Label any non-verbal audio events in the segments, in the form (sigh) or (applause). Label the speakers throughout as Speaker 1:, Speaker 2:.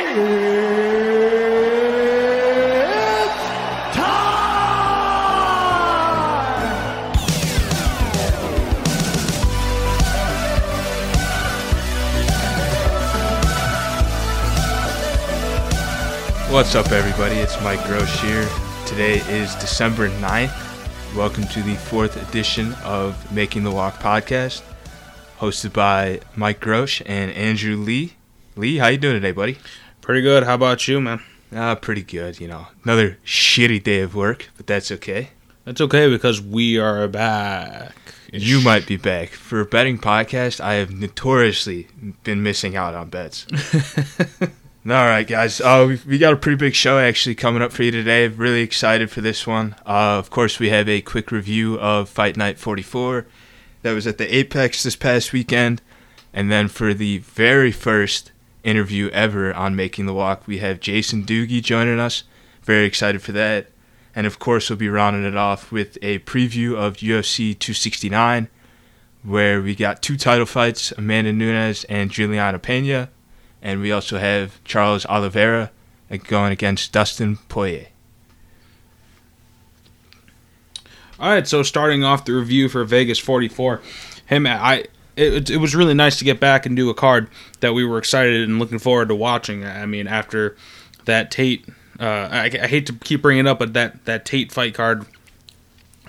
Speaker 1: It's time!
Speaker 2: What's up, everybody? It's Mike Gross here. Today is December 9th. Welcome to the fourth edition of Making the Walk podcast, hosted by Mike Grosh and Andrew Lee. Lee, how you doing today, buddy?
Speaker 3: Pretty good. How about you, man?
Speaker 2: Ah, pretty good. You know, another shitty day of work, but that's okay.
Speaker 3: That's okay because we are back.
Speaker 2: You might be back for a betting podcast. I have notoriously been missing out on bets. (laughs) All right, guys. Uh, we, we got a pretty big show actually coming up for you today. Really excited for this one. Uh, of course, we have a quick review of Fight Night 44 that was at the Apex this past weekend. And then for the very first interview ever on Making the Walk, we have Jason Dhooghe joining us. Very excited for that. And of course, we'll be rounding it off with a preview of UFC 269, where we got two title fights Amanda Nunes and Juliana Pena. And we also have Charles Oliveira going against Dustin Poirier.
Speaker 3: All right, so starting off the review for Vegas 44, him I it, it was really nice to get back and do a card that we were excited and looking forward to watching. I mean, after that Tate, uh, I, I hate to keep bringing it up, but that that Tate fight card,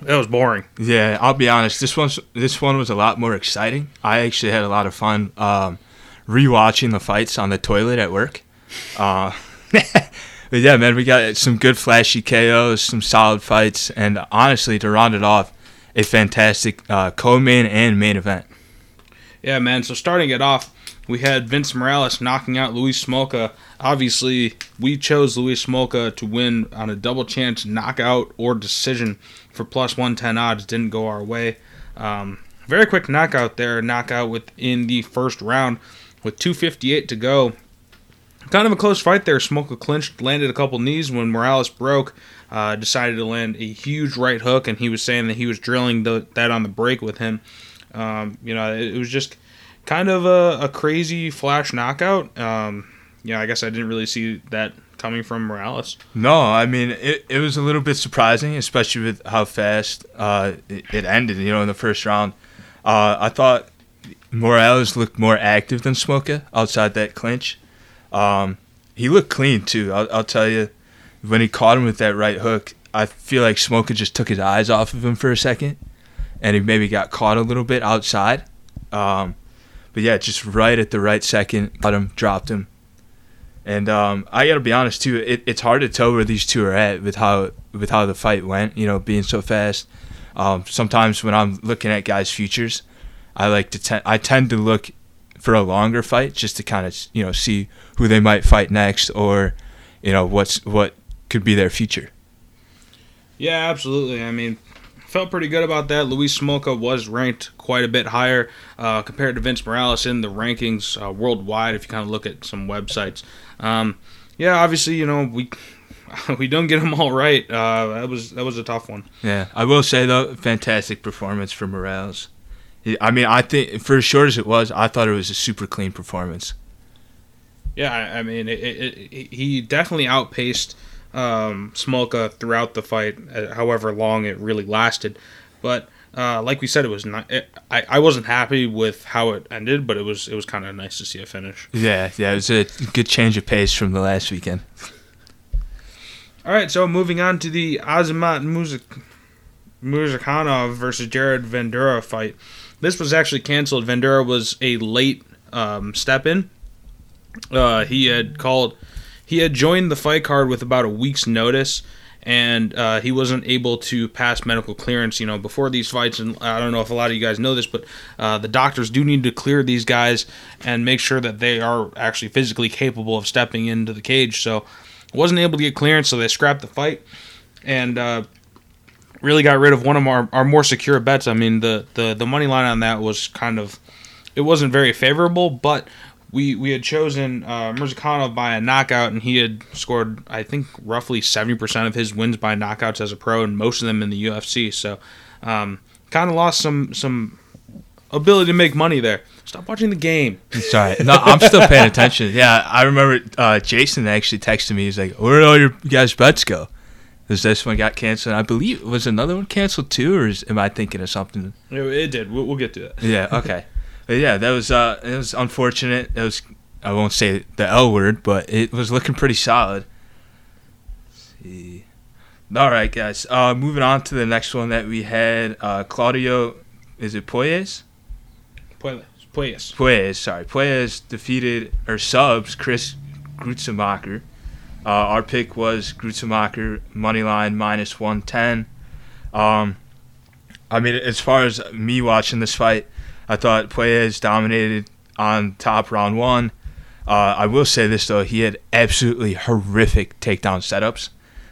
Speaker 3: that was boring.
Speaker 2: Yeah, I'll be honest. This one's this one was a lot more exciting. I actually had a lot of fun um, rewatching the fights on the toilet at work. Uh, (laughs) but yeah, man, we got some good flashy KOs, some solid fights, and honestly, to round it off, a fantastic uh, co-main and main event.
Speaker 3: Yeah, man. So starting it off, we had Vince Morales knocking out Louis Smolka. Obviously, we chose Louis Smolka to win on a double chance knockout or decision for plus 110 odds. Didn't go our way. Um, very quick knockout there. Knockout within the first round with 258 to go. Kind of a close fight there. Smolka clinched, landed a couple knees when Morales broke. Uh, decided to land a huge right hook, and he was saying that he was drilling the, that on the break with him. Um, you know, it, it, was just kind of a, a crazy flash knockout. Um, I guess I didn't really see that coming from Morales.
Speaker 2: No, I mean it, it was a little bit surprising, especially with how fast uh, it, it, ended. You know, in the first round, uh, I thought Morales looked more active than Smolka outside that clinch. Um, he looked clean too. I'll, I'll, tell you, when he caught him with that right hook, I feel like Smolka just took his eyes off of him for a second, and he maybe got caught a little bit outside. Um, but yeah, just right at the right second, got him, dropped him. And um, I gotta be honest too, it, it's hard to tell where these two are at with how with how the fight went. You know, being so fast. Um, sometimes when I'm looking at guys' futures, I like to te- I tend to look for a longer fight just to kind of you know see who they might fight next or you know what's what could be their future.
Speaker 3: Yeah, absolutely. I mean, felt pretty good about that. Louis Smolka was ranked quite a bit higher uh, compared to Vince Morales in the rankings uh, worldwide. If you kind of look at some websites, um, yeah, obviously you know we (laughs) we don't get them all right. Uh, that was that was a tough one.
Speaker 2: Yeah, I will say though, fantastic performance for Morales. I mean, I think for as short as it was, I thought it was a super clean performance.
Speaker 3: Yeah, I mean, it, it, it, he definitely outpaced um, Smolka throughout the fight, uh, however long it really lasted. But uh, like we said, it was not. It, I I wasn't happy with how it ended, but it was it was kind of nice to see a finish.
Speaker 2: Yeah, yeah, it was a good change of pace from the last weekend.
Speaker 3: All right, so moving on to the Azamat Muzik Murzakanov versus Jared Vanderaa fight. This was actually canceled. Vanderaa was a late um, step in. Uh, he had called, he had joined the fight card with about a week's notice, and uh, he wasn't able to pass medical clearance. You know, before these fights, and I don't know if a lot of you guys know this, but uh, the doctors do need to clear these guys and make sure that they are actually physically capable of stepping into the cage. So, wasn't able to get clearance, so they scrapped the fight, and uh, really got rid of one of our, our more secure bets. I mean, the, the, the money line on that was kind of, it wasn't very favorable, but we, we had chosen uh, by a knockout, and he had scored, I think, roughly 70% of his wins by knockouts as a pro, and most of them in the UFC. So, um, kind of lost some some ability to make money there. Stop watching the game.
Speaker 2: Sorry, no, I'm still paying attention. (laughs) Yeah, I remember uh, Jason actually texted me. He's like, "Where did all your guys' bets go?" Because this one got canceled. I believe was another one canceled too, or is, am I thinking of something?
Speaker 3: It, it did. We'll, we'll get to that.
Speaker 2: Yeah. Okay. (laughs) but yeah, that was uh, it was unfortunate. It was I won't say the L word, but it was looking pretty solid. Let's see. All right, guys. Uh, moving on to the next one that we had. Uh, Claudio, is it Poyes?
Speaker 3: Puelles. Puelles.
Speaker 2: Puez, sorry. Puez defeated or subs Chris Gruetzemacher. Uh, our pick was Gruetzemacher money line minus 110. Um, I mean, as far as me watching this fight, I thought Puez dominated on top round one. Uh, I will say this though, he had absolutely horrific takedown setups.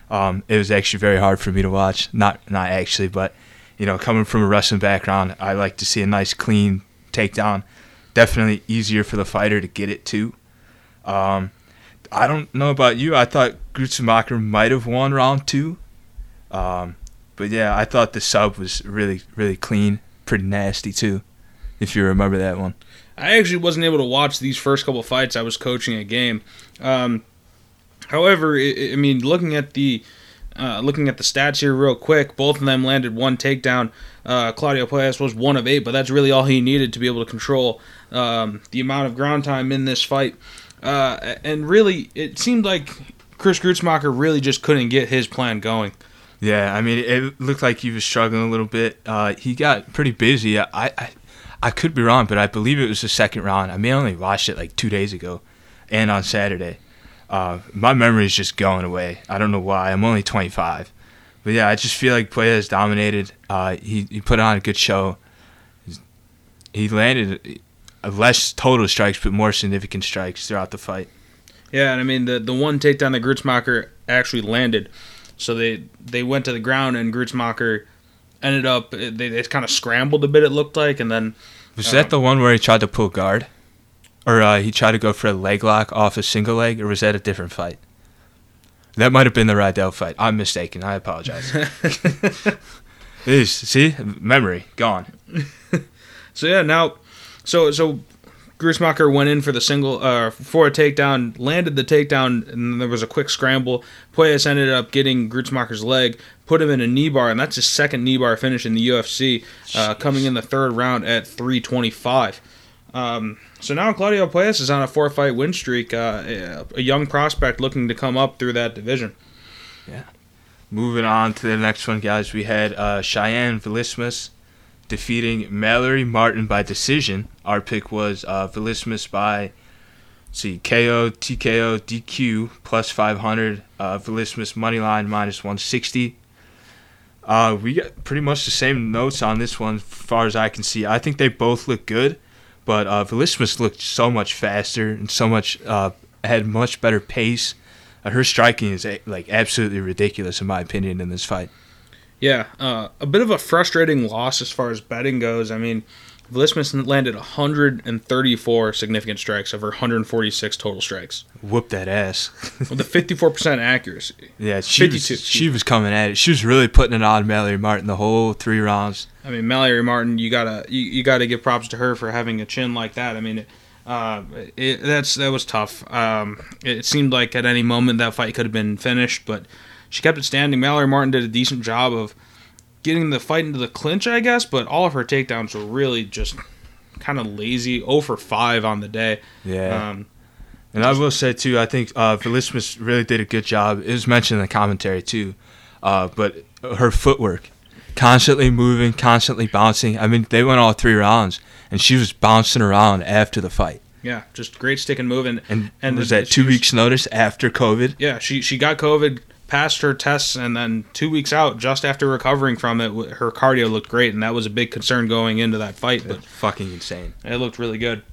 Speaker 2: Um, it was actually very hard for me to watch. Not not actually, but you know, coming from a wrestling background, I like to see a nice clean takedown. Definitely easier for the fighter to get it too. Um, I don't know about you. I thought Gruetzemacher might have won round two. Um, but yeah, I thought the sub was really, really clean, pretty nasty too, if you remember that one.
Speaker 3: I actually wasn't able to watch these first couple fights. I was coaching a game. Um, however, I, I mean, looking at the uh, looking at the stats here real quick, both of them landed one takedown. Uh, Claudio Puelles was one of eight, but that's really all he needed to be able to control um, the amount of ground time in this fight. Uh, and really, it seemed like Chris Gruetzemacher really just couldn't get his plan going.
Speaker 2: Yeah, I mean, it looked like he was struggling a little bit. Uh, he got pretty busy. I, I, I could be wrong, but I believe it was the second round. I may only watched it like two days ago, and on Saturday. Uh, my memory is just going away. I don't know why. I'm only 25, but yeah, I just feel like Playa has dominated. Uh, he he put on a good show. He landed less total strikes, but more significant strikes throughout the fight.
Speaker 3: Yeah, and I mean the the one takedown that Gruetzemacher actually landed, so they they went to the ground and Gruetzemacher ended up they, they kind of scrambled a bit. It looked like, and then
Speaker 2: was that the one where he tried to pull guard, or uh, he tried to go for a leg lock off a single leg, or was that a different fight? That might have been the Riddell fight. I'm mistaken. I apologize. (laughs) Is see memory gone. (laughs)
Speaker 3: so yeah, now so so Gruetzemacher went in for the single uh, for a takedown, landed the takedown, and there was a quick scramble. Puelles ended up getting Gruetzemacher's leg, put him in a knee bar, and that's his second knee bar finish in the UFC, uh, coming in the third round at 325. Um, so now Claudio Puelles is on a four fight win streak, uh, a young prospect looking to come up through that division.
Speaker 2: Yeah. Moving on to the next one, guys, we had uh, Cheyanne Vlismas defeating Mallory Martin by decision. Our pick was uh, Vlismas by, see, KO, TKO, DQ, plus 500. Uh, Vlismas money line minus 160. Uh, we got pretty much the same notes on this one, as far as I can see. I think they both look good, but uh, Vlismas looked so much faster and so much uh, had much better pace. Uh, her striking is like absolutely ridiculous in my opinion in this fight.
Speaker 3: Yeah, uh, a bit of a frustrating loss as far as betting goes. I mean, Vlismas landed 134 significant strikes over 146 total strikes.
Speaker 2: Whoop that ass. (laughs)
Speaker 3: With a 54% accuracy.
Speaker 2: Yeah, she was, she was coming at it. She was really putting it on Mallory Martin the whole three rounds.
Speaker 3: I mean, Mallory Martin, you gotta you, you gotta give props to her for having a chin like that. I mean, uh, it, that's that was tough. Um, it seemed like at any moment that fight could have been finished, but she kept it standing. Mallory Martin did a decent job of getting the fight into the clinch, I guess, but all of her takedowns were really just kind of lazy. 0 for 5 on the day.
Speaker 2: Yeah. Um, and I will say, too, I think uh, Vlismas really did a good job. It was mentioned in the commentary, too. Uh, but her footwork, constantly moving, constantly bouncing. I mean, they went all three rounds, and she was bouncing around after the fight.
Speaker 3: Yeah, just great stick and moving.
Speaker 2: And, and was that two was, weeks' notice after COVID?
Speaker 3: Yeah, she she got COVID, passed her tests, and then two weeks out, just after recovering from it, her cardio looked great, and that was a big concern going into that fight. But
Speaker 2: it's fucking insane.
Speaker 3: It looked really good.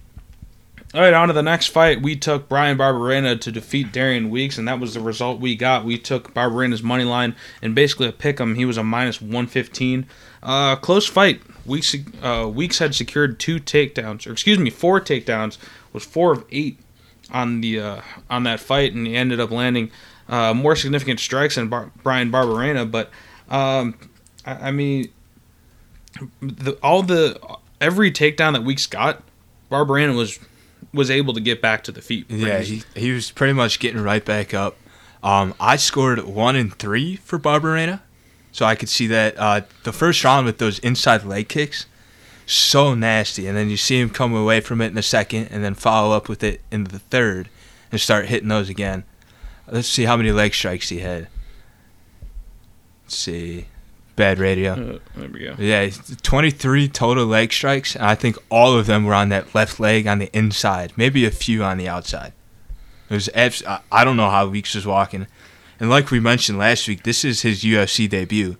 Speaker 3: All right, on to the next fight. We took Bryan Barberena to defeat Darian Weeks, and that was the result we got. We took Barberena's money line and basically a pick him. He was a minus 115. Uh, close fight. Weeks uh, Weeks had secured two takedowns, or excuse me, four takedowns. Was four of eight on the uh, on that fight, and he ended up landing uh, more significant strikes than Bar- Bryan Barberena. But um, I, I, mean, the, all the every takedown that Weeks got, Barberena was was able to get back to the feet.
Speaker 2: Yeah, he, he was pretty much getting right back up. Um, I scored one and three for Barberena, so I could see that uh, the first round with those inside leg kicks, so nasty, and then you see him come away from it in the second, and then follow up with it in the third, and start hitting those again. Let's see how many leg strikes he had. Let's see, bad radio.
Speaker 3: Uh, there we go.
Speaker 2: Yeah, 23 total leg strikes, and I think all of them were on that left leg on the inside, maybe a few on the outside. It was abs- I- I don't know how Weeks was walking, and like we mentioned last week, this is his UFC debut.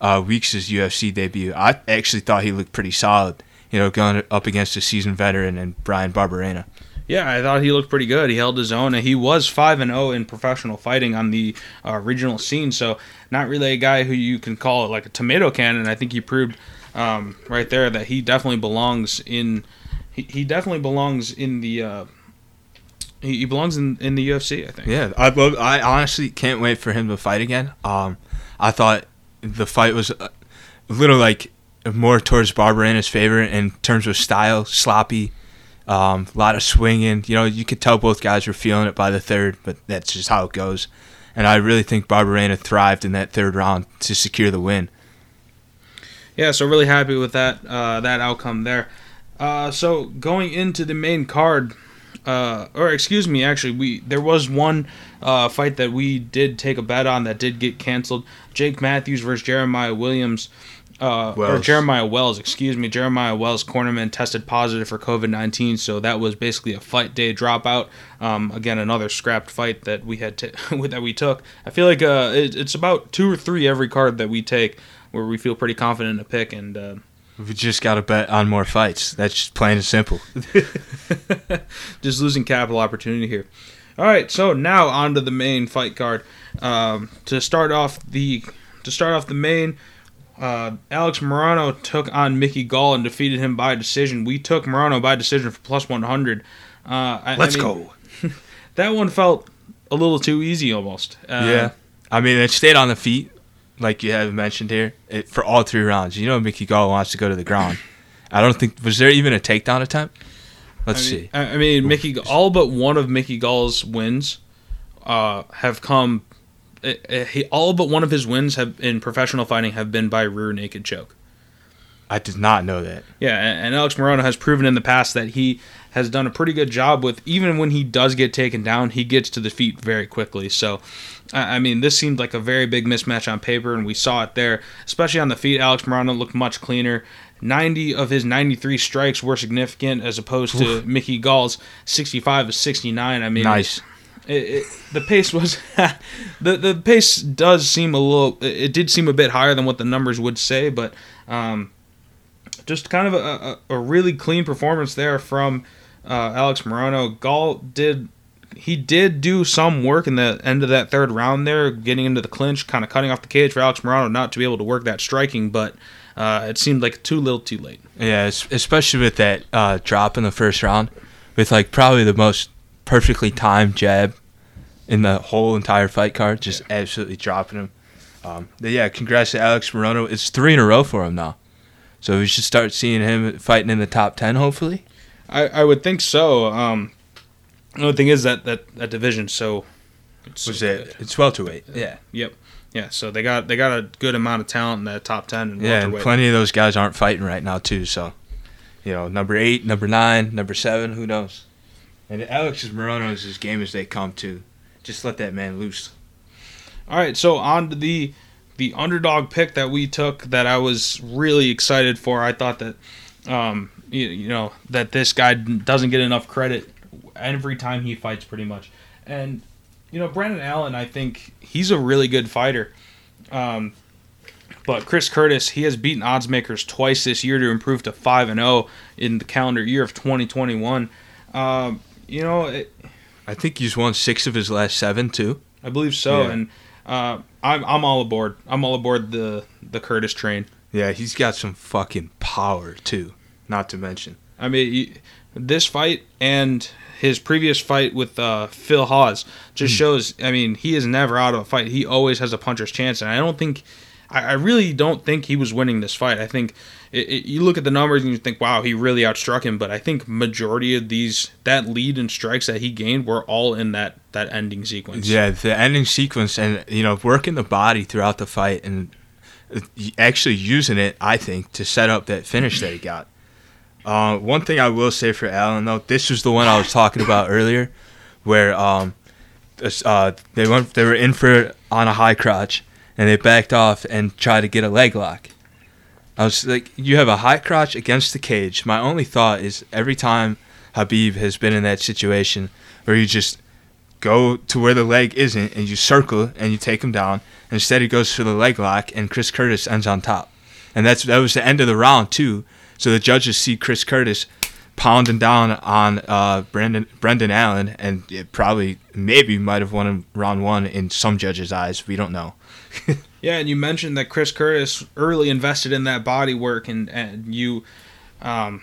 Speaker 2: Uh, Weeks' UFC debut. I actually thought he looked pretty solid. You know, going up against a seasoned veteran and Bryan Barberena.
Speaker 3: Yeah, I thought he looked pretty good. He held his own, and he was five and zero in professional fighting on the uh, regional scene. So, not really a guy who you can call like a tomato cannon. I think he proved um, right there that he definitely belongs in. He, he definitely belongs in the. Uh, he, belongs in, in the UFC. I think.
Speaker 2: Yeah, I I honestly can't wait for him to fight again. Um, I thought the fight was a little like more towards Barber in his favor in terms of style, sloppy, um, a lot of swinging. You know, you could tell both guys were feeling it by the third, but that's just how it goes. And I really think Barberena thrived in that third round to secure the win.
Speaker 3: Yeah, so really happy with that uh, that outcome there. Uh, so going into the main card, uh, or excuse me, actually, we there was one uh, fight that we did take a bet on that did get canceled. Jake Matthews versus Jeremiah Williams. Uh, or Jeremiah Wells, excuse me. Jeremiah Wells, cornerman, tested positive for COVID 19, so that was basically a fight day dropout. Um, again, another scrapped fight that we had to, (laughs) that we took. I feel like uh, it, it's about two or three every card that we take where we feel pretty confident to pick, and uh,
Speaker 2: We just got to bet on more fights. That's just plain and simple. (laughs)
Speaker 3: just losing capital opportunity here. All right, so now on to the main fight card. Um, to start off the to start off the main, uh, Alex Morono took on Mickey Gall and defeated him by decision. We took Morono by decision for plus one hundred. Uh, I- I
Speaker 2: Let's
Speaker 3: mean,
Speaker 2: go. (laughs)
Speaker 3: That one felt a little too easy almost. Uh,
Speaker 2: yeah. I mean, it stayed on the feet, like you have mentioned here, it, for all three rounds. You know, Mickey Gall wants to go to the ground. I don't think was there even a takedown attempt. Let's
Speaker 3: I mean,
Speaker 2: see.
Speaker 3: I I mean, Mickey. All but one of Mickey Gall's wins uh, have come. Eh, he, all but one of his wins have in professional fighting have been by rear naked choke.
Speaker 2: I did not know that.
Speaker 3: Yeah, and, Alex Moreno has proven in the past that he has done a pretty good job with even when he does get taken down, he gets to the feet very quickly. So, I I mean, this seemed like a very big mismatch on paper, and we saw it there, especially on the feet. Alex Moreno looked much cleaner. 90 of his 93 strikes were significant as opposed to Mickey Gall's 65 of 69. I mean,
Speaker 2: Nice.
Speaker 3: It, the pace was (laughs) the the pace does seem a little it it did seem a bit higher than what the numbers would say but um, just kind of a, a, a really clean performance there from uh, Alex Morono Gall did he did do some work in the end of that third round there getting into the clinch kind of cutting off the cage for Alex Morono not to be able to work that striking but uh, it seemed like too little too late.
Speaker 2: Yeah, especially with that uh, drop in the first round, with like probably the most perfectly timed jab in the whole entire fight card, just absolutely dropping him. Um, yeah, congrats to Alex Morono. It's three in a row for him now, so we should start seeing him fighting in the top ten, hopefully.
Speaker 3: I, I would think so um, the only thing is that that, that division so it's
Speaker 2: Was it? It's welterweight. Yeah,
Speaker 3: Yep. Yeah, so they got they got a good amount of talent in that top ten and
Speaker 2: yeah, and plenty of those guys aren't fighting right now too. So, you know, number eight, number nine, number seven, who knows? And Alex Morono is as game as they come too. Just let that man loose.
Speaker 3: All right, so on to the the underdog pick that we took that I was really excited for. I thought that um you, you know that this guy doesn't get enough credit every time he fights pretty much. And you know, Brendan Allen, I think he's a really good fighter. Um but Chris Curtis, he has beaten odds makers twice this year to improve to 5 and 0 in the calendar year of 2021. Um, you know, it,
Speaker 2: I think he's won six of his last seven too.
Speaker 3: I believe so,
Speaker 2: Yeah.
Speaker 3: and uh, I'm I'm all aboard. I'm all aboard the the Curtis train.
Speaker 2: Yeah, he's got some fucking power too. Not to mention.
Speaker 3: I mean, this fight and his previous fight with uh, Phil Hawes just shows. I mean, he is never out of a fight. He always has a puncher's chance, and I don't think. I, I really don't think he was winning this fight. I think it, it, you look at the numbers and you think, wow, he really outstruck him. But I think majority of these that lead and strikes that he gained were all in that that ending sequence.
Speaker 2: Yeah, the ending sequence and you know working the body throughout the fight and uh, actually using it, I think, to set up that finish that he got. Uh, one thing I will say for Allen though, this was the one I was talking about earlier, where um, uh, they went they were in for on a high crotch and they backed off and tried to get a leg lock. I was like, you have a high crotch against the cage. My only thought is every time Khabib has been in that situation where you just go to where the leg isn't and you circle and you take him down. Instead, he goes for the leg lock and Chris Curtis ends on top. And that's that was the end of the round too. So the judges see Chris Curtis pounding down on uh, Brendan Brendan Allen, and it probably maybe might have won him round one in some judges' eyes. We don't know. (laughs)
Speaker 3: yeah, and you mentioned that Chris Curtis early invested in that body work, and and you, um,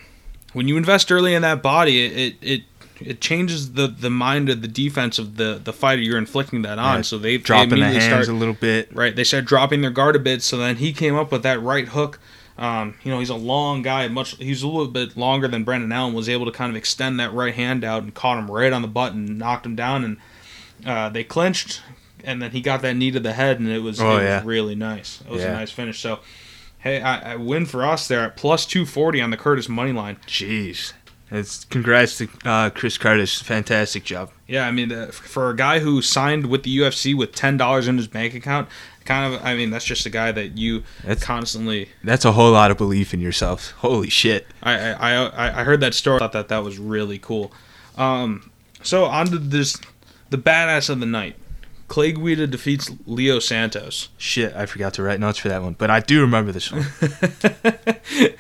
Speaker 3: when you invest early in that body, it it it changes the, the mind of the defense of the, the fighter you're inflicting that on. Yeah, so they
Speaker 2: dropping
Speaker 3: they
Speaker 2: the hands start, a little bit.
Speaker 3: Right, they start dropping their guard a bit. So then he came up with that right hook um, you know, he's a long guy. Much he's a little bit longer than Brendan Allen. Was able to kind of extend that right hand out and caught him right on the button, and knocked him down, and uh, they clinched. And then he got that knee to the head, and it was,
Speaker 2: oh,
Speaker 3: it
Speaker 2: yeah.
Speaker 3: was really nice. It was yeah. a nice finish. So, hey, I, I, win for us there at plus two forty on the Curtis money line.
Speaker 2: Jeez. It's congrats to uh, Chris Curtis. Fantastic job.
Speaker 3: Yeah, I mean, uh, for a guy who signed with the UFC with ten dollars in his bank account, kind of i mean that's just a guy that you that's, constantly
Speaker 2: that's a whole lot of belief in yourself holy shit
Speaker 3: i i i heard that story I thought that that was really cool um so on to this the badass of the night Clay Guida defeats Leo Santos.
Speaker 2: Shit, I forgot to write notes for that one, but I do remember this one.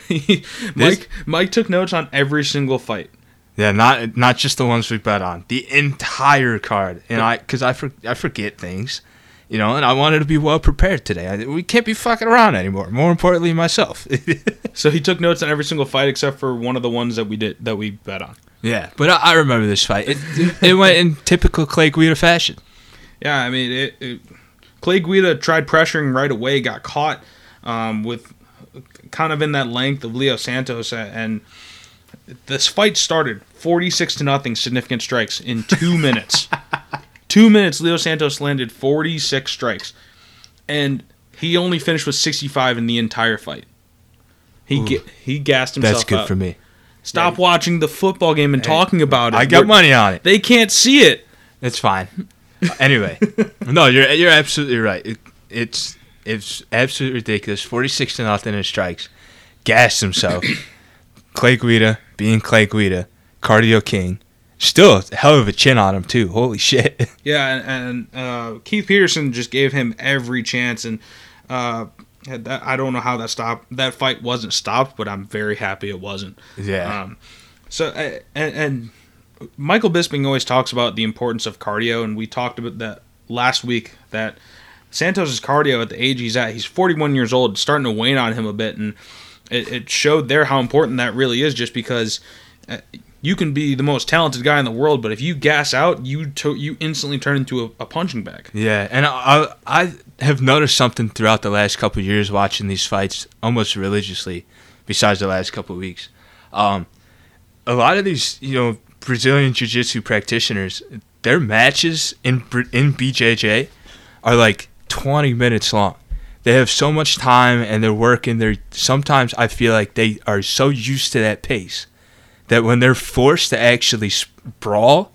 Speaker 2: (laughs)
Speaker 3: Mike Mike took notes on every single fight.
Speaker 2: Yeah, not not just the ones we bet on, the entire card. And I, because I, for, I forget things you know, and I wanted to be well prepared today. I, we can't be fucking around anymore. More importantly, myself. (laughs)
Speaker 3: so he took notes on every single fight except for one of the ones that we did that we bet on.
Speaker 2: Yeah, but I, I remember this fight. It, it, went in typical Clay Guida fashion.
Speaker 3: Yeah, I mean, it, it, Clay Guida tried pressuring right away, got caught um, with kind of in that length of Leo Santos, and this fight started 46 to nothing, significant strikes in two (laughs) minutes. Two minutes, Leo Santos landed 46 strikes, and he only finished with 65 in the entire fight. He ga- he gassed himself.
Speaker 2: That's good for me.
Speaker 3: Stop yeah. watching the football game and hey, talking about it.
Speaker 2: I got We're, money on it.
Speaker 3: They can't see it.
Speaker 2: It's fine. Anyway, (laughs) no, you're you're absolutely right. It, it's it's absolutely ridiculous. 46 to nothing in strikes. Gassed himself. (coughs) Clay Guida being Clay Guida, cardio king still a hell of a chin on him too. Holy shit. (laughs)
Speaker 3: Yeah, and, and uh, Keith Peterson just gave him every chance, and uh, that, I don't know how that stopped. That fight wasn't stopped, but I'm very happy it wasn't.
Speaker 2: Yeah.
Speaker 3: Um, so and, and Michael Bisping always talks about the importance of cardio, and we talked about that last week. That Santos's cardio at the age he's at, he's 41 years old, starting to wane on him a bit, and it, it showed there how important that really is. Just because uh, you can be the most talented guy in the world, but if you gas out, you to, you instantly turn into a, a punching bag.
Speaker 2: Yeah, and I, I have noticed something throughout the last couple years watching these fights almost religiously, besides the last couple weeks. Um, a lot of these, you know, Brazilian jiu-jitsu practitioners, their matches in in BJJ are like 20 minutes long. They have so much time and they're working. They're sometimes I feel like they are so used to that pace that when they're forced to actually brawl,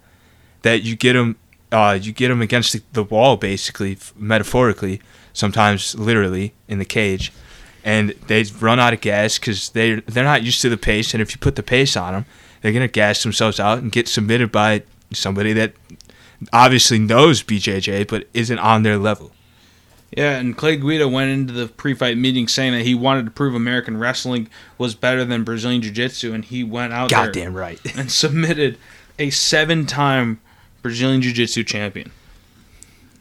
Speaker 2: that you get them, uh, you get them against the, the wall, basically, metaphorically, sometimes literally in the cage, and they run out of gas because they they're not used to the pace, and if you put the pace on them, they're gonna gas themselves out and get submitted by somebody that obviously knows BJJ but isn't on their level.
Speaker 3: Yeah, and Clay Guida went into the pre-fight meeting saying that he wanted to prove American wrestling was better than Brazilian Jiu-Jitsu, and he went out
Speaker 2: Goddamn right. (laughs)
Speaker 3: and submitted a seven-time Brazilian Jiu-Jitsu champion.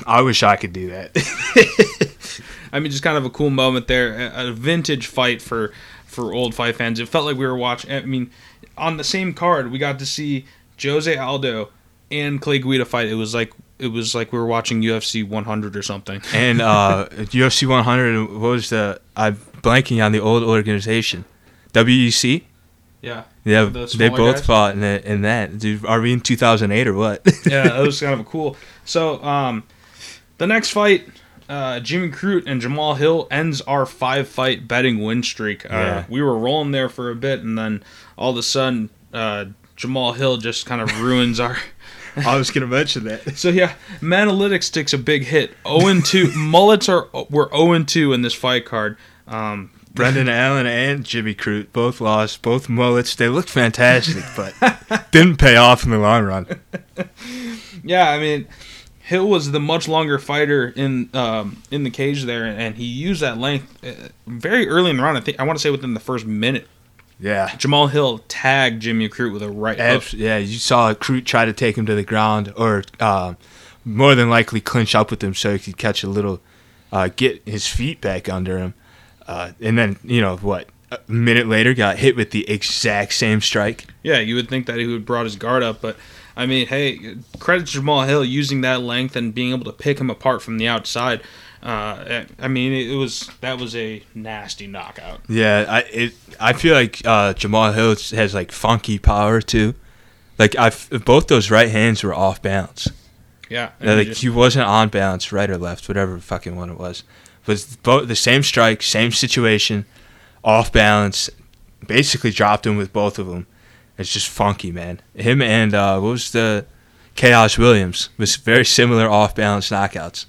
Speaker 2: I wish I could do that. (laughs)
Speaker 3: I mean, just kind of a cool moment there, a vintage fight for for old fight fans. It felt like we were watching. I mean, on the same card, we got to see Jose Aldo and Clay Guida fight. It was like it was like we were watching UFC 100 or something.
Speaker 2: And uh, (laughs) UFC 100. What was the? I'm blanking on the old organization. WEC.
Speaker 3: Yeah.
Speaker 2: Yeah,
Speaker 3: The
Speaker 2: they both
Speaker 3: guys?
Speaker 2: fought in, that, in that. Dude, are we in 2008 or what? (laughs)
Speaker 3: yeah, that was kind of cool. So, um, the next fight, uh, Jimmy Crute and Jamal Hill ends our five fight betting win streak. Uh,
Speaker 2: Yeah.
Speaker 3: We were rolling there for a bit, and then all of a sudden, uh, Jamal Hill just kind of ruins our. (laughs)
Speaker 2: I was gonna mention that.
Speaker 3: So yeah, Manalytics takes a big hit. 0 and 2. (laughs) Mullets are were 0 and 2 in this fight card. Um,
Speaker 2: Brendan (laughs) Allen and Jimmy Crute both lost, both mullets. They looked fantastic, but didn't pay off in the long run.
Speaker 3: Yeah, I mean, Hill was the much longer fighter in um, in the cage there, and he used that length uh, very early in the round. I think I want to say within the first minute.
Speaker 2: Yeah.
Speaker 3: Jamal Hill tagged Jimmy Crute with a right hook.
Speaker 2: Yeah, you saw Crute try to take him to the ground, or uh, more than likely clinch up with him so he could catch a little, uh, get his feet back under him, uh, and then you know what? A minute later, got hit with the exact same strike.
Speaker 3: Yeah, you would think that he would brought his guard up, but I mean, hey, credit to Jamal Hill using that length and being able to pick him apart from the outside. Uh, I mean, it was that was a nasty knockout.
Speaker 2: Yeah, I it I feel like uh, Jamal Hill has like funky power too. Like I, both those right hands were off balance.
Speaker 3: Yeah,
Speaker 2: Yeah,
Speaker 3: he
Speaker 2: like
Speaker 3: just-
Speaker 2: he wasn't on balance, right or left, whatever fucking one it was. But both the same strike, same situation, off balance. Basically dropped him with both of them. It's just funky, man. Him and uh, what was the Khaos Williams was very similar off balance knockouts.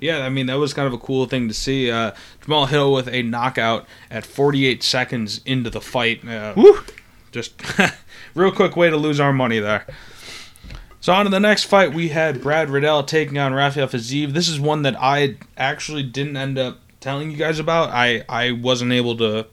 Speaker 3: Yeah, I mean that was kind of a cool thing to see. Uh, Jamal Hill with a knockout at 48 seconds into the fight. Uh,
Speaker 2: Woo!
Speaker 3: Just (laughs) real quick way to lose our money there. So on to the next fight, we had Brad Riddell taking on Rafael Fiziev. This is one that I actually didn't end up telling you guys about. I I wasn't able to.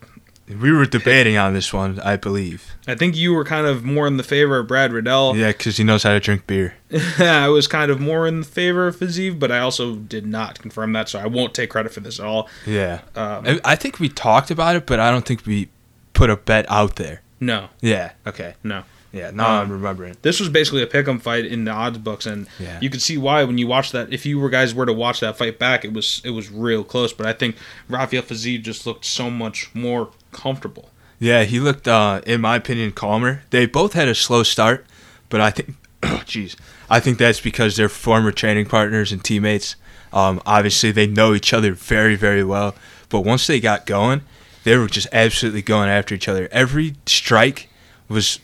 Speaker 2: We were debating on this one, I believe.
Speaker 3: I think you were kind of more in the favor of Brad Riddell.
Speaker 2: Yeah, because he knows how to drink beer. (laughs)
Speaker 3: I was kind of more in the favor of Fiziev, but I also did not confirm that, so I won't take credit for this at all.
Speaker 2: Yeah.
Speaker 3: Um,
Speaker 2: I, I think we talked about it, but I don't think we put a bet out there.
Speaker 3: no,
Speaker 2: Yeah. Okay.
Speaker 3: no.
Speaker 2: Yeah. Now
Speaker 3: Um,
Speaker 2: I'm remembering.
Speaker 3: This was basically a pick'em fight in the odds books, and
Speaker 2: Yeah.
Speaker 3: you could see why when you watch that. If you were guys were to watch that fight back, it was it was real close. But I think Rafael Fiziev just looked so much more comfortable.
Speaker 2: Yeah, he looked, uh, in my opinion, calmer. They both had a slow start, but I think, (coughs) oh, jeez, I think that's because they're former training partners and teammates. Um, obviously, they know each other very, very well. But once they got going, they were just absolutely going after each other. Every strike was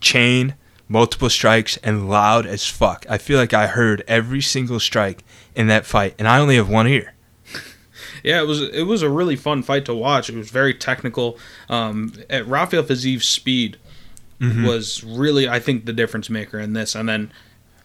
Speaker 2: chain, multiple strikes, and loud as fuck. I feel like I heard every single strike in that fight, and I only have one ear.
Speaker 3: Yeah, it was it was a really fun fight to watch. It was very technical. Um, at Rafael Fiziev's speed
Speaker 2: Mm-hmm.
Speaker 3: was really, I think, the difference maker in this. And then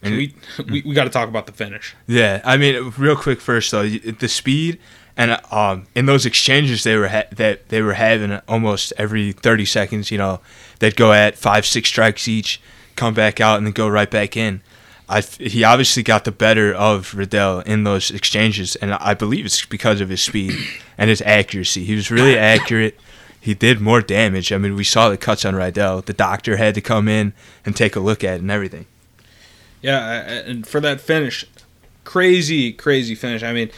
Speaker 2: And
Speaker 3: we we, we got to talk about the finish.
Speaker 2: Yeah, I mean, real quick first though, the speed and um, in those exchanges they were ha- that they were having almost every thirty seconds. You know, they'd go at five, six strikes each, come back out, and then go right back in. I f- he obviously got the better of Riddell in those exchanges, and I believe it's because of his speed (clears throat) and his accuracy. He was really accurate. He did more damage. I mean, we saw the cuts on Riddell. The doctor had to come in and take a look at it and everything.
Speaker 3: Yeah, uh, and for that finish, crazy, crazy finish. I mean,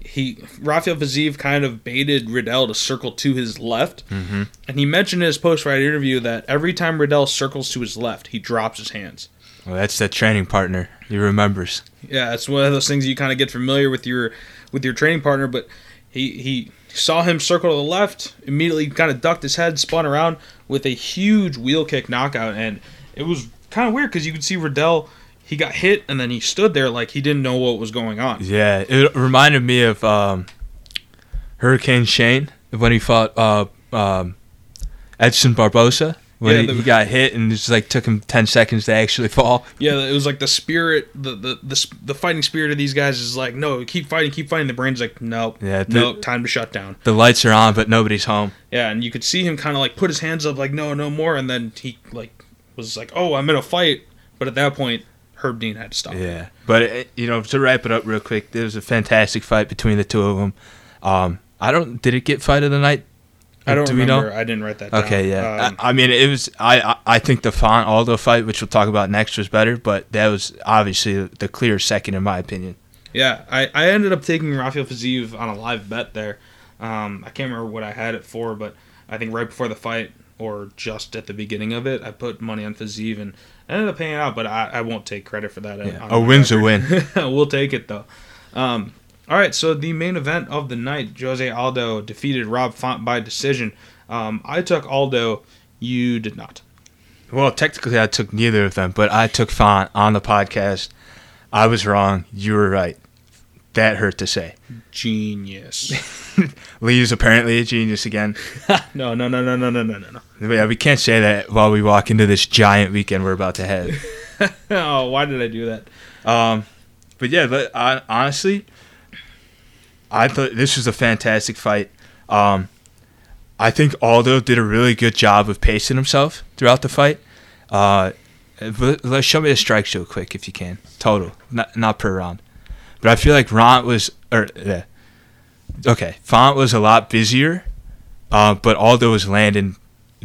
Speaker 3: he Rafael Fiziev kind of baited Riddell to circle to his left, mm-hmm. and he mentioned in his post-fight interview that every time Riddell circles to his left, he drops his hands.
Speaker 2: Well, that's that training partner. He remembers.
Speaker 3: Yeah, it's one of those things you kind of get familiar with your with your training partner, but he he saw him circle to the left, immediately kind of ducked his head, spun around with a huge wheel kick knockout, and it was kind of weird because you could see Riddell. He got hit and then he stood there like he didn't know what was going on.
Speaker 2: Yeah, it reminded me of um, Hurricane Shane when he fought uh, um, Edson Barbosa. When
Speaker 3: Yeah,
Speaker 2: he,
Speaker 3: the-
Speaker 2: he got hit and it just like took him ten seconds to actually fall.
Speaker 3: Yeah, it was like the spirit, the the the, the fighting spirit of these guys is like, no, keep fighting, keep fighting. The brain's like, nope,
Speaker 2: Yeah, the-
Speaker 3: nope, time to shut down.
Speaker 2: The lights are on, but nobody's home.
Speaker 3: Yeah, and you could see him kind of like put his hands up, like, no, no more, and then he like was like, oh, I'm in a fight, but at that point, Herb Dean had to stop.
Speaker 2: Yeah, but it, you know to wrap it up real quick, there was a fantastic fight between the two of them. Um, I don't. Did it get fight of the night?
Speaker 3: I don't
Speaker 2: Do
Speaker 3: remember. I didn't write that down.
Speaker 2: Okay, yeah.
Speaker 3: Um,
Speaker 2: I, I mean, it was. I I- I think the Font Aldo fight, which we'll talk about next, was better, but that was obviously the clear second in my opinion.
Speaker 3: Yeah, I, I ended up taking Rafael Fiziev on a live bet there. Um, I can't remember what I had it for, but I think right before the fight or just at the beginning of it, I put money on Fiziev and ended up paying out, but I, I won't take credit for that.
Speaker 2: Yeah, a win's a win. (laughs)
Speaker 3: we'll take it though. Um, all right, so the main event of the night, Jose Aldo defeated Rob Font by decision. Um, I took Aldo, you did not.
Speaker 2: Well, technically, I took neither of them, but I took Font on the podcast. I was wrong. You were right. That hurt to say.
Speaker 3: Genius. (laughs)
Speaker 2: Lee's apparently a genius again. (laughs)
Speaker 3: no, no, no, no, no, no, no, no.
Speaker 2: Yeah, we can't say that while we walk into this giant weekend we're about to head. (laughs)
Speaker 3: oh, why did I do that?
Speaker 2: Um, but yeah, but I, honestly, I thought this was a fantastic fight. Um, I think Aldo did a really good job of pacing himself throughout the fight. Uh, let's show me the strikes real quick if you can. Total, not not per round. But I feel like Ront was or yeah. Okay, Font was a lot busier, uh, but Aldo was landing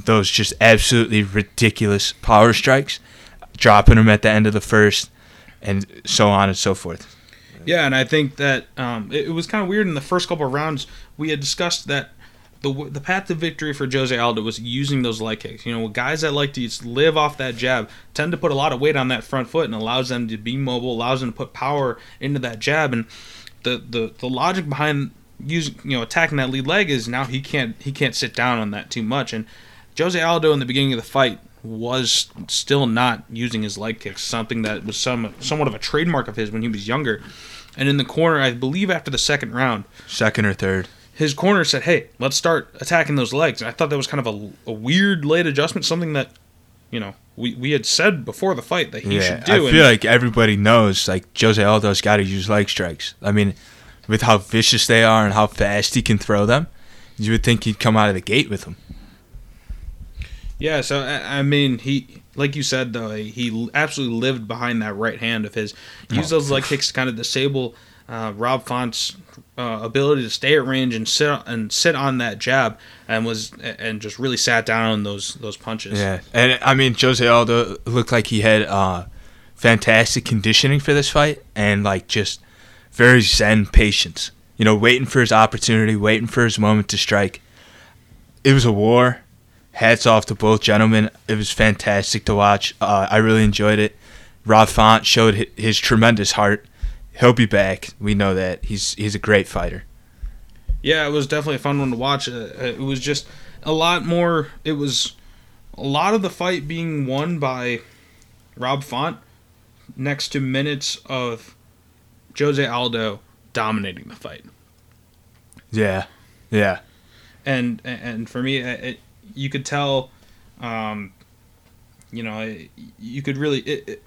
Speaker 2: those just absolutely ridiculous power strikes, dropping them at the end of the first, and so on and so forth.
Speaker 3: Yeah, and I think that um, it, it was kind of weird in the first couple of rounds. We had discussed that the the path to victory for Jose Aldo was using those leg kicks. You know, guys that like to live off that jab tend to put a lot of weight on that front foot and allows them to be mobile, allows them to put power into that jab. And the the, the logic behind using you know attacking that lead leg is now he can't he can't sit down on that too much. And Jose Aldo in the beginning of the fight was still not using his leg kicks, something that was some somewhat of a trademark of his when he was younger. And in the corner, I believe after the second round,
Speaker 2: Second or third.
Speaker 3: his corner said, "Hey, let's start attacking those legs." And I thought that was kind of a, a weird late adjustment, something that you know we, we had said before the fight that he
Speaker 2: yeah,
Speaker 3: should do.
Speaker 2: I feel like everybody knows like Jose Aldo's got to use leg strikes. I mean, with how vicious they are and how fast he can throw them, you would think he'd come out of the gate with them.
Speaker 3: Yeah, so I, mean, he like you said though, he absolutely lived behind that right hand of his. Used those leg kicks to kind of disable uh, Rob Font's uh, ability to stay at range and sit and sit on that jab, and was and just really sat down on those those punches.
Speaker 2: Yeah, and I mean Jose Aldo looked like he had uh, fantastic conditioning for this fight, and like just very zen patience. You know, waiting for his opportunity, waiting for his moment to strike. It was a war. Hats off to both gentlemen. It was fantastic to watch. Uh, I really enjoyed it. Rob Font showed hi- his tremendous heart. He'll be back. We know that. He's he's a great fighter.
Speaker 3: Yeah, it was definitely a fun one to watch. Uh, it was just a lot more. It was a lot of the fight being won by Rob Font, next to minutes of Jose Aldo dominating the fight.
Speaker 2: Yeah, yeah,
Speaker 3: And and for me, it, you could tell, um, you know, it, you could really. It, it,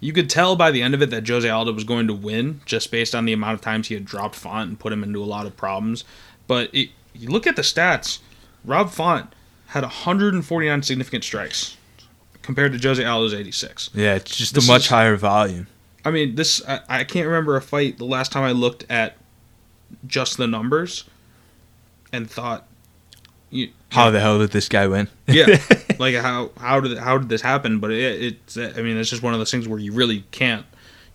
Speaker 3: you could tell by the end of it that Jose Aldo was going to win just based on the amount of times he had dropped Font and put him into a lot of problems. But it, you look at the stats, Rob Font had 149 significant strikes compared to Jose Aldo's 86.
Speaker 2: yeah. It's just
Speaker 3: This
Speaker 2: a much
Speaker 3: is-
Speaker 2: higher volume.
Speaker 3: I mean, this I, I can't remember a fight the last time I looked at just the numbers and thought,
Speaker 2: How the hell did this guy win?
Speaker 3: yeah, (laughs) like how how did how did this happen? But it, it's I mean, it's just one of those things where you really can't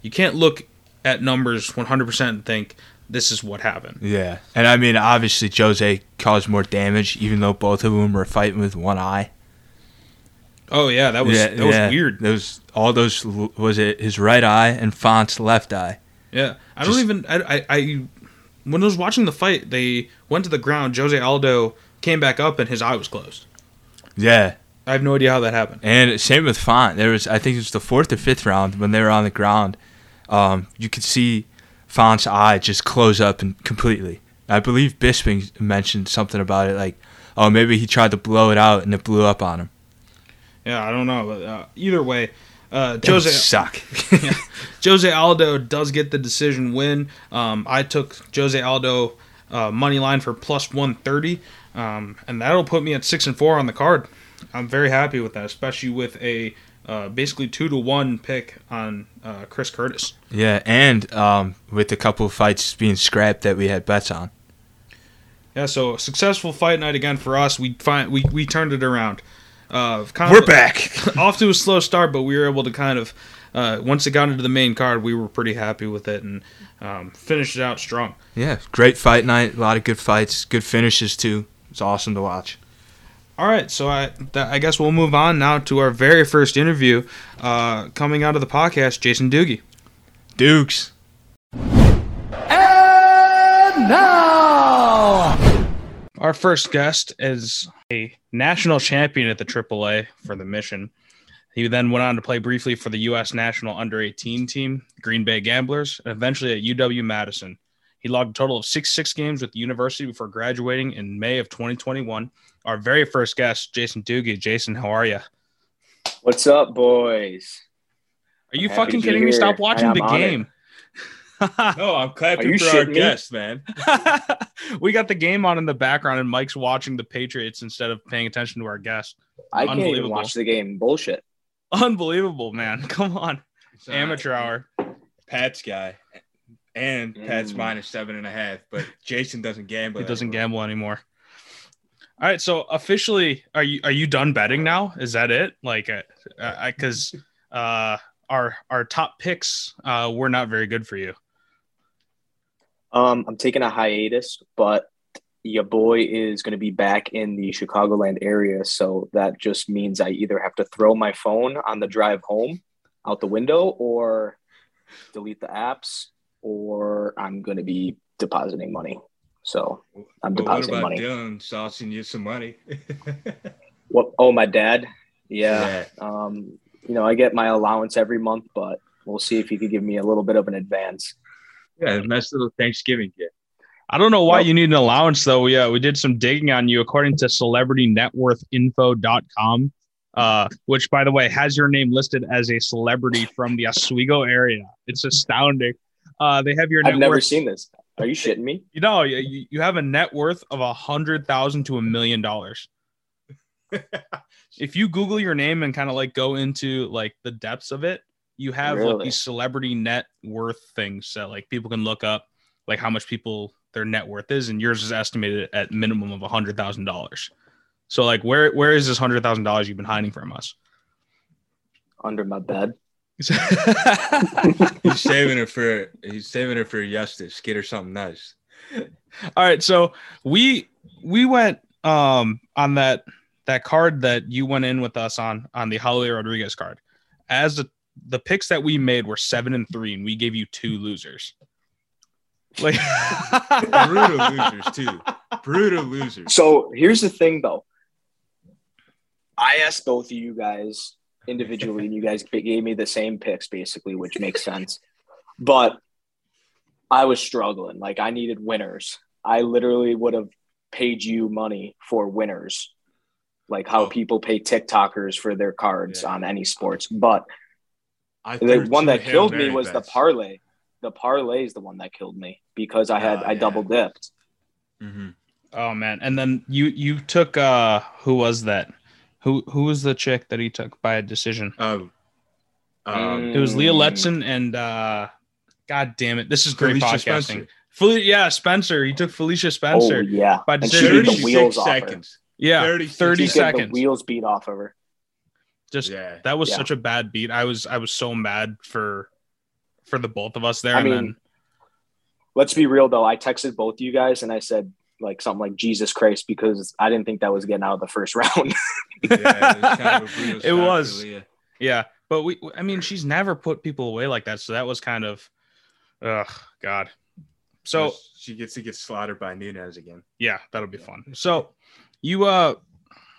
Speaker 3: you can't look at numbers 100 percent and think this is what happened.
Speaker 2: Yeah, and I mean, obviously, Jose caused more damage, even though both of them were fighting with one eye.
Speaker 3: Oh yeah, that was
Speaker 2: yeah,
Speaker 3: that was
Speaker 2: yeah.
Speaker 3: weird.
Speaker 2: Those all those was it his right eye and Font's left eye.
Speaker 3: Yeah, I
Speaker 2: Just-
Speaker 3: don't even I, I I when I was watching the fight, they went to the ground. Jose Aldo came back up and his eye was closed.
Speaker 2: Yeah,
Speaker 3: I have no idea how that happened.
Speaker 2: and same with Font. There was I think it was the fourth or fifth round when they were on the ground. Um, you could see Font's eye just close up and completely. I believe Bisping mentioned something about it, like, oh, maybe he tried to blow it out and it blew up on him.
Speaker 3: Yeah, I don't know. But, uh, either way, uh, Jose
Speaker 2: suck. (laughs)
Speaker 3: Jose Aldo does get the decision win. Um, I took Jose Aldo uh, money line for plus 130, um, and that'll put me at six and four on the card. I'm very happy with that, especially with a uh, basically two to one pick on uh, Chris Curtis.
Speaker 2: Yeah, and um, with a couple of fights being scrapped that we had bets on.
Speaker 3: Yeah, so successful fight night again for us. We find we, we turned it around. Uh, kind
Speaker 2: We're
Speaker 3: of
Speaker 2: back. (laughs)
Speaker 3: off to a slow start, but we were able to kind of uh, once it got into the main card, we were pretty happy with it and um, finished it out strong.
Speaker 2: yeah, great fight night. A lot of good fights, good finishes too. It's awesome to watch.
Speaker 3: All right, so I th- I guess we'll move on now to our very first interview uh, coming out of the podcast. Jason Dhooghe.
Speaker 2: Dukes.
Speaker 1: And now,
Speaker 3: Our first guest is a national champion at the AAA for the Mission. He then went on to play briefly for the U.S. national under 18 team, Green Bay Gamblers, and eventually at UW Madison. He logged a total of six six games with the university before graduating in May of 2021. Our very first guest, Jason Dhooghe. Jason, how are you?
Speaker 4: What's up, boys?
Speaker 3: Are you
Speaker 4: Happy
Speaker 3: fucking kidding me? Stop watching the game. (laughs)
Speaker 2: No, I'm clapping
Speaker 4: you
Speaker 2: for our
Speaker 4: me?
Speaker 2: guest, man. (laughs)
Speaker 3: we got the game on in the background, and Mike's watching the Patriots instead of paying attention to our guest.
Speaker 4: I can't even watch the game. Bullshit.
Speaker 3: Unbelievable, man. (laughs) Come on. Amateur hour.
Speaker 2: Pat's guy, and Pat's
Speaker 4: Mm.
Speaker 2: minus seven and a half. But Jason doesn't gamble.
Speaker 3: He doesn't
Speaker 2: anymore.
Speaker 3: gamble anymore. All right, so officially, are you are you done betting now? Is that it? Like, because uh, uh, our our top picks uh, were not very good for you.
Speaker 4: Um, I'm taking a hiatus, but your boy is going to be back in the Chicagoland area, so that just means I either have to throw my phone on the drive home out the window, or delete the apps, or I'm going to be depositing money. So I'm
Speaker 2: But what about
Speaker 4: money.
Speaker 2: Dylan saucing you some money? (laughs)
Speaker 4: What? Oh, my dad. Yeah. Um, you know, I get my allowance every month, but we'll see if he could give me a little bit of an advance.
Speaker 2: yeah, a nice little Thanksgiving gift.
Speaker 3: I don't know why you need an allowance though. Yeah, we did some digging on you according to celebritynetworthinfo.com, uh, which by the way has your name listed as a celebrity from the Oswego area. It's astounding. Uh, they have your net
Speaker 4: I've never
Speaker 3: worth.
Speaker 4: seen this. Are you shitting me?
Speaker 3: You know, you, you have a net worth of a hundred thousand to a million dollars. (laughs) If you Google your name and kind of like go into like the depths of it, you have like these celebrity net worth things that like people can look up, like how much people their net worth is, and yours is estimated at minimum of a hundred thousand dollars. So like, where where is this hundred thousand dollars you've been hiding from us?
Speaker 4: Under my bed. (laughs)
Speaker 2: He's saving it for he's saving it for Justice. Get her something nice.
Speaker 3: All right, so we we went um on that that card that you went in with us on on the Holloway Rodriguez card. As the the picks that we made were seven and three, and we gave you two losers. Like (laughs)
Speaker 2: Brutal losers too. Brutal losers.
Speaker 4: So here's the thing, though. I asked both of you guys individually, and you guys gave me the same picks, basically, which makes sense. But I was struggling. Like I needed winners. I literally would have paid you money for winners, like how
Speaker 2: Oh.
Speaker 4: people pay TikTokers for their cards
Speaker 2: Yeah.
Speaker 4: on any sports. But
Speaker 2: I
Speaker 4: the one that killed me was the parlay. The parlay is the one that killed me because I had
Speaker 2: Oh,
Speaker 4: I
Speaker 2: yeah.
Speaker 4: double dipped.
Speaker 2: Mhm.
Speaker 3: oh man, and then you you took uh who was that? Who who was the chick that he took by a decision?
Speaker 2: Oh. Um,
Speaker 3: It was Leah
Speaker 4: Mm.
Speaker 3: Letson and uh God damn it, this is great
Speaker 2: Felicia
Speaker 3: podcasting.
Speaker 2: Spencer.
Speaker 3: Fel- yeah, Spencer. He took Felicia Spencer
Speaker 4: Oh yeah,
Speaker 3: by decision.
Speaker 4: beat the
Speaker 2: 36
Speaker 4: wheels off
Speaker 2: seconds.
Speaker 3: yeah,
Speaker 2: 36
Speaker 3: 30
Speaker 2: seconds.
Speaker 4: the wheels beat off of her.
Speaker 3: Just
Speaker 2: Yeah.
Speaker 3: that was
Speaker 4: Yeah.
Speaker 3: such a bad beat. I was I was so mad for for the both of us there.
Speaker 4: I
Speaker 3: and
Speaker 4: mean,
Speaker 3: then
Speaker 4: Let's be real though. I texted both you guys and I said like something like Jesus Christ because I didn't think that was getting out of the first (laughs) round.
Speaker 2: Yeah, it was kind of a (laughs)
Speaker 3: It was.
Speaker 2: Leah.
Speaker 3: yeah, but we I mean she's never put people away like that, so that was kind of ugh God. So
Speaker 2: she gets to get slaughtered by Nunes again.
Speaker 3: yeah, that'll be fun. So you uh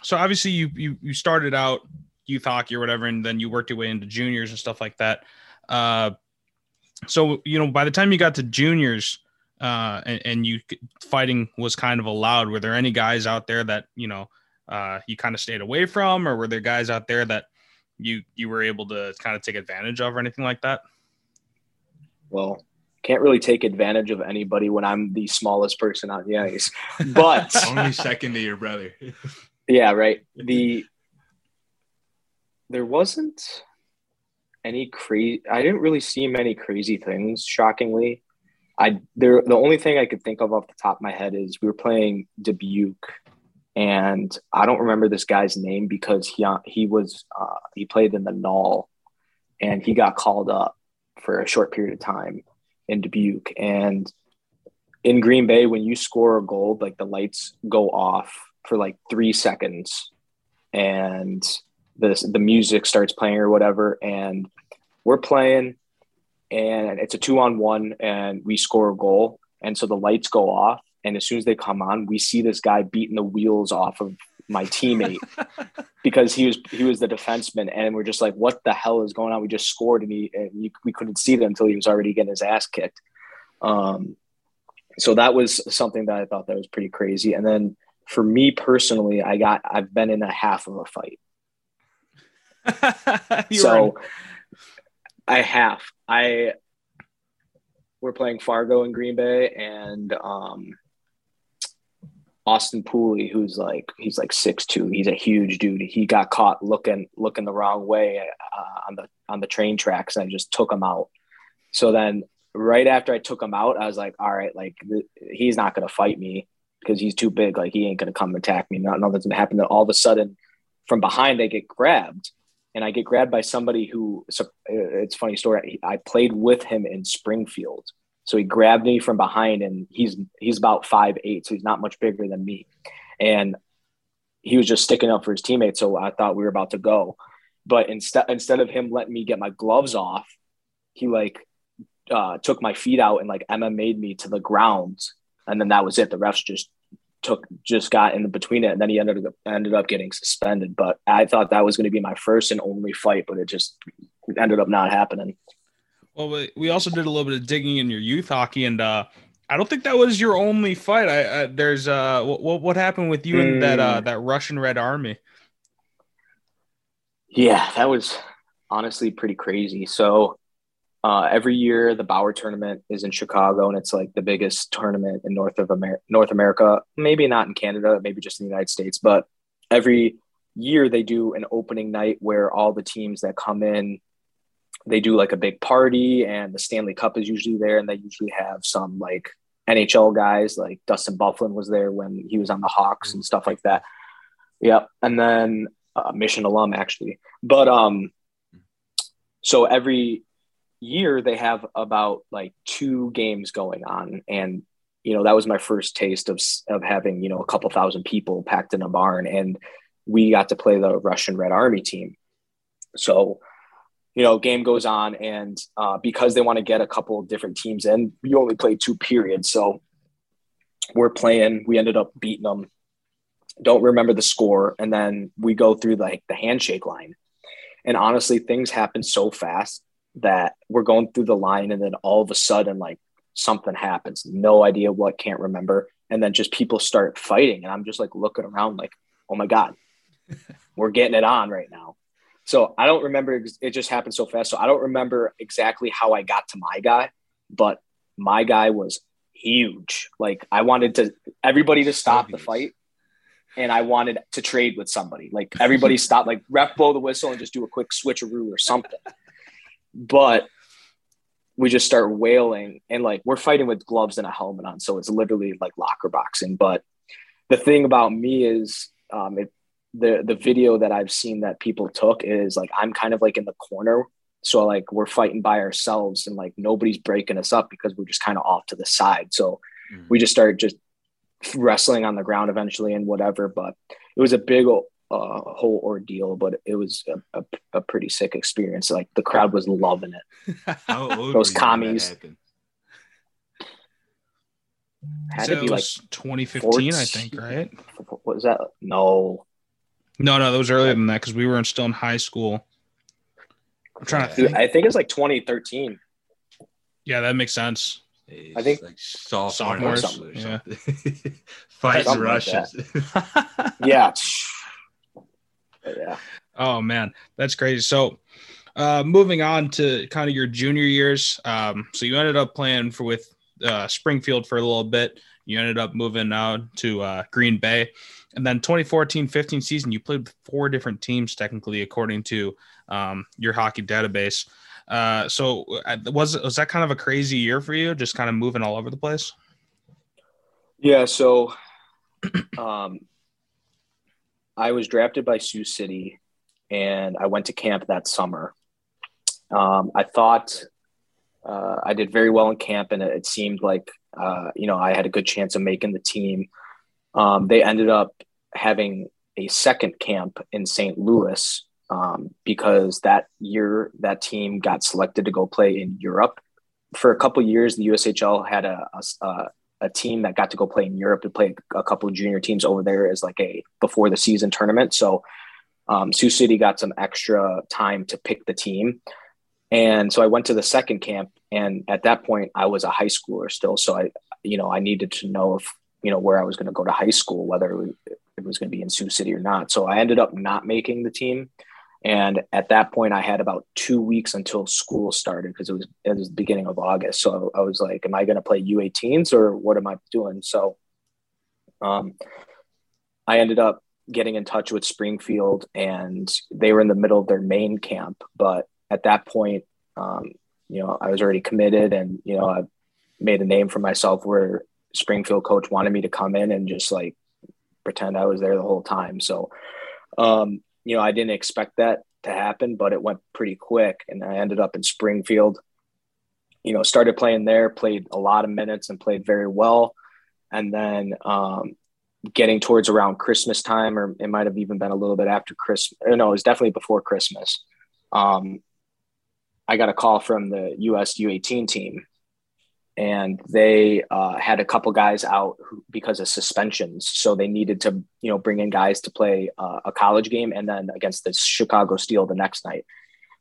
Speaker 3: so obviously you you you started out youth hockey or whatever, and then you worked your way into juniors and stuff like that. Uh so you know by the time you got to juniors uh and, and you fighting was kind of allowed, were there any guys out there that, you know, uh you kind of stayed away from, or were there guys out there that you you were able to kind of take advantage of or anything like that?
Speaker 4: well, can't really take advantage of anybody when I'm the smallest person on the ice. But (laughs)
Speaker 2: Only second to your brother. (laughs)
Speaker 4: yeah, right. The there wasn't any crazy I didn't really see many crazy things, shockingly. I there the only thing I could think of off the top of my head is we were playing Dubuque, and I don't remember this guy's name because he he was uh, he played in the Null, and he got called up for a short period of time in Dubuque, and in Green Bay when you score a goal, like the lights go off for like three seconds, and the the music starts playing or whatever, and we're playing and it's a two on one and we score a goal. And so the lights go off and as soon as they come on we see this guy beating the wheels off of my teammate (laughs) because he was he was the defenseman and we're just like what the hell is going on? We just scored and he and you, we couldn't see it until he was already getting his ass kicked. Um so that was something that i thought that was pretty crazy and then for me personally i got i've been in a half of a fight. (laughs) So I have. I we're playing Fargo in Green Bay, and um, Austin Pooley, who's like he's like six two. He's a huge dude. He got caught looking looking the wrong way uh, on the on the train tracks, and I just took him out. So then, right after I took him out, I was like, all right, like th- he's not gonna fight me because he's too big. Like he ain't gonna come attack me. Not nothing's gonna happen. Then all of a sudden, from behind, I get grabbed and I get grabbed by somebody who it's funny story. I played with him in Springfield. So he grabbed me from behind and he's he's about five eight, so he's not much bigger than me. And he was just sticking up for his teammates. So I thought we were about to go. But instead instead of him letting me get my gloves off, he like uh, took my feet out and like Emma made me to the ground. And then that was it. The refs just took just got in between it and then he ended up ended up getting suspended but i thought that was going to be my first and only fight but it just ended up not happening
Speaker 3: well we also did a little bit of digging in your youth hockey and uh i don't think that was your only fight i, I there's uh what, what happened with you mm. and that uh mm. that russian red army
Speaker 4: yeah that was honestly pretty crazy so uh, every year, the Bauer tournament is in Chicago, and it's like the biggest tournament in North of America. North America, maybe not in Canada, maybe just in the United States, but every year they do an opening night where all the teams that come in, they do like a big party, and the Stanley Cup is usually there, and they usually have some like NHL guys, like Dustin Byfuglien was there when he was on the Hawks and stuff like that. Yep, and then uh, Mission alum actually, but um, so every year they have about like two games going on and you know that was my first taste of of having you know a couple thousand people packed in a barn and we got to play the Russian Red Army team so you know game goes on and uh, because they want to get a couple different teams in you only play two periods. So we're playing we ended up beating them. Don't remember the score. And then we go through like the handshake line. And honestly things happen so fast that we're going through the line and then all of a sudden like something happens. No idea what can't remember. And then just people start fighting and i'm just like looking around like oh my god (laughs) we're getting it on right now so i don't remember it just happened so fast. So i don't remember exactly how i got to my guy but my guy was huge. Like i wanted to everybody to stop the fight and I wanted to trade with somebody. Like everybody (laughs) stop, like ref blow the whistle and just do a quick switcheroo or something. But we just start wailing and like we're fighting with gloves and a helmet on so it's literally like locker boxing. But the thing about me is um, it, the the video that i've seen that people took is like i'm kind of like in the corner so like we're fighting by ourselves and like nobody's breaking us up because we're just kind of off to the side so mm-hmm. we just started just wrestling on the ground eventually and whatever but it was a big uh, whole ordeal, but it was a, a, a, pretty sick experience. Like the crowd was loving it. (laughs) Those commies.
Speaker 3: Had so to be like 2015, I think, right?
Speaker 4: What was that? No.
Speaker 3: No, no, that was earlier than that because we were still in high school. I'm trying to think.
Speaker 4: I think it's like 2013.
Speaker 3: Yeah, that makes sense.
Speaker 4: I think
Speaker 2: like sophomore
Speaker 3: sophomores. Yeah. (laughs)
Speaker 2: Fighting Russians.
Speaker 4: Like yeah (laughs) yeah.
Speaker 3: Oh man, that's crazy. So, uh, moving on to kind of your junior years. Um, so you ended up playing for with uh, Springfield for a little bit. You ended up moving out to uh, Green Bay, and then 2014-15 season, you played four different teams technically, according to um, your hockey database. Uh, so uh, was was that kind of a crazy year for you, just kind of moving all over the place?
Speaker 4: Yeah. So, (clears throat) um, I was drafted by Sioux City, and I went to camp that summer. Um, I thought uh, I did very well in camp, and it seemed like uh, you know I had a good chance of making the team. Um, they ended up having a second camp in St. Louis um, because that year that team got selected to go play in Europe. For a couple years, the USHL had a, a, a team that got to go play in Europe to play a couple of junior teams over there as like a before the season tournament. So um, Sioux City got some extra time to pick the team. And so I went to the second camp, and at that point, I was a high schooler still. So I, you know, I needed to know if you know where I was going to go to high school, whether it was going to be in Sioux City or not. So I ended up not making the team. And at that point, I had about two weeks until school started because it was it was the beginning of August. So I was like, "Am I going to play U18s or what am I doing?" So, um, I ended up getting in touch with Springfield, and they were in the middle of their main camp. But at that point, um, you know, I was already committed, and you know, I made a name for myself where Springfield coach wanted me to come in and just like pretend I was there the whole time. So, um, you know, I didn't expect that to happen, but it went pretty quick. And I ended up in Springfield, you know, started playing there, played a lot of minutes and played very well. And then, um, getting towards around Christmas time, or it might have even been a little bit after Christmas. No, it was definitely before Christmas. Um, I got a call from the US U18 team and they uh, had a couple guys out because of suspensions. So they needed to, you know, bring in guys to play uh, a college game and then against the Chicago Steel the next night.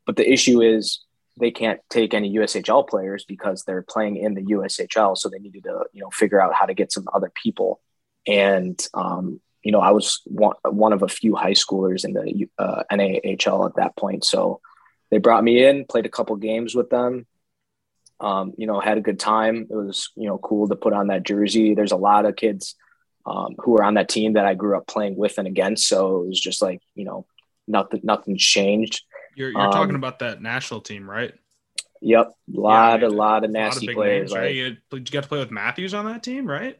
Speaker 4: But the issue is they can't take any USHL players because they're playing in the USHL. So they needed to, you know, figure out how to get some other people. And, um, you know, I was one, one of a few high schoolers in the uh, NAHL at that point. So they brought me in, played a couple games with them, um, you know, had a good time. It was, you know, cool to put on that jersey. There's a lot of kids um, who are on that team that I grew up playing with and against. So it was just like, you know, nothing, nothing changed.
Speaker 3: You're, you're um, talking about that national team, right?
Speaker 4: Yep. A lot, yeah, a lot of nasty lot of players. Names,
Speaker 3: right? You, you got to play with Matthews on that team, right?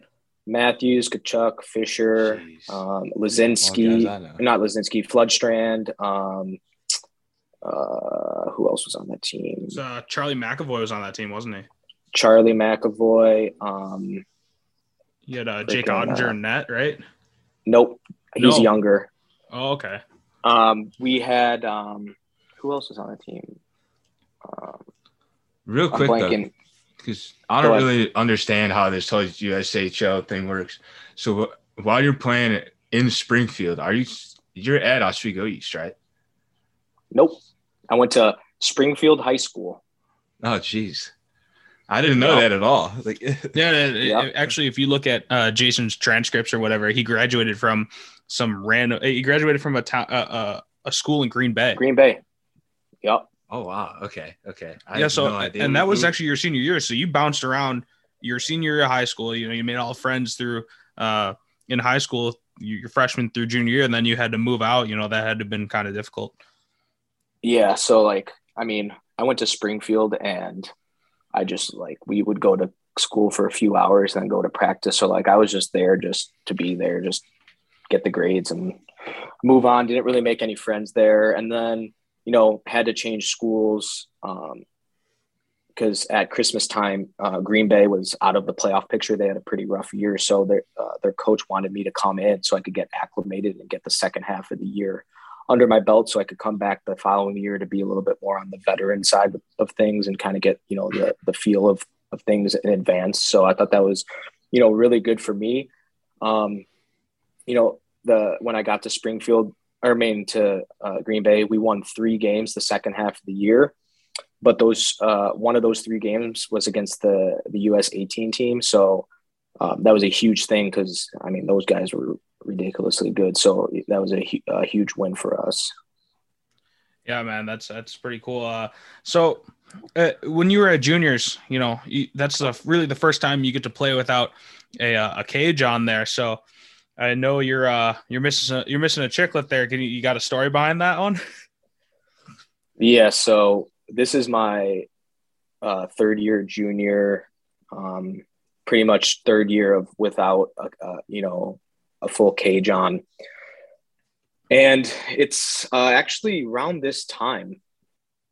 Speaker 4: Matthews, Tkachuk, Fischer, um, Lazinski, not Lazinski, Floodstrand, um, uh, who else was on that team?
Speaker 3: Uh, Charlie McAvoy was on that team, wasn't he?
Speaker 4: Charlie McAvoy. Um,
Speaker 3: you had uh, Jake Oettinger uh, in net, right?
Speaker 4: Nope, he's no. younger.
Speaker 3: Oh, okay.
Speaker 4: Um, we had um, who else was on the team? Um,
Speaker 2: Real quick though, because I don't really understand how this whole USHL thing works. So while you're playing in Springfield, are you you're at Oswego East, right?
Speaker 4: Nope. I went to Springfield High School.
Speaker 2: Oh, geez. I didn't know that at all. (laughs) Like,
Speaker 3: yeah, yeah, actually, if you look at uh, Jason's transcripts or whatever, he graduated from some random. He graduated from a town, uh, uh, a school in Green Bay.
Speaker 4: Green Bay. Yep.
Speaker 2: Oh wow. Okay. Okay.
Speaker 3: I yeah. So, no and that was actually your senior year. So you bounced around your senior year of high school. You know, you made all friends through uh, in high school, your freshman through junior year, and then you had to move out. You know, that had to have been kind of difficult.
Speaker 4: Yeah. So like, I mean, I went to Springfield and I just like we would go to school for a few hours then go to practice. So like I was just there just to be there, just get the grades and move on. Didn't really make any friends there. And then, you know, had to change schools. Um, because at Christmas time, uh, Green Bay was out of the playoff picture. They had a pretty rough year, so their uh, their coach wanted me to come in so I could get acclimated and get the second half of the year under my belt so I could come back the following year to be a little bit more on the veteran side of things and kind of get, you know, the, the feel of, of things in advance. So I thought that was, you know, really good for me. Um, you know, the, when I got to Springfield, or I mean to uh, Green Bay, we won three games the second half of the year, but those, uh, one of those three games was against the, the US 18 team. So um, that was a huge thing. Cause I mean, those guys were ridiculously good. So that was a, a huge win for us.
Speaker 3: Yeah, man, that's that's pretty cool. Uh, so uh, when you were at juniors, you know, you, that's the, really the first time you get to play without a, uh, a cage on there. So I know you're uh, you're missing a, you're missing a chiclet there. Can you, you got a story behind that one? (laughs)
Speaker 4: Yeah. So this is my uh, third year junior, um, pretty much third year of without a, a, you know a full cage on, and it's uh, actually around this time.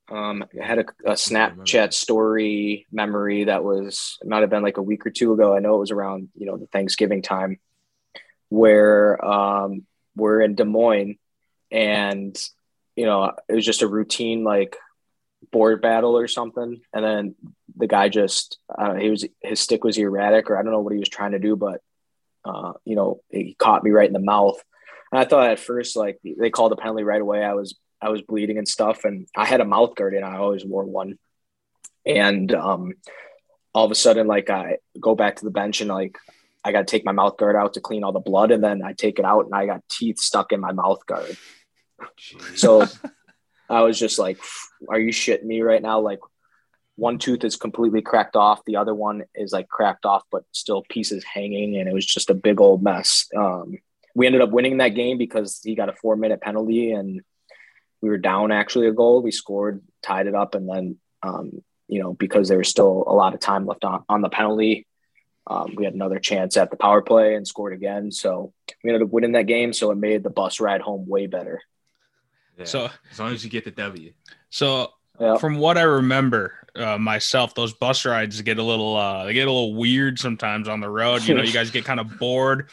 Speaker 4: Um, I had a, a Snapchat story memory that was it might have been like a week or two ago. I know it was around you know the Thanksgiving time, where um, we're in Des Moines, and you know it was just a routine like board battle or something, and then the guy just uh, he was his stick was erratic or I don't know what he was trying to do, but uh, you know he caught me right in the mouth. And I thought at first like they called a penalty right away. I was I was bleeding and stuff, and I had a mouth guard and I always wore one. And um, all of a sudden, like I go back to the bench and like I got to take my mouth guard out to clean all the blood, and then I take it out and I got teeth stuck in my mouth guard. Jeez. So (laughs) I was just like, "Are you shitting me right now?" Like one tooth is completely cracked off, the other one is like cracked off, but still pieces hanging, and it was just a big old mess. Um, we ended up winning that game because he got a four minute penalty, and we were down actually a goal. We scored, tied it up, and then um, you know because there was still a lot of time left on on the penalty. Um, we had another chance at the power play and scored again. So we ended up winning that game. So it made the bus ride home way better.
Speaker 2: Yeah, so as long as you get the W.
Speaker 3: So from what I remember uh, myself, those bus rides get a little uh, they get a little weird sometimes on the road. You know, you guys get kind of (laughs) bored.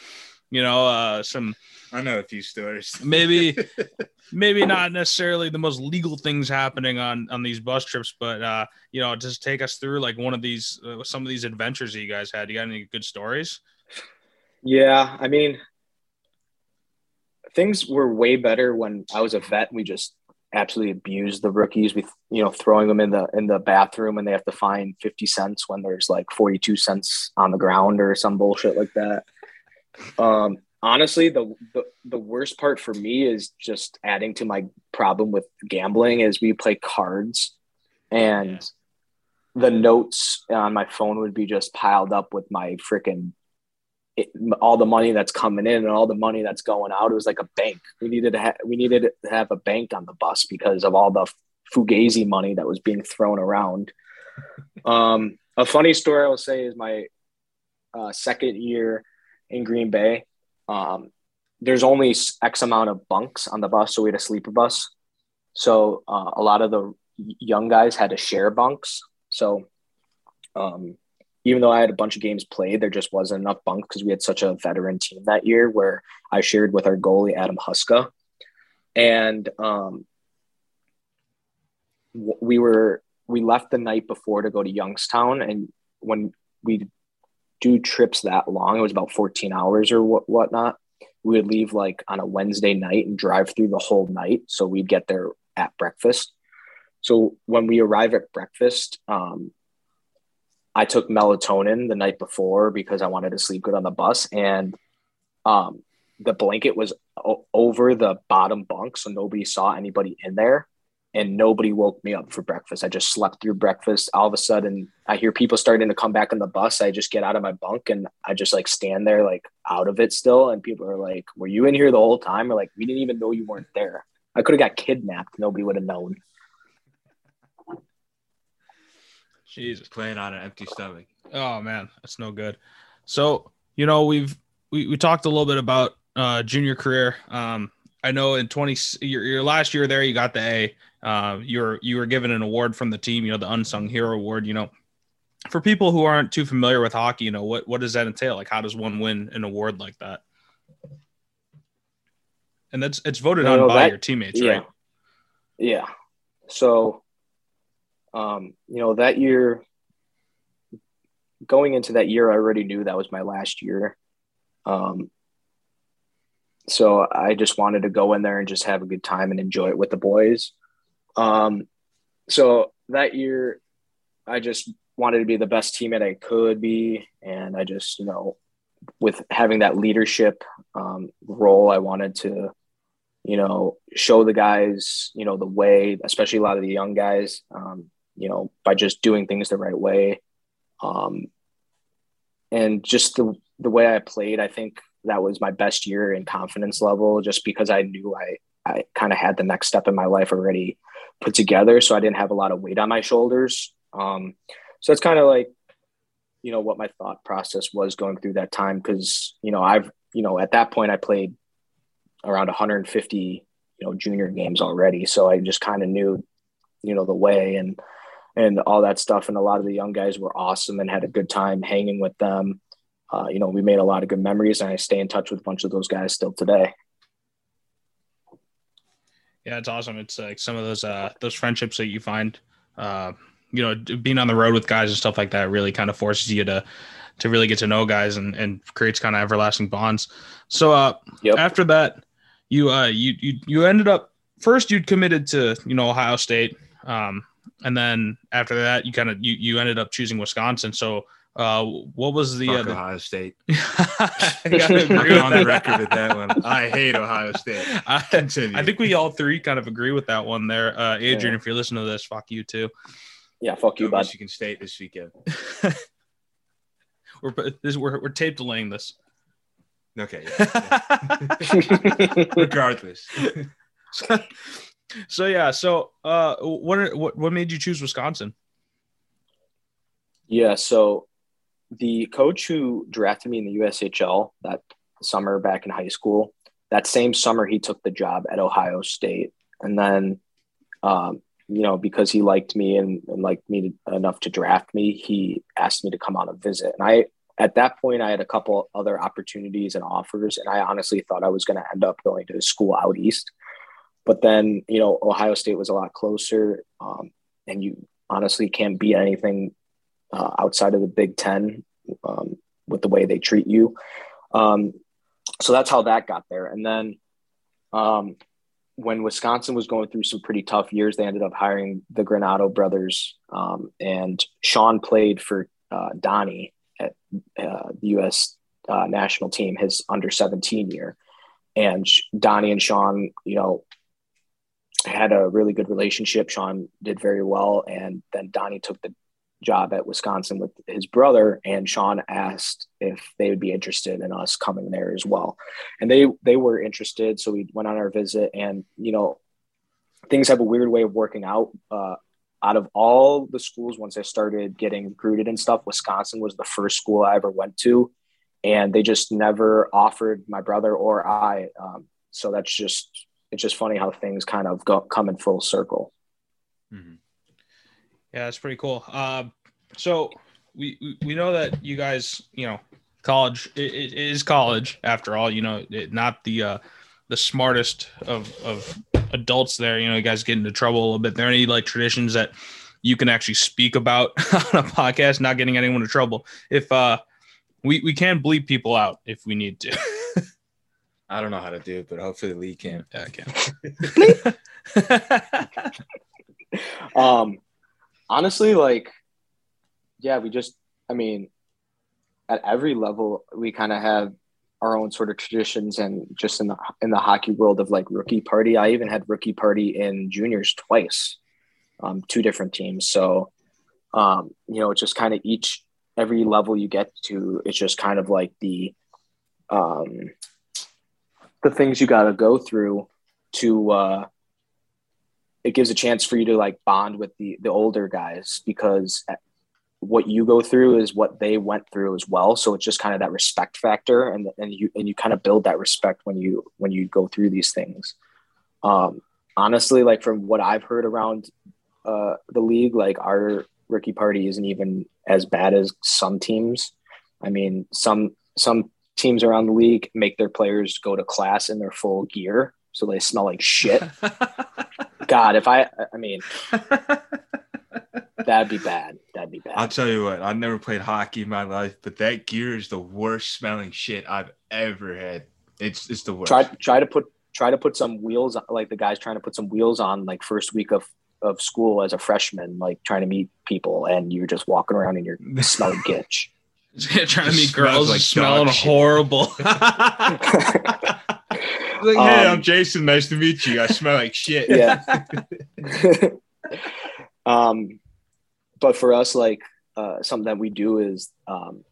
Speaker 3: You know, uh, some
Speaker 2: I know a few stories.
Speaker 3: maybe (laughs) maybe not necessarily the most legal things happening on on these bus trips, but uh, you know, just take us through like one of these uh, some of these adventures that you guys had. You got any good stories?
Speaker 4: Yeah, I mean, things were way better when I was a vet. We just absolutely abuse the rookies with you know throwing them in the in the bathroom and they have to find 50 cents when there's like 42 cents on the ground or some bullshit like that um honestly the, the the worst part for me is just adding to my problem with gambling is we play cards and yeah. the notes on my phone would be just piled up with my freaking it, all the money that's coming in and all the money that's going out. It was like a bank. We needed to have we needed to have a bank on the bus because of all the fugazi money that was being thrown around. (laughs) Um, a funny story I will say is my uh, second year in Green Bay. Um, there's only X amount of bunks on the bus, so we had a sleeper bus. So uh, a lot of the young guys had to share bunks. So um, even though I had a bunch of games played, there just wasn't enough bunks because we had such a veteran team that year where I shared with our goalie, Adam Huska. And um, we were, we left the night before to go to Youngstown. And when we do trips that long, it was about 14 hours or what, whatnot. We would leave like on a Wednesday night and drive through the whole night. So we'd get there at breakfast. So when we arrive at breakfast, um, I took melatonin the night before because I wanted to sleep good on the bus, and um, the blanket was o- over the bottom bunk, so nobody saw anybody in there, and nobody woke me up for breakfast. I just slept through breakfast. All of a sudden, I hear people starting to come back on the bus. I just get out of my bunk and I just like stand there, like out of it still, and people are like, "Were you in here the whole time?" Or like, "We didn't even know you weren't there." I could have got kidnapped. Nobody would have known.
Speaker 2: Jesus, playing on an empty stomach.
Speaker 3: Oh man, that's no good. So you know we've we, we talked a little bit about uh, junior career. Um, I know in twenty your, your last year there you got the A. Uh, you were you were given an award from the team. You know the unsung hero award. You know for people who aren't too familiar with hockey, you know what what does that entail? Like how does one win an award like that? And that's it's voted on by that, your teammates,
Speaker 4: yeah.
Speaker 3: right?
Speaker 4: Yeah. So um, you know, that year, going into that year, I already knew that was my last year. Um, so I just wanted to go in there and just have a good time and enjoy it with the boys. Um, so that year, I just wanted to be the best teammate I could be, and I just, you know, with having that leadership um, role, I wanted to, you know, show the guys, you know, the way, especially a lot of the young guys, um, you know, by just doing things the right way. Um, and just the, the way I played, I think that was my best year in confidence level, just because I knew I, I kind of had the next step in my life already put together, so I didn't have a lot of weight on my shoulders. Um, so that's kind of like, you know, what my thought process was going through that time because you know I've you know at that point I played around 150 you know junior games already, so I just kind of knew you know the way and and all that stuff. And a lot of the young guys were awesome and had a good time hanging with them. Uh, you know, we made a lot of good memories, and I stay in touch with a bunch of those guys still today.
Speaker 3: Yeah, it's awesome. It's like some of those uh, those friendships that you find, uh, you know, being on the road with guys and stuff like that really kind of forces you to to really get to know guys and and creates kind of everlasting bonds. So uh,
Speaker 4: Yep.
Speaker 3: after that, you uh you you you ended up first you'd committed to you know Ohio State, um, and then after that you kind of you you ended up choosing Wisconsin. So uh, what was the, uh, the
Speaker 2: Ohio State. (laughs) (laughs)
Speaker 3: I gotta agree
Speaker 2: on the
Speaker 3: that.
Speaker 2: record with that one. I hate Ohio State. (laughs)
Speaker 3: I, I think we all three kind of agree with that one there. Uh, Adrian,
Speaker 4: Yeah.
Speaker 3: if you're listening to this, fuck you too.
Speaker 4: Yeah, fuck you,
Speaker 2: Go
Speaker 4: bud.
Speaker 2: Michigan State this weekend.
Speaker 3: We're this we're, we're tape delaying this.
Speaker 2: Okay. yeah, yeah. Regardless.
Speaker 3: So yeah, so uh, what are, what what made you choose Wisconsin?
Speaker 4: Yeah, so the coach who drafted me in the USHL that summer back in high school, that same summer he took the job at Ohio State. And then, um, you know, because he liked me and, and liked me to, enough to draft me, he asked me to come on a visit. And I, at that point, I had a couple other opportunities and offers, and I honestly thought I was going to end up going to school out east. But then, you know, Ohio State was a lot closer, um, and you honestly can't beat anything uh, outside of the Big Ten um, with the way they treat you. Um, so that's how that got there. And then um, when Wisconsin was going through some pretty tough years, they ended up hiring the Granato brothers. Um, and Sean played for uh, Donnie at uh, the U.S. Uh, national team, his under 17 year. And Donnie and Sean, you know, had a really good relationship. Sean did very well. And then Donnie took the job at Wisconsin with his brother, and Sean asked if they would be interested in us coming there as well, and they they were interested. So we went on our visit, and you know, things have a weird way of working out. Uh, out of all the schools, once I started getting recruited and stuff, Wisconsin was the first school I ever went to, and they just never offered my brother or I. Um, so that's just it's just funny how things kind of go, come in full circle.
Speaker 2: Mhm.
Speaker 3: Yeah, it's pretty cool. Uh, so we, we we know that you guys, you know, college it, it is college after all. You know, it, not the uh, the smartest of of adults there. You know, you guys get into trouble a little bit. Are There any like traditions that you can actually speak about (laughs) on a podcast, not getting anyone in trouble? If uh, we we can bleep people out if we need to. (laughs)
Speaker 2: I don't know how to do it, but hopefully league can.
Speaker 3: I can.
Speaker 4: um honestly like yeah we just i mean at every level we kind of have our own sort of traditions and just in the in the hockey world of like rookie party i even had rookie party in juniors twice um two different teams so um you know it's just kind of each every level you get to it's just kind of like the um the things you got to go through to uh it gives a chance for you to like bond with the the older guys because what you go through is what they went through as well. So it's just kind of that respect factor and and you and you kind of build that respect when you when you go through these things. Um honestly like from what i've heard around uh the league like our rookie party isn't even as bad as some teams. I mean some some teams around the league make their players go to class in their full gear so they smell like shit (laughs) God, if I, I mean, that'd be bad. That'd be bad.
Speaker 2: I'll tell you what, I've never played hockey in my life, but that gear is the worst smelling shit I've ever had. It's it's the worst.
Speaker 4: Try, try to put, try to put some wheels, like the guys trying to put some wheels on, like first week of of school as a freshman, like trying to meet people, and you're just walking around in your (laughs) smelly gitch.
Speaker 3: Trying to meet girls
Speaker 2: like
Speaker 3: smelling horrible. (laughs) (laughs)
Speaker 2: like, hey,
Speaker 4: Um,
Speaker 2: I'm Jason. Nice to meet you. I smell like shit.
Speaker 4: Yeah. (laughs) um, but for us, like uh, something that we do is um,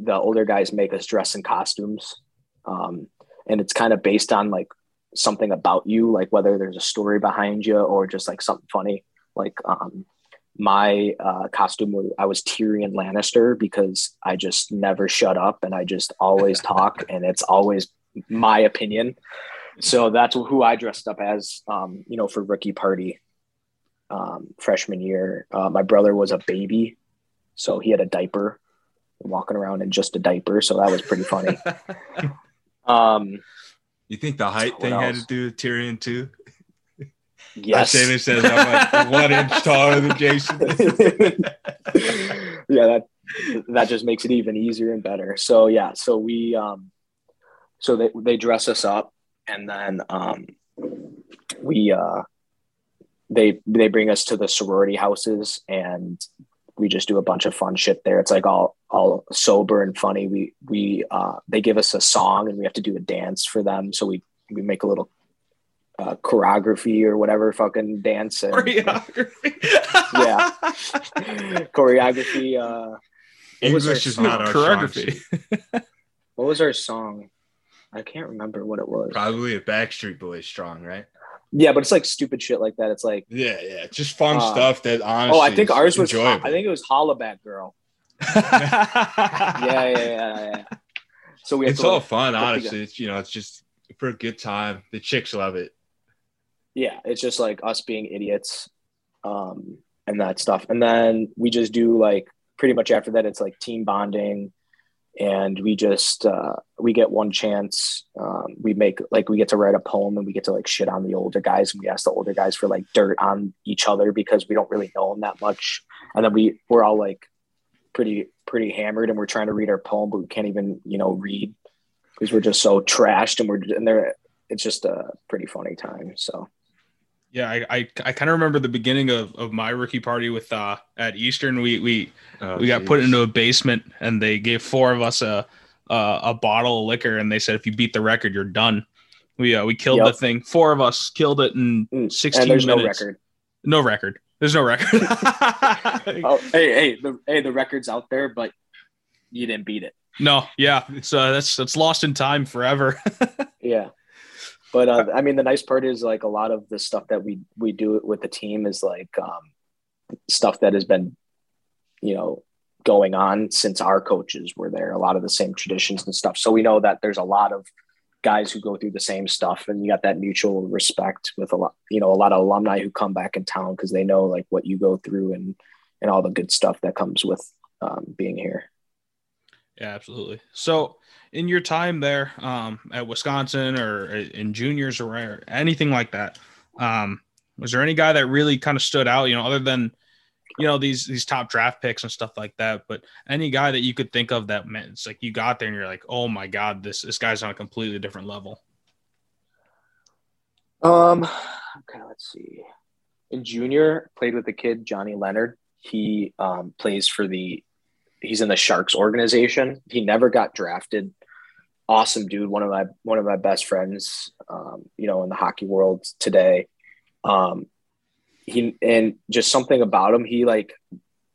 Speaker 4: the older guys make us dress in costumes, um, and it's kind of based on like something about you, like whether there's a story behind you or just like something funny. Like um, my uh, costume, was, I was Tyrion Lannister because I just never shut up and I just always (laughs) talk and it's always my opinion. So that's who I dressed up as, um, you know, for rookie party um, freshman year. Uh, my brother was a baby, so he had a diaper, walking around in just a diaper. So that was pretty funny. (laughs) um,
Speaker 2: You think the height
Speaker 4: What
Speaker 2: thing had to do with Tyrion too?
Speaker 4: Yes.
Speaker 2: David says I'm like (laughs) one inch taller than Jason. (laughs)
Speaker 4: yeah, that that just makes it even easier and better. So yeah, so we um so they they dress us up and then um we uh they they bring us to the sorority houses and we just do a bunch of fun shit there. It's like all all sober and funny. We we uh they give us a song and we have to do a dance for them. So we we make a little uh, choreography or whatever fucking dance and
Speaker 3: Choreography.
Speaker 4: Yeah. (laughs) choreography. Uh, what was our
Speaker 2: English is
Speaker 4: song?
Speaker 2: not our
Speaker 3: Choreography. (laughs)
Speaker 4: What was our song? I can't remember what it was.
Speaker 2: Probably a Backstreet Boys strong, right?
Speaker 4: Yeah, but it's like stupid shit like that. It's like,
Speaker 2: Yeah, yeah. Just fun
Speaker 4: Uh,
Speaker 2: stuff that honestly.
Speaker 4: oh, I think ours was.
Speaker 2: enjoyable.
Speaker 4: I think it was Hollaback Girl. (laughs) Yeah, yeah, yeah, yeah. So we
Speaker 2: it's
Speaker 4: to,
Speaker 2: all
Speaker 4: like,
Speaker 2: fun, honestly. It's you know, it's just for a good time. The chicks love it.
Speaker 4: Yeah, it's just like us being idiots, um, and that stuff. And then we just do like pretty much after that, it's like team bonding, and we just uh, we get one chance. Um, we make like we get to write a poem, and we get to like shit on the older guys, and we ask the older guys for like dirt on each other because we don't really know them that much. And then we we're all like pretty pretty hammered, and we're trying to read our poem, but we can't even you know read because we're just so trashed, and we're and they're it's just a pretty funny time. So.
Speaker 3: Yeah, I I, I kind of remember the beginning of, of my rookie party with uh at Eastern. We we
Speaker 2: Oh,
Speaker 3: we got put into a basement and they gave four of us a a, a bottle of liquor and they said if you beat the record you're done. We uh, we killed
Speaker 4: Yep.
Speaker 3: the thing. Four of us killed it in
Speaker 4: Mm,
Speaker 3: 16
Speaker 4: and there's
Speaker 3: minutes.
Speaker 4: no record.
Speaker 3: No record. There's no record. (laughs)
Speaker 4: Oh, hey, hey, the hey, the record's out there, but you didn't beat it.
Speaker 3: no, yeah. So that's that's lost in time forever. (laughs)
Speaker 4: Yeah, but uh, I mean, the nice part is like a lot of the stuff that we we do with the team is like um, stuff that has been, you know, going on since our coaches were there. A lot of the same traditions and stuff. So we know that there's a lot of guys who go through the same stuff, and you got that mutual respect with a lot, you know, a lot of alumni who come back in town because they know like what you go through and and all the good stuff that comes with um, being here.
Speaker 3: Yeah, absolutely. So, in your time there um, at Wisconsin or in juniors or anything like that, um, was there any guy that really kind of stood out? You know, other than you know these these top draft picks and stuff like that, but any guy that you could think of that meant it's like you got there and you're like, oh my god, this this guy's on a completely different level.
Speaker 4: Um, okay, let's see. In junior, played with the kid Johnny Leonard. He um, plays for the. He's in the Sharks organization. He never got drafted. Awesome dude. One of my one of my best friends. Um, you know, in the hockey world today. Um, he and just something about him. He like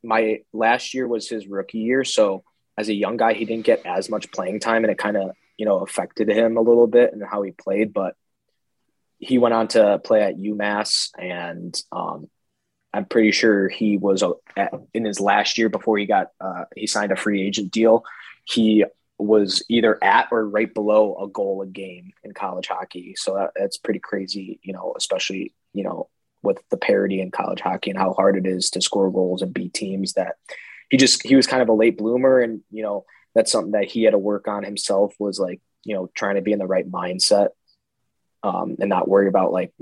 Speaker 4: my last year was his rookie year, so as a young guy, he didn't get as much playing time, and it kind of you know affected him a little bit and how he played, but he went on to play at UMass, and um, I'm pretty sure he was at, in his last year before he got uh, he signed a free agent deal. He was either at or right below a goal a game in college hockey. So that, that's pretty crazy, you know, especially you know with the parity in college hockey and how hard it is to score goals and beat teams. That he just he was kind of a late bloomer, and you know that's something that he had to work on himself. Was like you know trying to be in the right mindset um, and not worry about like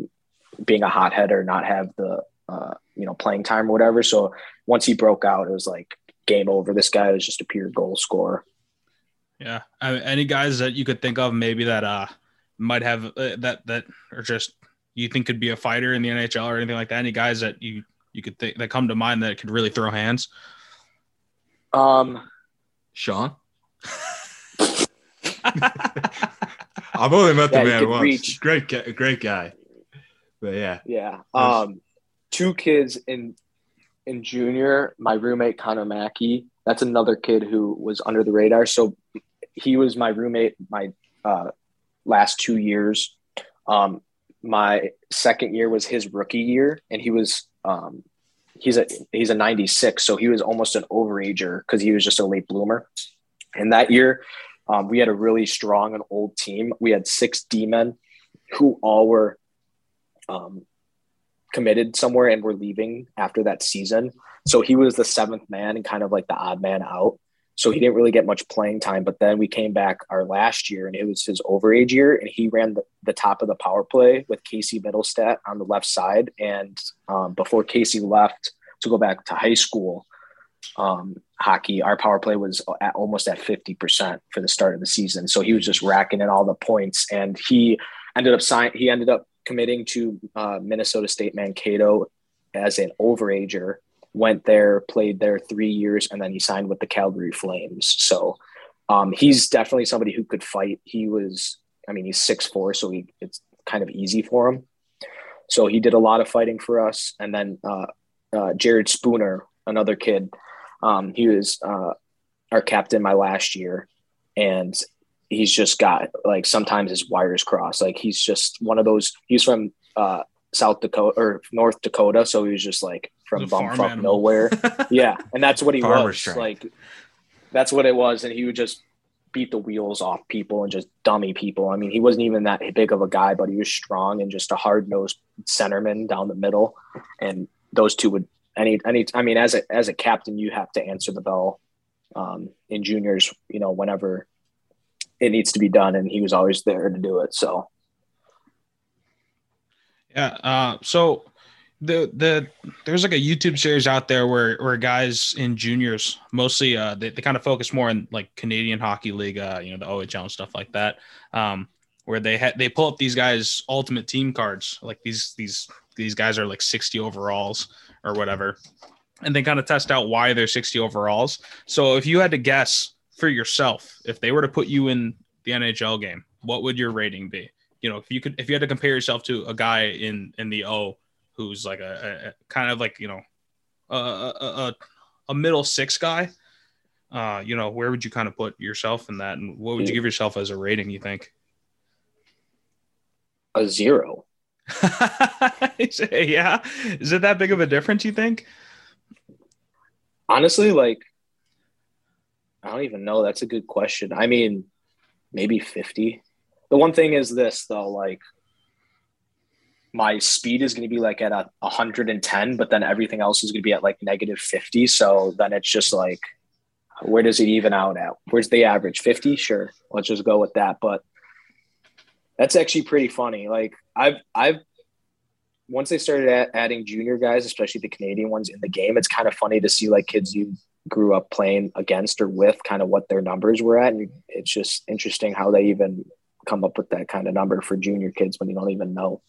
Speaker 4: being a hothead or not have the uh, you know playing time or whatever. So once he broke out, it was like game over. This guy was just a pure goal scorer.
Speaker 3: Yeah, I mean, any guys that you could think of maybe that uh might have uh, that that or just you think could be a fighter in the NHL or anything like that. Any guys that you you could think that come to mind that could really throw hands.
Speaker 4: Um,
Speaker 2: Sean. (laughs) I've only met the
Speaker 4: Yeah, he
Speaker 2: man once.
Speaker 4: reach.
Speaker 2: Great, guy- great guy. But yeah,
Speaker 4: yeah. Um, two kids in in junior. My roommate Connor Mackey. That's another kid who was under the radar. So he was my roommate my uh, last two years. Um, my second year was his rookie year, and he was um, he's a he's a 96, so he was almost an overager because he was just a late bloomer. And that year, um, we had a really strong and old team. We had six D men who all were um, committed somewhere and were leaving after that season. So he was the seventh man and kind of like the odd man out. So he didn't really get much playing time. But then we came back our last year and it was his overage year. And he ran the, the top of the power play with Casey Mittelstadt on the left side. And um, before Casey left to go back to high school um, hockey, our power play was at almost at 50% for the start of the season. So he was just racking in all the points. And he ended up sign he ended up committing to uh, Minnesota State Mankato as an overager went there, played there three years, and then he signed with the Calgary Flames. So um, he's definitely somebody who could fight. He was, I mean, he's six four, so he, it's kind of easy for him. So he did a lot of fighting for us. And then uh, uh, Jared Spooner, another kid, um, he was uh, our captain my last year, and he's just got like sometimes his wires cross. Like he's just one of those. He's from uh, South Dakota or North Dakota, so he was just like from bumfuck nowhere. (laughs) yeah, and that's what he Farmer was strength. like. That's what it was, and he would just beat the wheels off people and just dummy people. I mean, he wasn't even that big of a guy, but he was strong and just a hard nosed centerman down the middle. And those two would any any. I mean, as a as a captain, you have to answer the bell um, in juniors. You know, whenever it needs to be done, and he was always there to do it. So.
Speaker 3: Yeah. Uh, so the the there's like a YouTube series out there where where guys in juniors mostly uh they, they kind of focus more on like Canadian Hockey League, uh, you know, the OHL and stuff like that. Um, where they had they pull up these guys ultimate team cards, like these these these guys are like 60 overalls or whatever, and they kind of test out why they're 60 overalls. So if you had to guess for yourself, if they were to put you in the NHL game, what would your rating be? You know, if you could if you had to compare yourself to a guy in in the O who's like a, a kind of like you know a, a, a middle six guy uh you know where would you kind of put yourself in that? And what would you give yourself as a rating you think?
Speaker 4: A zero. (laughs)
Speaker 3: Yeah. Is it that big of a difference you think?
Speaker 4: Honestly like i don't even know that's a good question i mean maybe 50 the one thing is this though like my speed is going to be like at a 110, but then everything else is going to be at like negative 50. So then it's just like, where does it even out at? Where's the average? 50? Sure. Let's just go with that. But that's actually pretty funny. Like I've, I've, once they started adding junior guys, especially the Canadian ones in the game, it's kind of funny to see like kids you grew up playing against or with kind of what their numbers were at. And it's just interesting how they even come up with that kind of number for junior kids when you don't even know.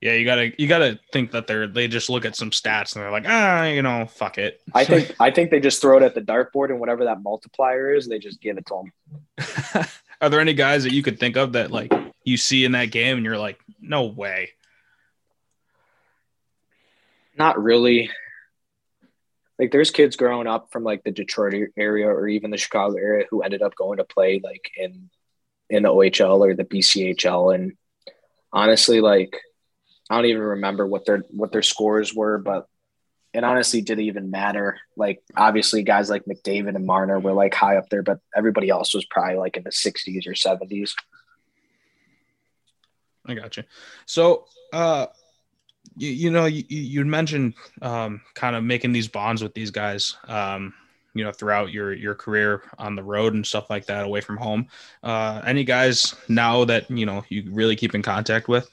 Speaker 3: Yeah, you gotta you gotta think that they're they just look at some stats and they're like, ah, you know, fuck it.
Speaker 4: I (laughs) think I think they just throw it at the dartboard and whatever that multiplier is, they just give it to
Speaker 3: them. (laughs) Are there any guys that you could think of that like you see in that game and you're like, no way?
Speaker 4: Not really. Like there's kids growing up from like the Detroit area or even the Chicago area who ended up going to play like in in the OHL or the BCHL and honestly like I don't even remember what their what their scores were, but it honestly didn't even matter. Like obviously guys like McDavid and Marner were like high up there, but everybody else was probably like in the 60s or 70s.
Speaker 3: I got you. So, uh, you, you know, you, you mentioned um, kind of making these bonds with these guys, um, you know, throughout your your career on the road and stuff like that, away from home. Uh, any guys now that you know you really keep in contact with?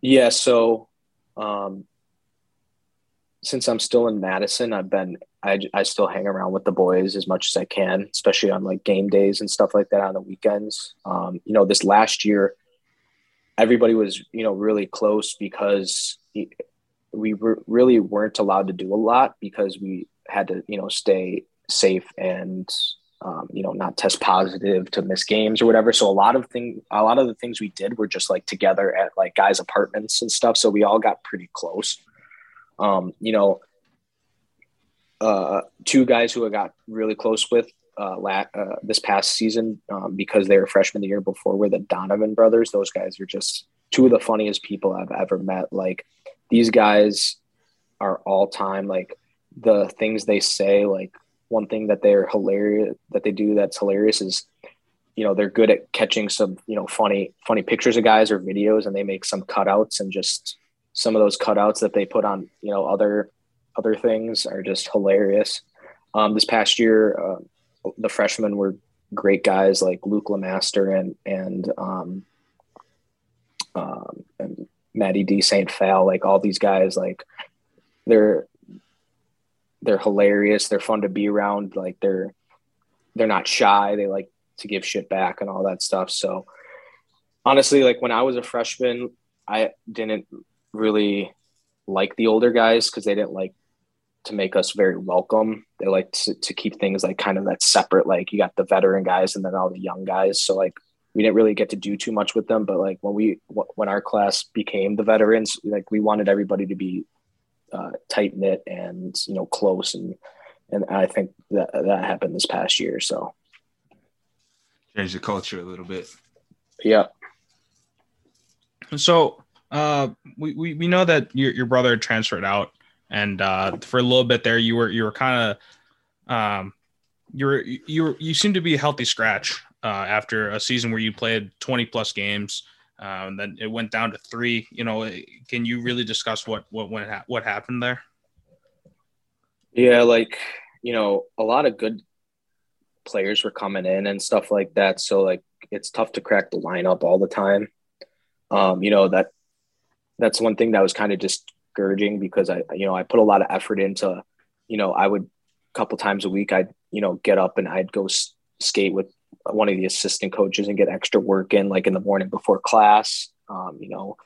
Speaker 4: Yeah, so um, since I'm still in Madison, I've been I, I still hang around with the boys as much as I can, especially on like game days and stuff like that on the weekends. Um, you know, this last year, everybody was you know really close because we were, really weren't allowed to do a lot because we had to you know stay safe and um, you know, not test positive to miss games or whatever. So a lot of thing, a lot of the things we did were just like together at like guys' apartments and stuff. So we all got pretty close. Um, you know, uh, two guys who I got really close with uh, la- uh, this past season um, because they were freshmen the year before were the Donovan brothers. Those guys are just two of the funniest people I've ever met. Like these guys are all time. Like the things they say, like one thing that they're hilarious that they do that's hilarious is you know they're good at catching some you know funny funny pictures of guys or videos and they make some cutouts and just some of those cutouts that they put on you know other other things are just hilarious um, this past year uh, the freshmen were great guys like luke LaMaster and and um, um, and Matty De St. Phalle, like all these guys, like they're they're hilarious. They're fun to be around. Like they're they're not shy. They like to give shit back and all that stuff. So honestly, like when I was a freshman, I didn't really like the older guys because they didn't like to make us very welcome. They like to, to keep things like kind of that separate. Like you got the veteran guys and then all the young guys. So like we didn't really get to do too much with them. But like when we when our class became the veterans, like we wanted everybody to be uh, tight knit and you know close and and I think that that happened this past year. So
Speaker 2: change the culture a little bit.
Speaker 4: Yeah.
Speaker 3: So uh, we, we we know that your your brother transferred out, and uh, for a little bit there, you were you were kind of um, you were you were you seem to be a healthy scratch uh, after a season where you played 20 plus games. Um, then it went down to three. You know, can you really discuss what what went what happened there?
Speaker 4: Yeah, like you know, a lot of good players were coming in and stuff like that. So like, it's tough to crack the lineup all the time. Um, you know that that's one thing that was kind of discouraging because I you know I put a lot of effort into you know I would a couple times a week I'd you know get up and I'd go s- skate with one of the assistant coaches and get extra work in, like in the morning before class. Um, you know,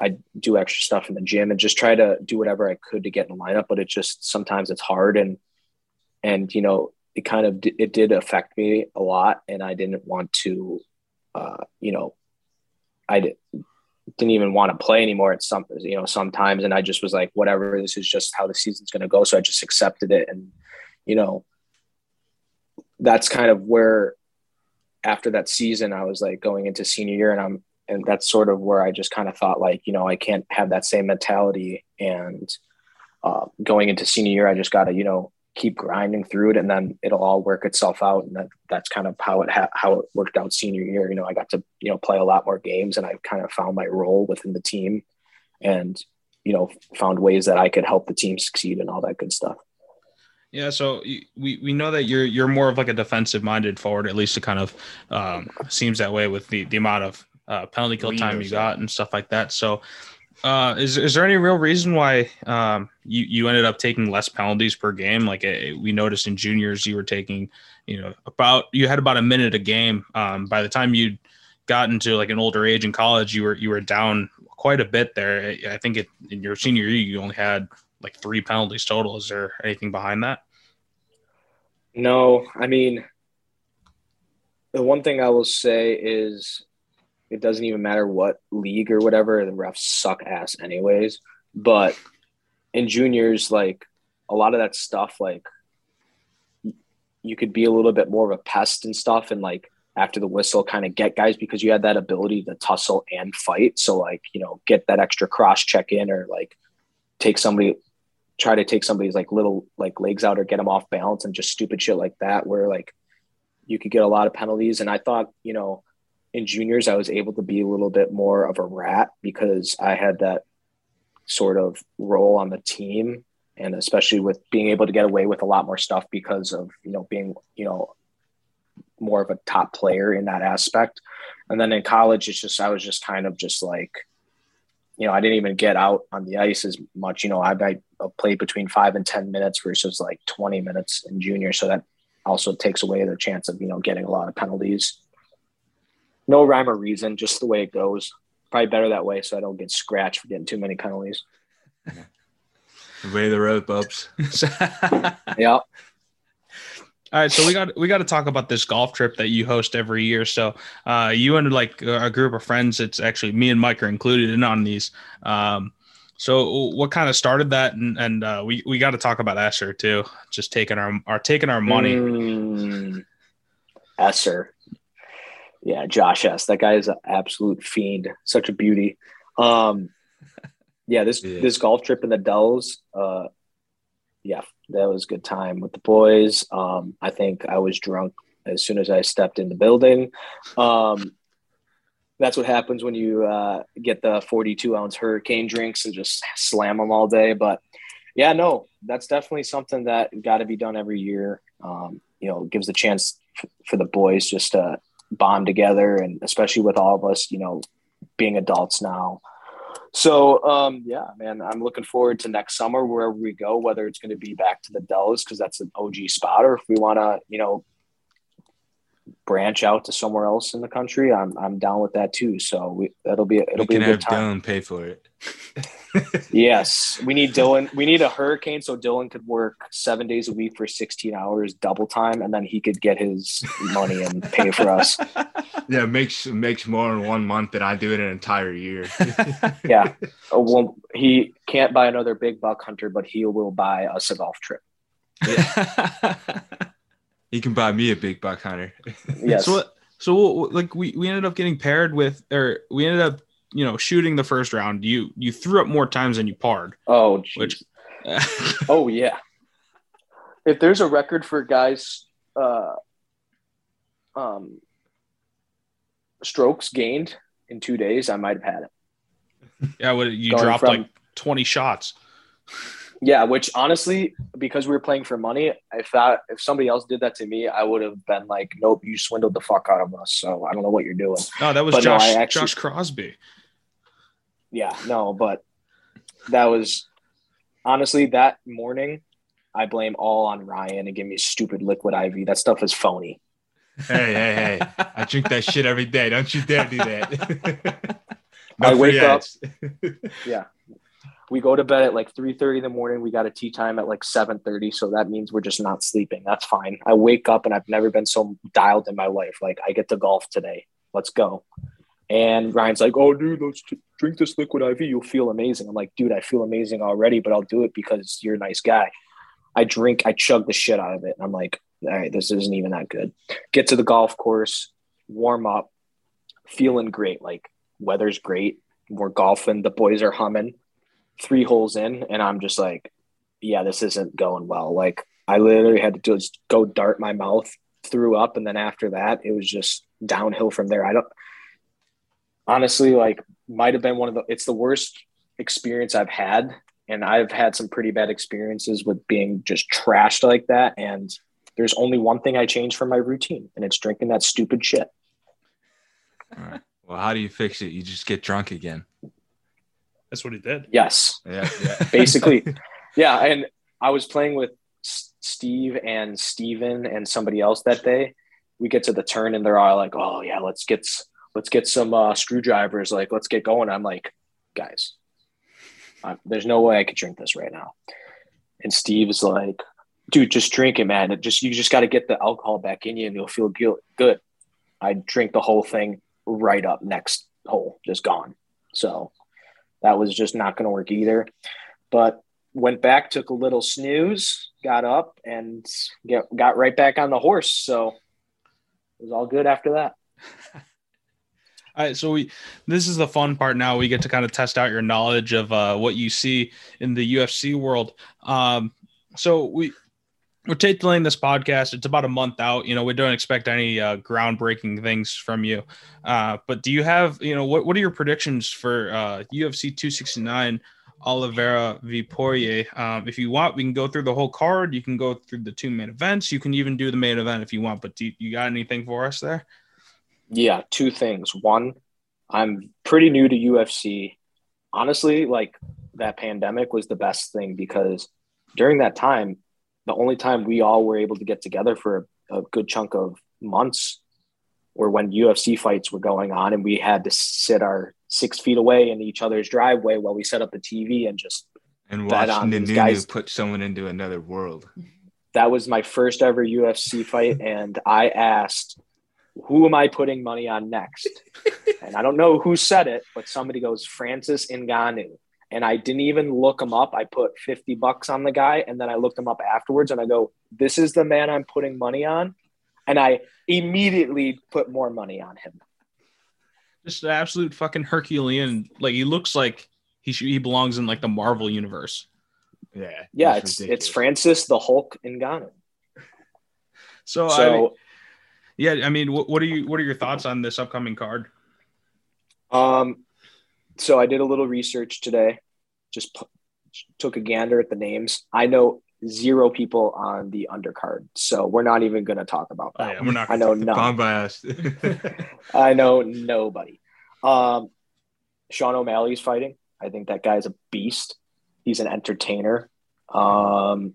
Speaker 4: I do extra stuff in the gym and just try to do whatever I could to get in the lineup. But it just sometimes it's hard and and you know it kind of it did affect me a lot, and I didn't want to, uh, you know, I didn't even want to play anymore at some you know sometimes, and I just was like, whatever, this is just how the season's going to go. So I just accepted it, and you know, that's kind of where after that season, I was like going into senior year, and I'm and that's sort of where I just kind of thought like, you know, I can't have that same mentality, and uh, going into senior year, I just got to you know keep grinding through it, and then it'll all work itself out, and that that's kind of how it ha- how it worked out senior year. You know, I got to you know play a lot more games, and I kind of found my role within the team, and you know found ways that I could help the team succeed and all that good stuff.
Speaker 3: Yeah, so we, we know that you're you're more of like a defensive minded forward. At least it kind of um, seems that way with the the amount of uh, penalty kill time you got and stuff like that. So, uh, is is there any real reason why um, you you ended up taking less penalties per game? Like uh, we noticed in juniors, you were taking you know about you had about a minute a game. Um, by the time you got into like an older age in college, you were you were down quite a bit there. I think it, in your senior year, you only had like three penalties total. Is there anything behind that?
Speaker 4: No, I mean, the one thing I will say is it doesn't even matter what league or whatever, the refs suck ass anyways. But in juniors, like a lot of that stuff, like you could be a little bit more of a pest and stuff and like after the whistle kind of get guys because you had that ability to tussle and fight. So like, you know, get that extra cross check in or like take somebody try to take somebody's like little like legs out or get them off balance and just stupid shit like that where like you could get a lot of penalties and i thought you know in juniors i was able to be a little bit more of a rat because i had that sort of role on the team and especially with being able to get away with a lot more stuff because of you know being you know more of a top player in that aspect and then in college it's just i was just kind of just like you know, I didn't even get out on the ice as much. You know, I, I played between five and 10 minutes versus like 20 minutes in junior. So that also takes away the chance of, you know, getting a lot of penalties. No rhyme or reason, just the way it goes. Probably better that way so I don't get scratched for getting too many penalties.
Speaker 2: Way the road, Bubs. (laughs) (laughs)
Speaker 4: yeah.
Speaker 3: All right, so we got we got to talk about this golf trip that you host every year. So uh, you and like a group of friends. It's actually me and Mike are included in on these. Um, so what kind of started that? And, and uh, we we got to talk about Escher too. Just taking our our taking our money.
Speaker 4: Mm, Esser. Yeah, Josh S. That guy is an absolute fiend. Such a beauty. Um, yeah, this
Speaker 2: Yeah.
Speaker 4: this golf trip in the Dells, uh, yeah, that was a good time with the boys. Um, I think I was drunk as soon as I stepped in the building. Um, that's what happens when you uh, get the 42 ounce hurricane drinks and just slam them all day. But yeah, no, that's definitely something that got to be done every year. Um, you know, gives a chance f- for the boys just to bond together, and especially with all of us, you know, being adults now. So um, yeah, man, I'm looking forward to next summer wherever we go, whether it's going to be back to the Dells because that's an OG spot, or if we want to, you know, branch out to somewhere else in the country, I'm I'm down with that too. So we, that'll be it'll
Speaker 2: we
Speaker 4: be a
Speaker 2: can
Speaker 4: good
Speaker 2: have
Speaker 4: time.
Speaker 2: Dylan pay for it. (laughs)
Speaker 4: Yes, we need Dylan. We need a hurricane so Dylan could work seven days a week for 16 hours, double time, and then he could get his money and pay for us. (laughs)
Speaker 2: Yeah, makes makes more in one month than I do in an entire year. (laughs)
Speaker 4: Yeah. Well, he can't buy another big buck hunter, but he will buy us a golf trip.
Speaker 2: He can buy me a big buck hunter. (laughs)
Speaker 4: Yes.
Speaker 3: So? So like we we ended up getting paired with, or we ended up you know shooting the first round. You you threw up more times than you parred.
Speaker 4: oh, geez.
Speaker 3: Which- (laughs)
Speaker 4: oh yeah. If there's a record for guys, uh, um, strokes gained in two days, I might have had it.
Speaker 3: yeah, what you
Speaker 4: Going
Speaker 3: dropped
Speaker 4: from-
Speaker 3: like twenty shots.
Speaker 4: Yeah, which honestly, because we were playing for money, I thought if somebody else did that to me, I would have been like, "Nope, you swindled the fuck out of us." So I don't know what you're doing.
Speaker 3: No, that was
Speaker 4: But
Speaker 3: Josh
Speaker 4: I actually-
Speaker 3: Josh Crosby.
Speaker 4: Yeah, no, but that was honestly that morning. I blame all on Ryan and give me stupid liquid IV. That stuff is phony.
Speaker 2: hey, hey, hey! (laughs) I drink that shit every day. Don't you dare do that. (laughs) no
Speaker 4: I wake up-
Speaker 2: ads.
Speaker 4: We go to bed at like three thirty in the morning. We got a tea time at like seven thirty, so that means we're just not sleeping. That's fine. I wake up and I've never been so dialed in my life. Like I get to golf today. Let's go. And Ryan's like, "Oh, dude, let's drink this liquid IV. You'll feel amazing." I'm like, "Dude, I feel amazing already, but I'll do it because you're a nice guy." I drink, I chug the shit out of it. and I'm like, "All right, this isn't even that good." Get to the golf course, warm up, feeling great. Like weather's great. We're golfing. The boys are humming. Three holes in, and I'm just like, "Yeah, this isn't going well." Like I literally had to just go dart my mouth, threw up, and then after that, it was just downhill from there. I don't honestly like might have been one of the it's the worst experience I've had and I've had some pretty bad experiences with being just trashed like that and there's only one thing I changed from my routine and it's drinking that stupid shit.
Speaker 2: All right. Well, how do you fix it? You just get drunk again.
Speaker 3: That's what he did.
Speaker 4: Yes.
Speaker 2: Yeah, yeah. (laughs) (laughs)
Speaker 4: Basically. yeah, and I was playing with S- Steve and Steven and somebody else that day. We get to the turn and they're all like, "Oh yeah, let's get s- let's get some uh, screwdrivers. Like, let's get going." I'm like, "Guys, I, there's no way I could drink this right now." And Steve is like, "Dude, just drink it, man. It just you just got to get the alcohol back in you, and you'll feel gu- good." I drink the whole thing right up next hole, just gone. So that was just not going to work either. But went back, took a little snooze, got up, and get, got right back on the horse. So it was all good after that. (laughs)
Speaker 3: All right, so we this is the fun part now. We get to kind of test out your knowledge of uh, what you see in the UFC world. Um, so we we're titling this podcast. It's about a month out. You know, we don't expect any uh, groundbreaking things from you. Uh, but do you have you know what what are your predictions for uh, UFC 269? Oliveira v Poirier. Um, if you want, we can go through the whole card. You can go through the two main events. You can even do the main event if you want. But do you, you got anything for us there?
Speaker 4: Yeah, two things. One, I'm pretty new to UFC. Honestly, like that pandemic was the best thing because during that time, the only time we all were able to get together for a, a good chunk of months were when UFC fights were going on and we had to sit our six feet away in each other's driveway while we set up the TV and just
Speaker 2: And
Speaker 4: Bet
Speaker 2: watching
Speaker 4: on
Speaker 2: the
Speaker 4: these guys.
Speaker 2: put someone into another world.
Speaker 4: that was my first ever UFC fight, (laughs) and I asked, "Who am I putting money on next?" and I don't know who said it, but somebody goes Francis Ngannou, and I didn't even look him up. I put fifty bucks on the guy, and then I looked him up afterwards, and I go, "This is the man I'm putting money on." and I immediately put more money on him.
Speaker 3: Just an absolute fucking Herculean. Like he looks like he should, he belongs in like the Marvel universe.
Speaker 2: Yeah.
Speaker 4: Yeah, it's
Speaker 2: ridiculous.
Speaker 4: it's Francis the Hulk Ngannou.
Speaker 3: So, I,
Speaker 4: So
Speaker 3: yeah, I mean, what, what are you what are your thoughts on this upcoming card?
Speaker 4: um, so I did a little research today. Just pu- took a gander at the names. I know zero people on the undercard, so we're not even going to talk about
Speaker 3: Oh,
Speaker 4: that.
Speaker 3: yeah, we're not.
Speaker 4: I know none. (laughs) I know nobody. Um, Sean O'Malley's fighting. I think that guy's a beast. He's an entertainer. Um,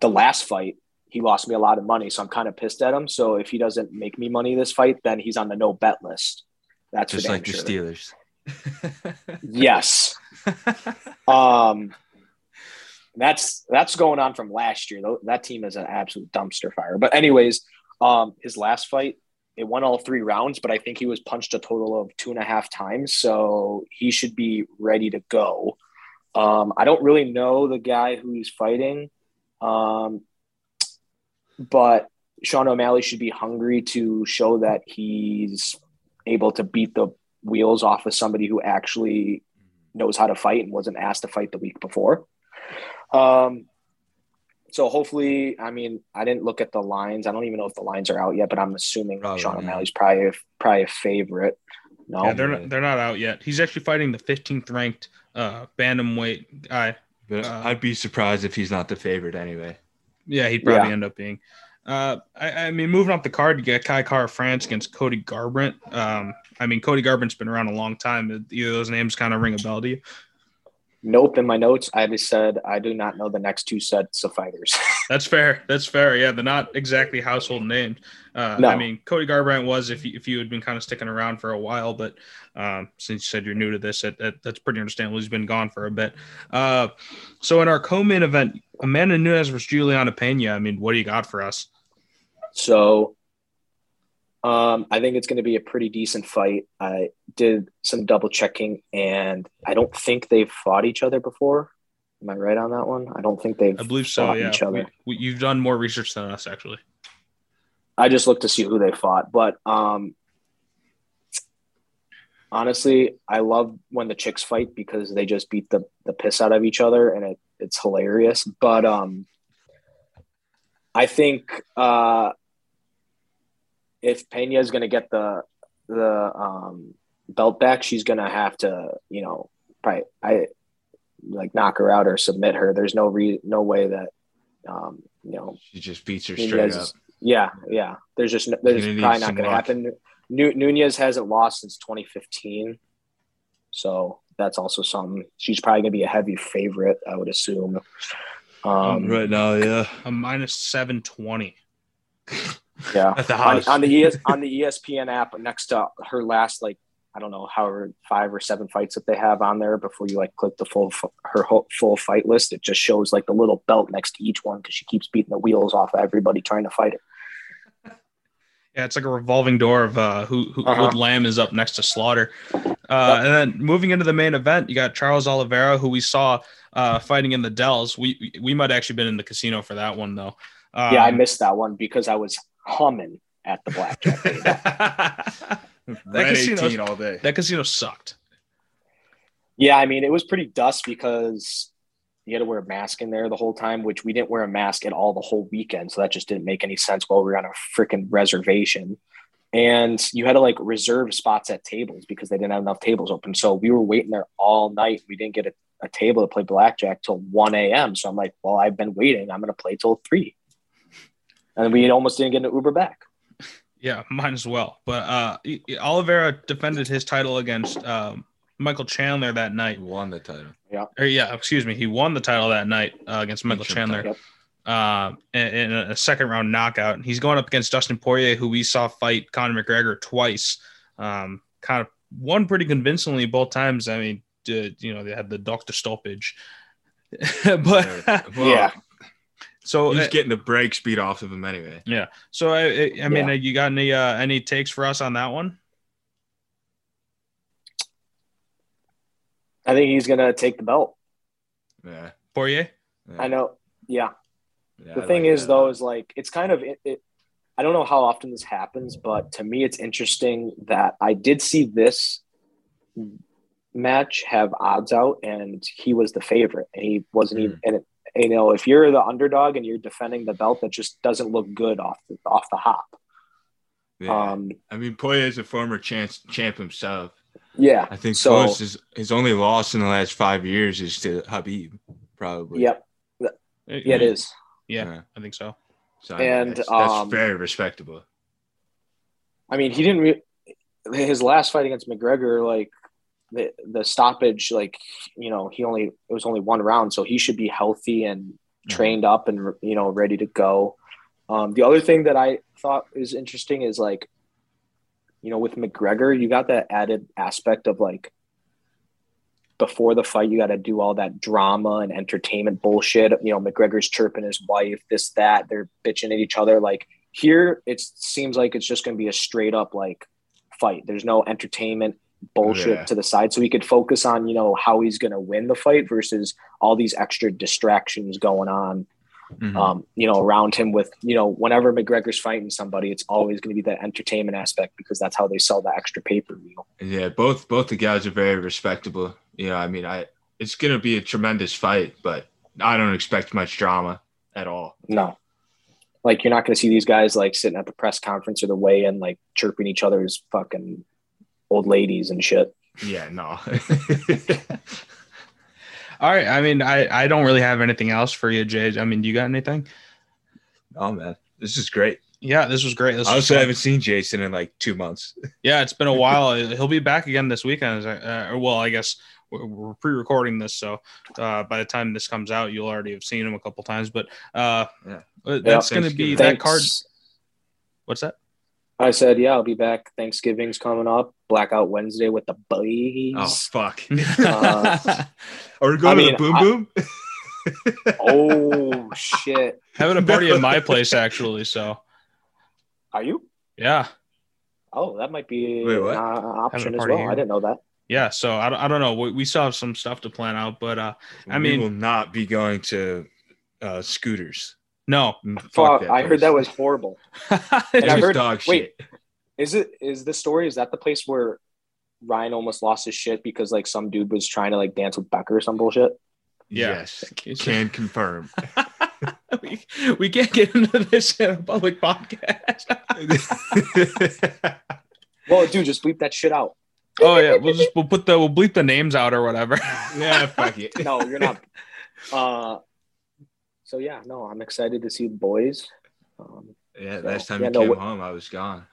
Speaker 4: the last fight, he lost me a lot of money, so I'm kind of pissed at him. So if he doesn't make me money this fight, then he's on the no bet list. That's
Speaker 2: Just like the. Steelers. (laughs)
Speaker 4: Yes. Um, that's that's going on from last year. That team is an absolute dumpster fire. But anyways, um, his last fight, it won all three rounds, but I think he was punched a total of two and a half times, so he should be ready to go. Um, I don't really know the guy who he's fighting, um, but Sean O'Malley should be hungry to show that he's able to beat the wheels off of somebody who actually knows how to fight and wasn't asked to fight the week before. Um, so hopefully, I mean, I didn't look at the lines. I don't even know if the lines are out yet, but I'm assuming
Speaker 2: Probably
Speaker 4: Sean
Speaker 2: not.
Speaker 4: O'Malley's probably a, probably a favorite. No,
Speaker 3: yeah, they're not, they're not out yet. He's actually fighting the 15th ranked uh, bantamweight guy.
Speaker 2: But
Speaker 3: Uh,
Speaker 2: I'd be surprised if he's not the favorite anyway.
Speaker 3: Yeah, he'd probably
Speaker 4: Yeah.
Speaker 3: end up being. Uh, I, I mean, moving off the card, you get Kai Kara France against Cody Garbrandt. Um, I mean, Cody Garbrandt's been around a long time. Either those names kind of ring a bell to you.
Speaker 4: nope. In my notes, I just said I do not know the next two sets of fighters. (laughs)
Speaker 3: That's fair. That's fair. Yeah, they're not exactly household names. Uh,
Speaker 4: No.
Speaker 3: I mean, Cody Garbrandt was if you, if you had been kind of sticking around for a while, but um, since you said you're new to this, that, that, that's pretty understandable. He's been gone for a bit. Uh, so in our co-main event, Amanda Nunes versus Juliana Pena. I mean, what do you got for us?
Speaker 4: So um, I think it's going to be a pretty decent fight. I did some double checking, and I don't think they've fought each other before. Am I right on that one? I don't think they've
Speaker 3: I believe so.
Speaker 4: fought
Speaker 3: Yeah,
Speaker 4: each other.
Speaker 3: We- we- you've done more research than us, actually.
Speaker 4: I just looked to see who they fought, but um, honestly, I love when the chicks fight because they just beat the, the piss out of each other, and it, it's hilarious. But um, I think uh, if Pena is going to get the the um, belt back, she's going to have to, you know, probably I like knock her out or submit her. There's no re- no way that um, you know
Speaker 2: She just beats her
Speaker 4: Nunes
Speaker 2: straight
Speaker 4: is-
Speaker 2: up.
Speaker 4: yeah, yeah. There's just no- there's probably not going to happen. Nu- Nunes hasn't lost since 2015, so that's also something. She's probably going to be a heavy favorite, I would assume. Um,
Speaker 2: right now, yeah.
Speaker 3: A minus 720. (laughs)
Speaker 4: Yeah,
Speaker 2: At the
Speaker 4: on,
Speaker 2: house.
Speaker 4: on the ES, on (laughs) the ESPN app next to her last like I don't know however five or seven fights that they have on there before you like click the full her whole, full fight list. It just shows like the little belt next to each one because she keeps beating the wheels off of everybody trying to fight her.
Speaker 3: Yeah, it's like a revolving door of uh, who who
Speaker 4: Uh-huh.
Speaker 3: Lamb is up next to Slaughter. Uh, And then moving into the main event, you got Charles Oliveira, who we saw uh, fighting in the Dells. We we might have actually been in the casino for that one though. Um,
Speaker 4: yeah, I missed that one because I was humming at the blackjack (laughs) table.
Speaker 3: that
Speaker 2: Red
Speaker 3: casino
Speaker 2: 18 all day.
Speaker 3: that casino sucked.
Speaker 4: Yeah, I mean, it was pretty dust because you had to wear a mask in there the whole time, which we didn't wear a mask at all the whole weekend. So that just didn't make any sense while we were on a freaking reservation. And you had to like reserve spots at tables because they didn't have enough tables open. So we were waiting there all night. We didn't get a, a table to play blackjack till 1 a.m. So I'm like, well, I've been waiting. I'm going to play till 3. And we almost didn't get an Uber back.
Speaker 3: Yeah, might as well. But uh, he- he- Oliveira defended his title against um, Michael Chandler that night.
Speaker 2: Won the title.
Speaker 3: Or yeah, excuse me, he won the title that night uh, against Michael Chandler.
Speaker 4: Yep.
Speaker 3: uh, in, in a second round knockout. and He's going up against Dustin Poirier, who we saw fight Conor McGregor twice. Um, kind of won pretty convincingly both times. I mean, uh, you know, they had the doctor stoppage, (laughs) but
Speaker 2: Well,
Speaker 4: Yeah.
Speaker 3: So
Speaker 2: He's
Speaker 3: uh,
Speaker 2: getting the break speed off of him anyway.
Speaker 3: yeah. So I, I, I mean,
Speaker 4: Yeah.
Speaker 3: uh, you got any uh, any takes for us on that one?
Speaker 4: I think he's going to take the belt.
Speaker 2: Yeah.
Speaker 3: Poirier?
Speaker 2: yeah.
Speaker 4: I know. Yeah.
Speaker 2: Yeah,
Speaker 4: the
Speaker 2: I
Speaker 4: thing
Speaker 2: like
Speaker 4: is
Speaker 2: that.
Speaker 4: though is like it's kind of it, it I don't know how often this happens, but to me, it's interesting that I did see this match have odds out, and he was the favorite, and he wasn't even. And it, you know, if you're the underdog and you're defending the belt, that just doesn't look good off the, off the hop.
Speaker 2: Yeah.
Speaker 4: Um,
Speaker 2: I mean, Poirier is a former champ, champ himself.
Speaker 4: yeah.
Speaker 2: I think
Speaker 4: So-
Speaker 2: close his, his only loss in the last five years is to Khabib, probably.
Speaker 4: Yep. Yeah, it is.
Speaker 3: Yeah,
Speaker 2: Yeah.
Speaker 3: I think so.
Speaker 2: So, I mean,
Speaker 4: And,
Speaker 2: that's, that's
Speaker 4: um,
Speaker 2: very respectable.
Speaker 4: I mean, he didn't. Re- his last fight against McGregor, like the the stoppage, like you know, he only it was only one round, so he should be healthy and trained up and you know ready to go. Um, the other thing that I thought is interesting is like, you know, with McGregor, you got that added aspect of like before the fight, you got to do all that drama and entertainment bullshit. You know, McGregor's chirping his wife, this, that. They're bitching at each other. Like here, it seems like it's just going to be a straight up like fight. There's no entertainment bullshit
Speaker 2: Yeah.
Speaker 4: to the side. So he could focus on, you know, how he's going to win the fight versus all these extra distractions going on
Speaker 2: Mhm.
Speaker 4: um, you know, around him with, you know, whenever McGregor's fighting somebody, it's always going to be that entertainment aspect because that's how they sell the extra pay per view.
Speaker 2: Yeah, both both the guys are very respectable. You know, I mean, I it's gonna be a tremendous fight, but I don't expect much drama at all.
Speaker 4: No, like you're not going to see these guys like sitting at the press conference or the weigh in, like chirping each other's fucking old ladies and shit.
Speaker 2: Yeah, no. (laughs)
Speaker 3: All right. I mean, I, I don't really have anything else for you, Jay. I mean, do you got anything?
Speaker 2: oh man, this is great.
Speaker 3: Yeah, this was great. This
Speaker 2: I
Speaker 3: was
Speaker 2: also haven't seen Jason in like two months. (laughs)
Speaker 3: Yeah, it's been a while. He'll be back again this weekend. Uh, well, I guess we're we're pre-recording this, so uh, by the time this comes out, you'll already have seen him a couple times. But uh,
Speaker 2: Yeah.
Speaker 3: uh, that's going to be that card. What's that?
Speaker 4: I said, yeah, I'll be back. Thanksgiving's coming up. Blackout Wednesday with the boys.
Speaker 2: Oh fuck.
Speaker 4: Uh, (laughs)
Speaker 2: Are we going
Speaker 4: I
Speaker 2: to
Speaker 4: mean,
Speaker 2: the boom
Speaker 4: I-
Speaker 2: boom? (laughs)
Speaker 4: oh shit!
Speaker 3: Having a party at my place actually. So
Speaker 4: Are you?
Speaker 3: yeah,
Speaker 4: Oh, that might be
Speaker 2: Wait, what?
Speaker 4: an uh, option as well.
Speaker 3: here.
Speaker 4: I didn't know that.
Speaker 3: yeah. So I don't, I don't know. We, we still have some stuff to plan out, but uh, I
Speaker 2: we
Speaker 3: mean- we
Speaker 2: will not be going to uh, scooters.
Speaker 3: No.
Speaker 2: Mm,
Speaker 4: Fuck,
Speaker 2: that
Speaker 4: I heard that was horrible. (laughs)
Speaker 2: It
Speaker 4: and I heard-
Speaker 2: dog
Speaker 4: wait.
Speaker 2: shit.
Speaker 4: Is it is this story? Is that the place where Ryan almost lost his shit because like some dude was trying to like dance with Becker or some bullshit?
Speaker 3: Yeah.
Speaker 2: Yes, (laughs) can confirm. (laughs)
Speaker 3: we, we can't get into this in a public podcast.
Speaker 4: Well, dude, just bleep that shit out.
Speaker 3: oh yeah, we'll just we'll put the we'll bleep the names out or whatever.
Speaker 2: yeah, fuck it.
Speaker 4: No, you're not. Uh, so yeah, no, I'm excited to see the boys. Um,
Speaker 2: Yeah,
Speaker 4: So,
Speaker 2: last time
Speaker 4: yeah,
Speaker 2: you
Speaker 4: no,
Speaker 2: came home, I was gone.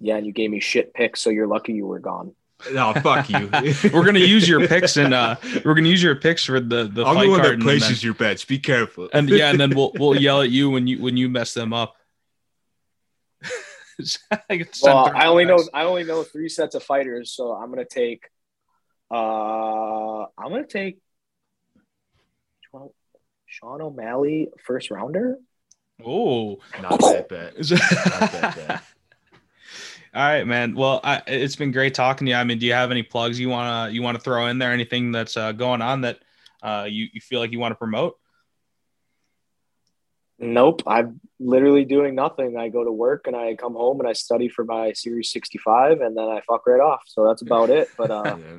Speaker 4: yeah, and you gave me shit picks, so you're lucky you were gone.
Speaker 2: No, fuck you. (laughs)
Speaker 3: we're gonna use your picks and uh we're gonna use your picks for the the
Speaker 2: I'm
Speaker 3: fight
Speaker 2: the one
Speaker 3: card
Speaker 2: that places
Speaker 3: then,
Speaker 2: your bets. Be careful.
Speaker 3: and yeah, and then (laughs) we'll we'll yell at you when you when you mess them up. (laughs) I
Speaker 4: Well, I only know. I only know three sets of fighters, so I'm gonna take. Uh, I'm gonna take. Sean O'Malley, first rounder.
Speaker 3: Oh,
Speaker 2: Not that bad.
Speaker 3: Is- (laughs)
Speaker 2: Not that bad.
Speaker 3: All right, man. Well, I, it's been great talking to you. I mean, do you have any plugs you wanna you wanna throw in there? Anything that's uh, going on that uh, you you feel like you want to promote?
Speaker 4: Nope, I'm literally doing nothing. I go to work and I come home and I study for my Series 65, and then I fuck right off. So that's about it. But uh, (laughs)
Speaker 2: Yeah,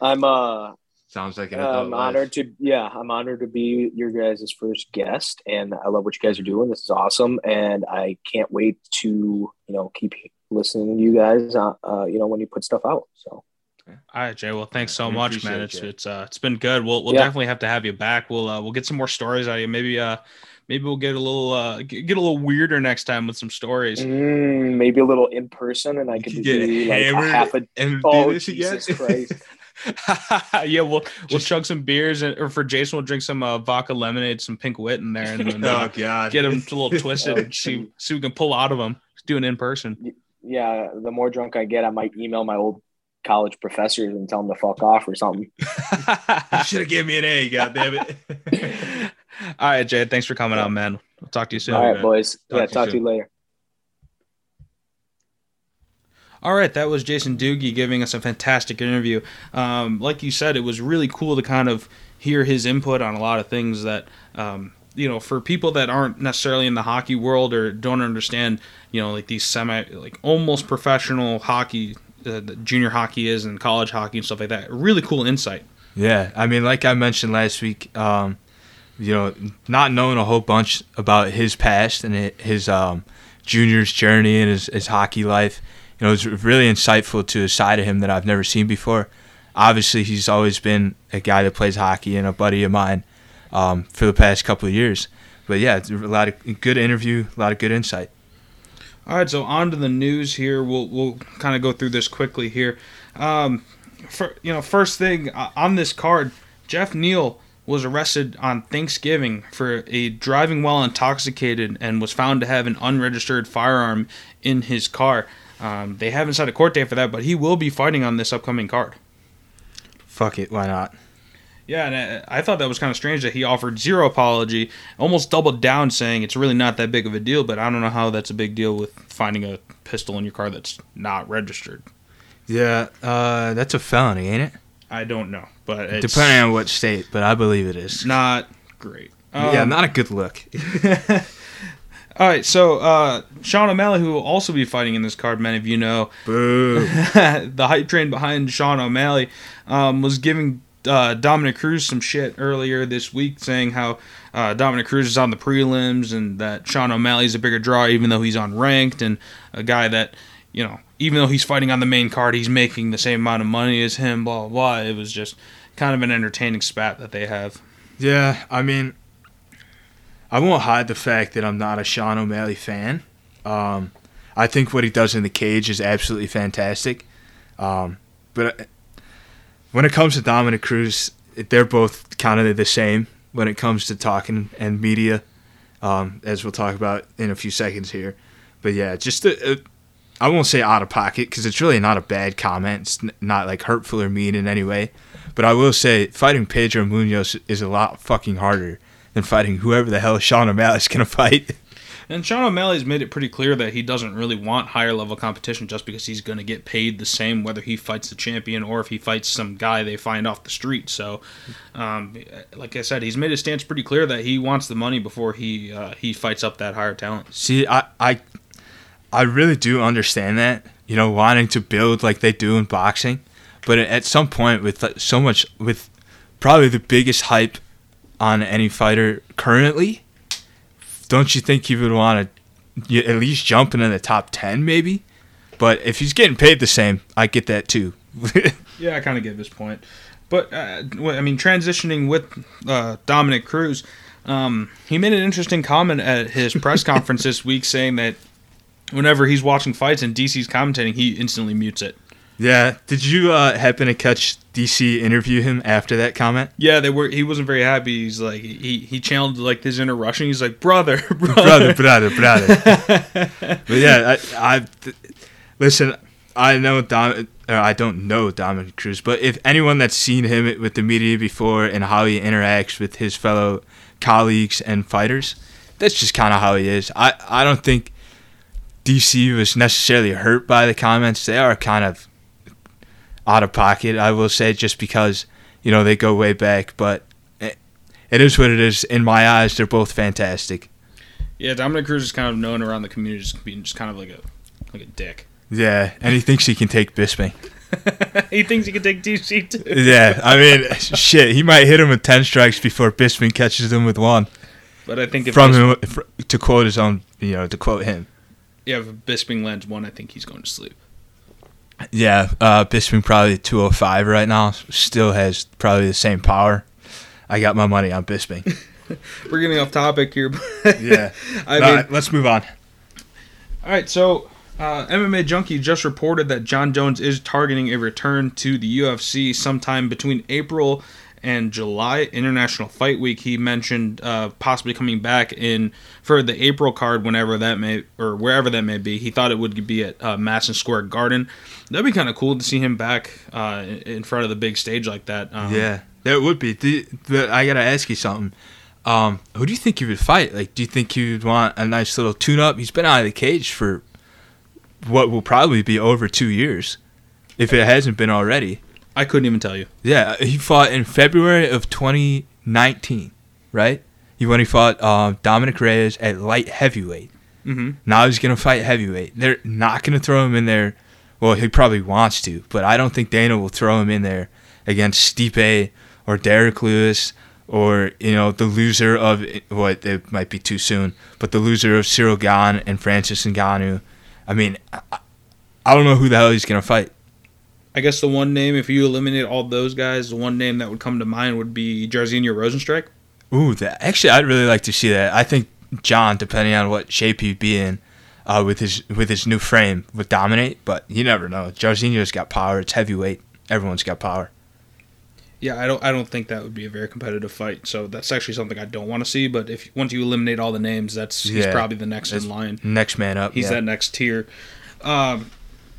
Speaker 4: I'm uh,
Speaker 2: sounds like an adult
Speaker 4: I'm
Speaker 2: life.
Speaker 4: honored to yeah, I'm honored to be your guys' first guest, and I love what you guys are doing. This is awesome, and I can't wait to you know keep listening to you guys. Uh, uh you know when you put stuff out. So
Speaker 3: All right, Jay. Well, thanks so
Speaker 2: We
Speaker 3: much, man. It's
Speaker 2: Jay.
Speaker 3: it's uh it's been good. We'll we'll
Speaker 4: Yeah.
Speaker 3: definitely have to have you back. We'll uh, we'll get some more stories out of you. Maybe uh maybe we'll get a little uh get, get a little weirder next time with some stories.
Speaker 4: mm, maybe a little in person, and I
Speaker 2: You
Speaker 4: could
Speaker 2: could
Speaker 4: do
Speaker 2: get
Speaker 4: like a half a.
Speaker 2: and
Speaker 4: Oh
Speaker 2: do this again.
Speaker 4: Jesus Christ! (laughs) (laughs)
Speaker 3: yeah, we'll we'll
Speaker 2: Just-
Speaker 3: chug some beers, and or for Jason, we'll drink some uh, vodka lemonade, some pink wit in there, and then,
Speaker 2: oh
Speaker 3: uh,
Speaker 2: god.
Speaker 3: get him a little (laughs) twisted.
Speaker 4: Oh,
Speaker 3: and see see if we can pull out of him. Do it in person.
Speaker 4: Yeah, the more drunk I get, I might email my old college professors and tell them to fuck off or something. (laughs)
Speaker 2: You should have given me an A, god damn it.
Speaker 3: All right, Jay. Thanks for coming on, man. We'll talk to you soon.
Speaker 4: All right,
Speaker 2: man.
Speaker 4: boys.
Speaker 2: Talk
Speaker 4: yeah,
Speaker 2: to you
Speaker 4: talk to you later.
Speaker 3: All right, that was Jason Dhooghe giving us a fantastic interview. Um, like you said, it was really cool to kind of hear his input on a lot of things that um, you know, for people that aren't necessarily in the hockey world or don't understand, you know, like these semi, like almost professional hockey, uh, junior hockey is and college hockey and stuff like that. Really cool insight.
Speaker 2: Yeah, I mean, like I mentioned last week, um, you know, not knowing a whole bunch about his past and his um, junior's journey and his, his hockey life, you know, it's really insightful to a side of him that I've never seen before. Obviously, he's always been a guy that plays hockey and a buddy of mine um, for the past couple of years. But yeah, it's a lot of good interview, a lot of good insight.
Speaker 3: All right, so on to the news here. We'll we'll kind of go through this quickly here. Um, for you know, first thing uh, on this card, Jeff Neal was arrested on Thanksgiving for a driving while intoxicated and was found to have an unregistered firearm in his car. Um, they haven't set a court date for that, but he will be fighting on this upcoming card.
Speaker 2: Fuck it, why not?
Speaker 3: Yeah, and I I thought that was kind of strange that he offered zero apology, almost doubled down, saying it's really not that big of a deal. But I don't know how that's a big deal with finding a pistol in your car that's not registered.
Speaker 2: Yeah, uh, that's a felony, ain't it?
Speaker 3: I don't know, but it's
Speaker 2: Depending on what state, but I believe it is.
Speaker 3: not great.
Speaker 2: yeah,
Speaker 3: Um,
Speaker 2: not a good look. (laughs)
Speaker 3: all right. So uh, Sean O'Malley, who will also be fighting in this card, many of you know,
Speaker 2: Boo. (laughs)
Speaker 3: the hype train behind Sean O'Malley um, was giving uh, Dominick Cruz some shit earlier this week, saying how uh, Dominick Cruz is on the prelims and that Sean O'Malley is a bigger draw, even though he's unranked, and a guy that, you know, even though he's fighting on the main card, he's making the same amount of money as him, blah, blah, blah. It was just kind of an entertaining spat that they have.
Speaker 2: Yeah, I mean, I won't hide the fact that I'm not a Sean O'Malley fan. Um, I think what he does in the cage is absolutely fantastic. Um, but uh, when it comes to Dominick Cruz, they're both kind of the same when it comes to talking and media, um, as we'll talk about in a few seconds here. But yeah, just a, a, I won't say out of pocket because it's really not a bad comment. It's n- not like hurtful or mean in any way. But I will say, fighting Pedro Munhoz is a lot fucking harder than fighting whoever the hell Sean O'Malley's gonna (laughs) fight.
Speaker 3: And Sean O'Malley's made it pretty clear that he doesn't really want higher level competition just because he's going to get paid the same whether he fights the champion or if he fights some guy they find off the street. So, um, like I said, he's made his stance pretty clear that he wants the money before he uh, he fights up that higher talent.
Speaker 2: See, I, I, I really do understand that. You know, wanting to build like they do in boxing, but at some point, with like, so much, with probably the biggest hype on any fighter currently, don't you think he would want to at least jump into the top ten, maybe? But if he's getting paid the same, I get that too. (laughs)
Speaker 3: Yeah, I kind of get this point. But, uh, I mean, transitioning with uh, Dominick Cruz, um, he made an interesting comment at his press conference this week saying that whenever he's watching fights and DC's commentating, he instantly mutes it.
Speaker 2: yeah. Did you uh, happen to catch DC interview him after that comment?
Speaker 3: Yeah, they were. He wasn't very happy. He's like he he channeled like his inner Russian. He's like (laughs) brother, brother.
Speaker 2: brother, brother, brother. (laughs) but yeah, I, I th- listen. I know Dom. Or I don't know Dominick Cruz, but if anyone that's seen him with the media before and how he interacts with his fellow colleagues and fighters, that's just kind of how he is. I I don't think DC was necessarily hurt by the comments. They are kind of out of pocket, I will say, just because you know they go way back. But it, it is what it is. In my eyes, they're both fantastic.
Speaker 3: Yeah, Dominick Cruz is kind of known around the community as being just kind of like a like a dick.
Speaker 2: Yeah, and he thinks he can take Bisping. (laughs)
Speaker 3: he thinks he can take DC too.
Speaker 2: Yeah, I mean, shit, he might hit him with ten strikes before Bisping catches him with one.
Speaker 3: But I think if
Speaker 2: From
Speaker 3: Bis-
Speaker 2: him, to quote his own, you know, to quote him.
Speaker 3: Yeah, if Bisping lands one, I think he's going to sleep.
Speaker 2: Yeah, uh, Bisping probably 205 right now. Still has probably the same power. I got my money on Bisping. (laughs)
Speaker 3: We're getting off topic here. But (laughs)
Speaker 2: Yeah. (laughs)
Speaker 3: I
Speaker 2: All
Speaker 3: mean,
Speaker 2: right, let's move on.
Speaker 3: All right, so uh, MMA Junkie just reported that Jon Jones is targeting a return to the UFC sometime between April and July International Fight Week. He mentioned uh, possibly coming back in for the April card, whenever that may or wherever that may be. He thought it would be at uh, Madison Square Garden. That'd be kind of cool to see him back uh, in front of the big stage like that. Um,
Speaker 2: Yeah, that would be. The, but I gotta ask you something. Um, who do you think you would fight? Like, do you think you would want a nice little tune-up? He's been out of the cage for what will probably be over two years, if it hasn't been already.
Speaker 3: I couldn't even tell you.
Speaker 2: Yeah, he fought in February of 2019, right? He went. He fought uh, Dominick Reyes at light heavyweight.
Speaker 3: Mm-hmm.
Speaker 2: Now he's gonna fight heavyweight. They're not gonna throw him in there. Well, he probably wants to, but I don't think Dana will throw him in there against Stipe or Derrick Lewis or you know the loser of what it might be too soon, but the loser of Ciryl Gane and Francis Ngannou. I mean, I, I don't know who the hell he's gonna fight.
Speaker 3: I guess the one name, if you eliminate all those guys, the one name that would come to mind would be Jairzinho Rozenstruik.
Speaker 2: Ooh, that actually, I'd really like to see that. I think Jon, depending on what shape he'd be in, uh, with his with his new frame, would dominate. But you never know. Jairzinho's got power. It's heavyweight. Everyone's got power.
Speaker 3: Yeah, I don't. I don't think that would be a very competitive fight. So that's actually something I don't want to see. But if once you eliminate all the names, that's he's probably the next in line.
Speaker 2: Next man up.
Speaker 3: He's
Speaker 2: yeah.
Speaker 3: that next tier. Um,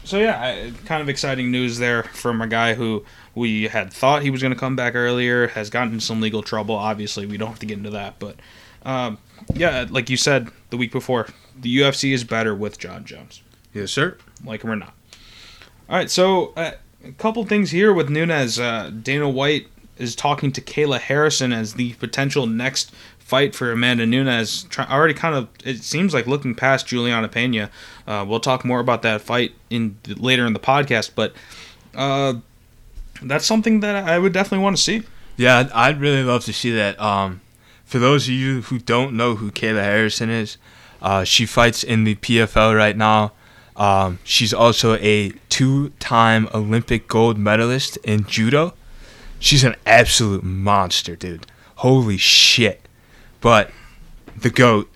Speaker 3: so yeah, kind of exciting news there from a guy who we had thought he was going to come back earlier, has gotten in some legal trouble. Obviously, we don't have to get into that, but um, yeah, like you said the week before, the UFC is better with Jon Jones.
Speaker 2: Yes, sir.
Speaker 3: Like him or not. All right, so uh, a couple things here with Nunes. Uh, Dana White is talking to Kayla Harrison as the potential next fight for Amanda Nunes. Try, already kind of, it seems like looking past Julianna Peña. Uh, we'll talk more about that fight in later in the podcast, but uh, that's something that I would definitely want to see.
Speaker 2: Yeah, I'd, really love to see that. Um, for those of you who don't know who Kayla Harrison is, uh, she fights in the PFL right now. Um, she's also a two-time Olympic gold medalist in judo. She's an absolute monster, dude. Holy shit! But the goat,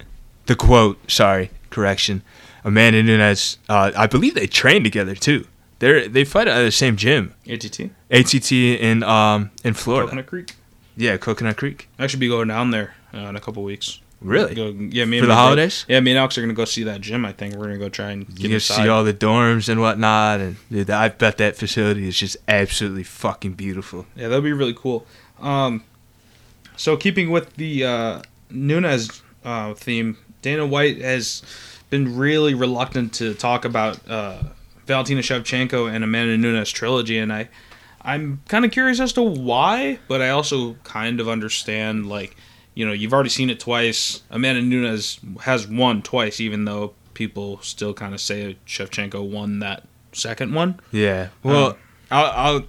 Speaker 2: the quote, sorry, correction, Amanda Nunes. Uh, I believe they train together too. They're they fight at the same gym,
Speaker 3: ATT,
Speaker 2: ATT in um in Florida.
Speaker 3: Coconut Creek.
Speaker 2: Yeah, Coconut Creek.
Speaker 3: I should be going down there uh, in a couple weeks.
Speaker 2: Really?
Speaker 3: Go, yeah, me and
Speaker 2: For the
Speaker 3: bro-
Speaker 2: holidays?
Speaker 3: Yeah, me and Alex are gonna go see that gym. I think we're gonna go try and get inside.
Speaker 2: see all the dorms and whatnot, and dude, I bet that facility is just absolutely fucking beautiful.
Speaker 3: Yeah, that'd be really cool. Um, so keeping with the uh, Nunes uh, theme, Dana White has been really reluctant to talk about uh, Valentina Shevchenko and Amanda Nunes trilogy, and I, I'm kind of curious as to why, but I also kind of understand like, you know, you've already seen it twice. Amanda Nunes has won twice, even though people still kind of say Shevchenko won that second one.
Speaker 2: Yeah. Well,
Speaker 3: Um,
Speaker 2: I'll, I'll.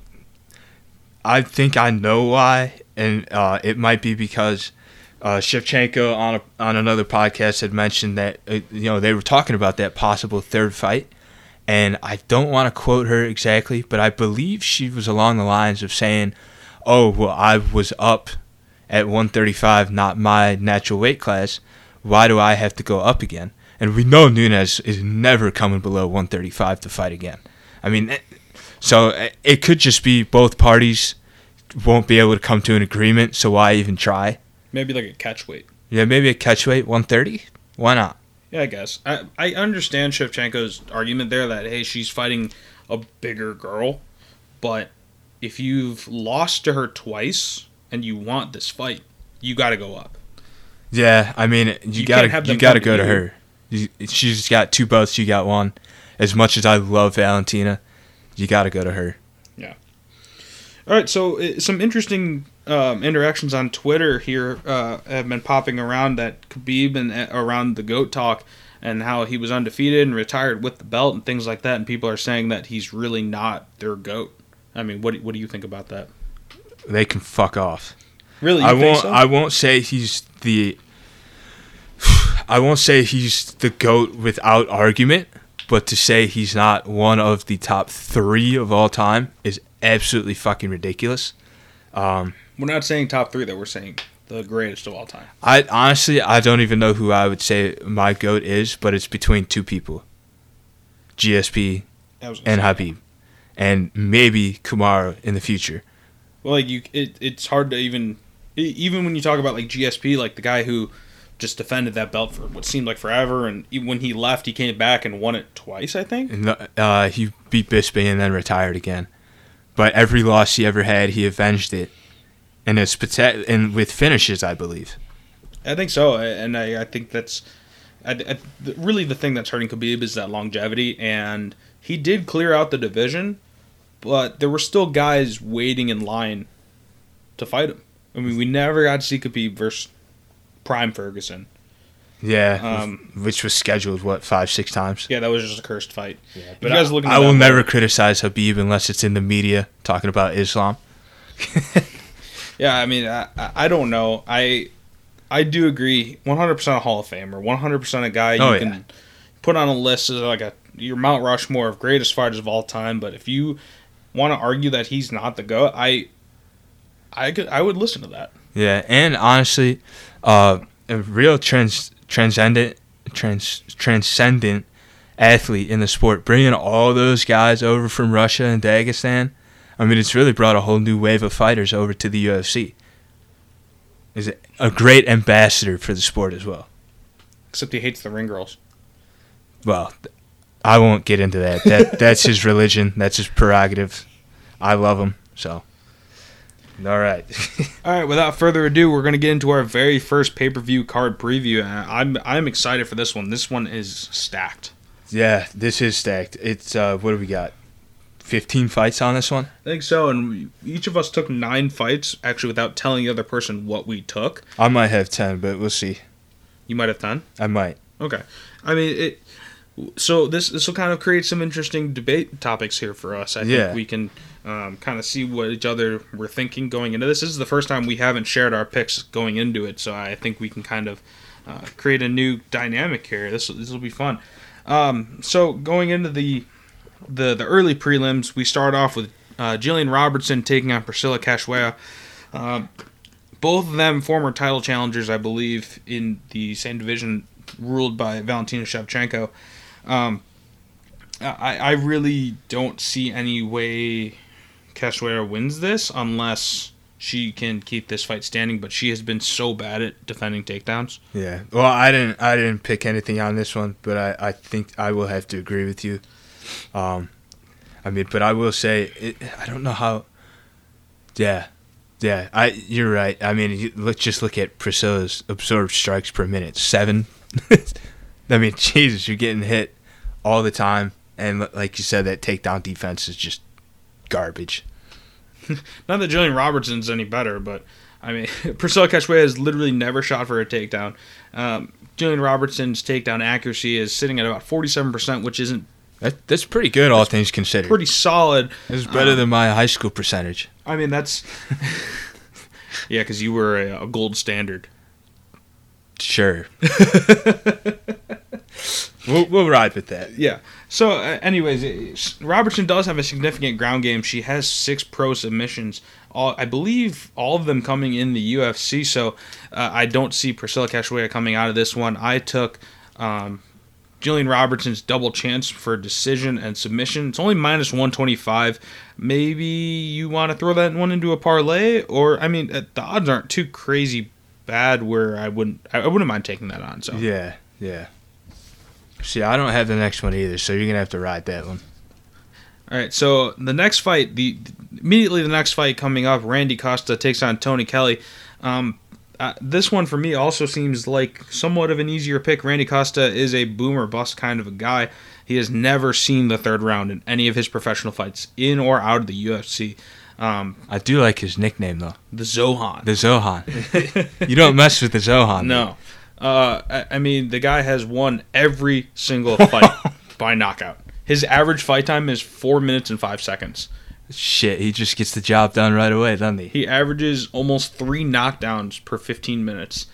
Speaker 2: I think I know why, and uh, it might be because uh, Shevchenko on a, on another podcast had mentioned that uh, you know they were talking about that possible third fight, and I don't want to quote her exactly, but I believe she was along the lines of saying, "Oh, well, I was up at 135, not my natural weight class. Why do I have to go up again?" And we know Nunes is never coming below 135 to fight again. I mean, eh, so eh, it could just be both parties won't be able to come to an agreement. So why even try?
Speaker 3: Maybe like a catch weight.
Speaker 2: Yeah, maybe a catch weight 130. Why not?
Speaker 3: Yeah, I guess. I, I understand Shevchenko's argument there that, hey, she's fighting a bigger girl, but if you've lost to her twice and you want this fight, you got to go up.
Speaker 2: Yeah, I mean, you,
Speaker 3: You
Speaker 2: gotta you gotta go
Speaker 3: to
Speaker 2: to her. You, she's got two belts. You got one. As much as I love Valentina, you gotta go to her. Yeah.
Speaker 3: All right, so uh, some interesting um, interactions on Twitter here uh, have been popping around that Khabib and uh, around the GOAT talk and how he was undefeated and retired with the belt and things like that. And people are saying that he's really not their GOAT. I mean, what do, what do you think about that?
Speaker 2: They can fuck off.
Speaker 3: Really,
Speaker 2: I won't.
Speaker 3: so?
Speaker 2: I won't say he's the. (sighs) I won't say he's the goat without argument, but to say he's not one of the top three of all time is absolutely fucking ridiculous. Um,
Speaker 3: We're not saying top three, though. We're saying the greatest of all time.
Speaker 2: I honestly, I don't even know who I would say my goat is, but it's between two people, GSP
Speaker 3: I was gonna
Speaker 2: and. Khabib, and maybe Kumar in the future.
Speaker 3: Well, like you, it, it's hard to even, even when you talk about like GSP, like the guy who just defended that belt for what seemed like forever, and when he left, he came back and won it twice, I think.
Speaker 2: And, uh, he beat Bisping and then retired again. But every loss he ever had, he avenged it, and it's pota- and with finishes, I believe.
Speaker 3: I think so, and I, I think that's, I, I, really the thing that's hurting Khabib is that longevity, and he did clear out the division, but there were still guys waiting in line to fight him. I mean, we never got to see Khabib versus prime Ferguson.
Speaker 2: Yeah,
Speaker 3: Um,
Speaker 2: which was scheduled what five six times.
Speaker 3: Yeah, that was just a cursed fight.
Speaker 2: But
Speaker 3: you guys looking?
Speaker 2: I will
Speaker 3: that-
Speaker 2: never criticize Khabib unless it's in the media talking about Islam. (laughs)
Speaker 3: Yeah, I mean, I, I- don't know. I I do agree. 100% a Hall of Famer. 100% a guy you
Speaker 2: Oh, yeah.
Speaker 3: can put on a list as like a your Mount Rushmore of greatest fighters of all time. But if you want to argue that he's not the goat, I I could I would listen to that.
Speaker 2: Yeah, and honestly, uh, a real trans transcendent trans transcendent athlete in the sport, bringing all those guys over from Russia and Dagestan. I mean, it's really brought a whole new wave of fighters over to the UFC. Is a great ambassador for the sport as well.
Speaker 3: Except he hates the ring girls.
Speaker 2: Well, I won't get into that. That (laughs) that's his religion. That's his prerogative. I love him. So, all right. (laughs)
Speaker 3: All right, without further ado, we're going to get into our very first pay per view card preview. I'm I'm excited for this one. This one is stacked.
Speaker 2: yeah, this is stacked. It's uh, what do we got? Fifteen fights on this one.
Speaker 3: I think so, and we, each of us took nine fights actually without telling the other person what we took.
Speaker 2: I might have ten, but we'll see.
Speaker 3: You might have ten.
Speaker 2: I might.
Speaker 3: Okay, I mean it. So this this will kind of create some interesting debate topics here for us. I
Speaker 2: Yeah.
Speaker 3: think we can um, kind of see what each other were thinking going into this. This is the first time we haven't shared our picks going into it, so I think we can kind of uh, create a new dynamic here. This this will be fun. Um, so going into the the the early prelims, we start off with uh, Jillian Robertson taking on Priscilla Cachoeira. Um, both of them former title challengers, I believe, in the same division, ruled by Valentina Shevchenko. Um, I, I really don't see any way Cachoeira wins this unless she can keep this fight standing. But she has been so bad at defending takedowns.
Speaker 2: Yeah. Well, I didn't. I didn't pick anything on this one, but I, I think I will have to agree with you. Um, I mean, but I will say, it, I don't know how. Yeah, yeah. I you're right. I mean, you, look just look at Priscilla's absorbed strikes per minute, seven. (laughs) I mean, Jesus, you're getting hit all the time, and like you said, that takedown defense is just garbage. (laughs)
Speaker 3: Not that Jillian Robertson's any better, but I mean, (laughs) Priscilla Cachoeira has literally never shot for a takedown. Um, Jillian Robertson's takedown accuracy is sitting at about 47%, which isn't
Speaker 2: That, that's pretty good, all things considered.
Speaker 3: pretty solid.
Speaker 2: It's better
Speaker 3: um,
Speaker 2: than my high school percentage.
Speaker 3: I mean, that's. (laughs) yeah, because you were a, a gold standard.
Speaker 2: Sure. (laughs) we'll, we'll ride with that.
Speaker 3: Yeah. So, uh, anyways, Robertson does have a significant ground game. She has six pro submissions. All I believe all of them coming in the UFC. So, uh, I don't see Priscilla Cachoeira coming out of this one. I took um, Jillian Robertson's double chance for decision and submission. It's only minus 125. Maybe you want to throw that one into a parlay, or I mean, uh, the odds aren't too crazy bad where I wouldn't I I wouldn't mind taking that on. So
Speaker 2: Yeah, yeah. See, I don't have the next one either, so you're gonna have to ride that one.
Speaker 3: All right, so the next fight, the immediately the next fight coming up, Randy Costa takes on Tony Kelly. Um, uh, this one for me also seems like somewhat of an easier pick. Randy Costa is a boomer bust kind of a guy. He has never seen the third round in any of his professional fights, in or out of the UFC. Um,
Speaker 2: I do like his nickname though,
Speaker 3: the Zohan.
Speaker 2: the Zohan. (laughs) you don't mess with the Zohan.
Speaker 3: no, uh, I, I mean the guy has won every single fight (laughs) by knockout. His average fight time is four minutes and five seconds.
Speaker 2: Shit, he just gets the job done right away, doesn't he?
Speaker 3: He averages almost three knockdowns per 15 minutes,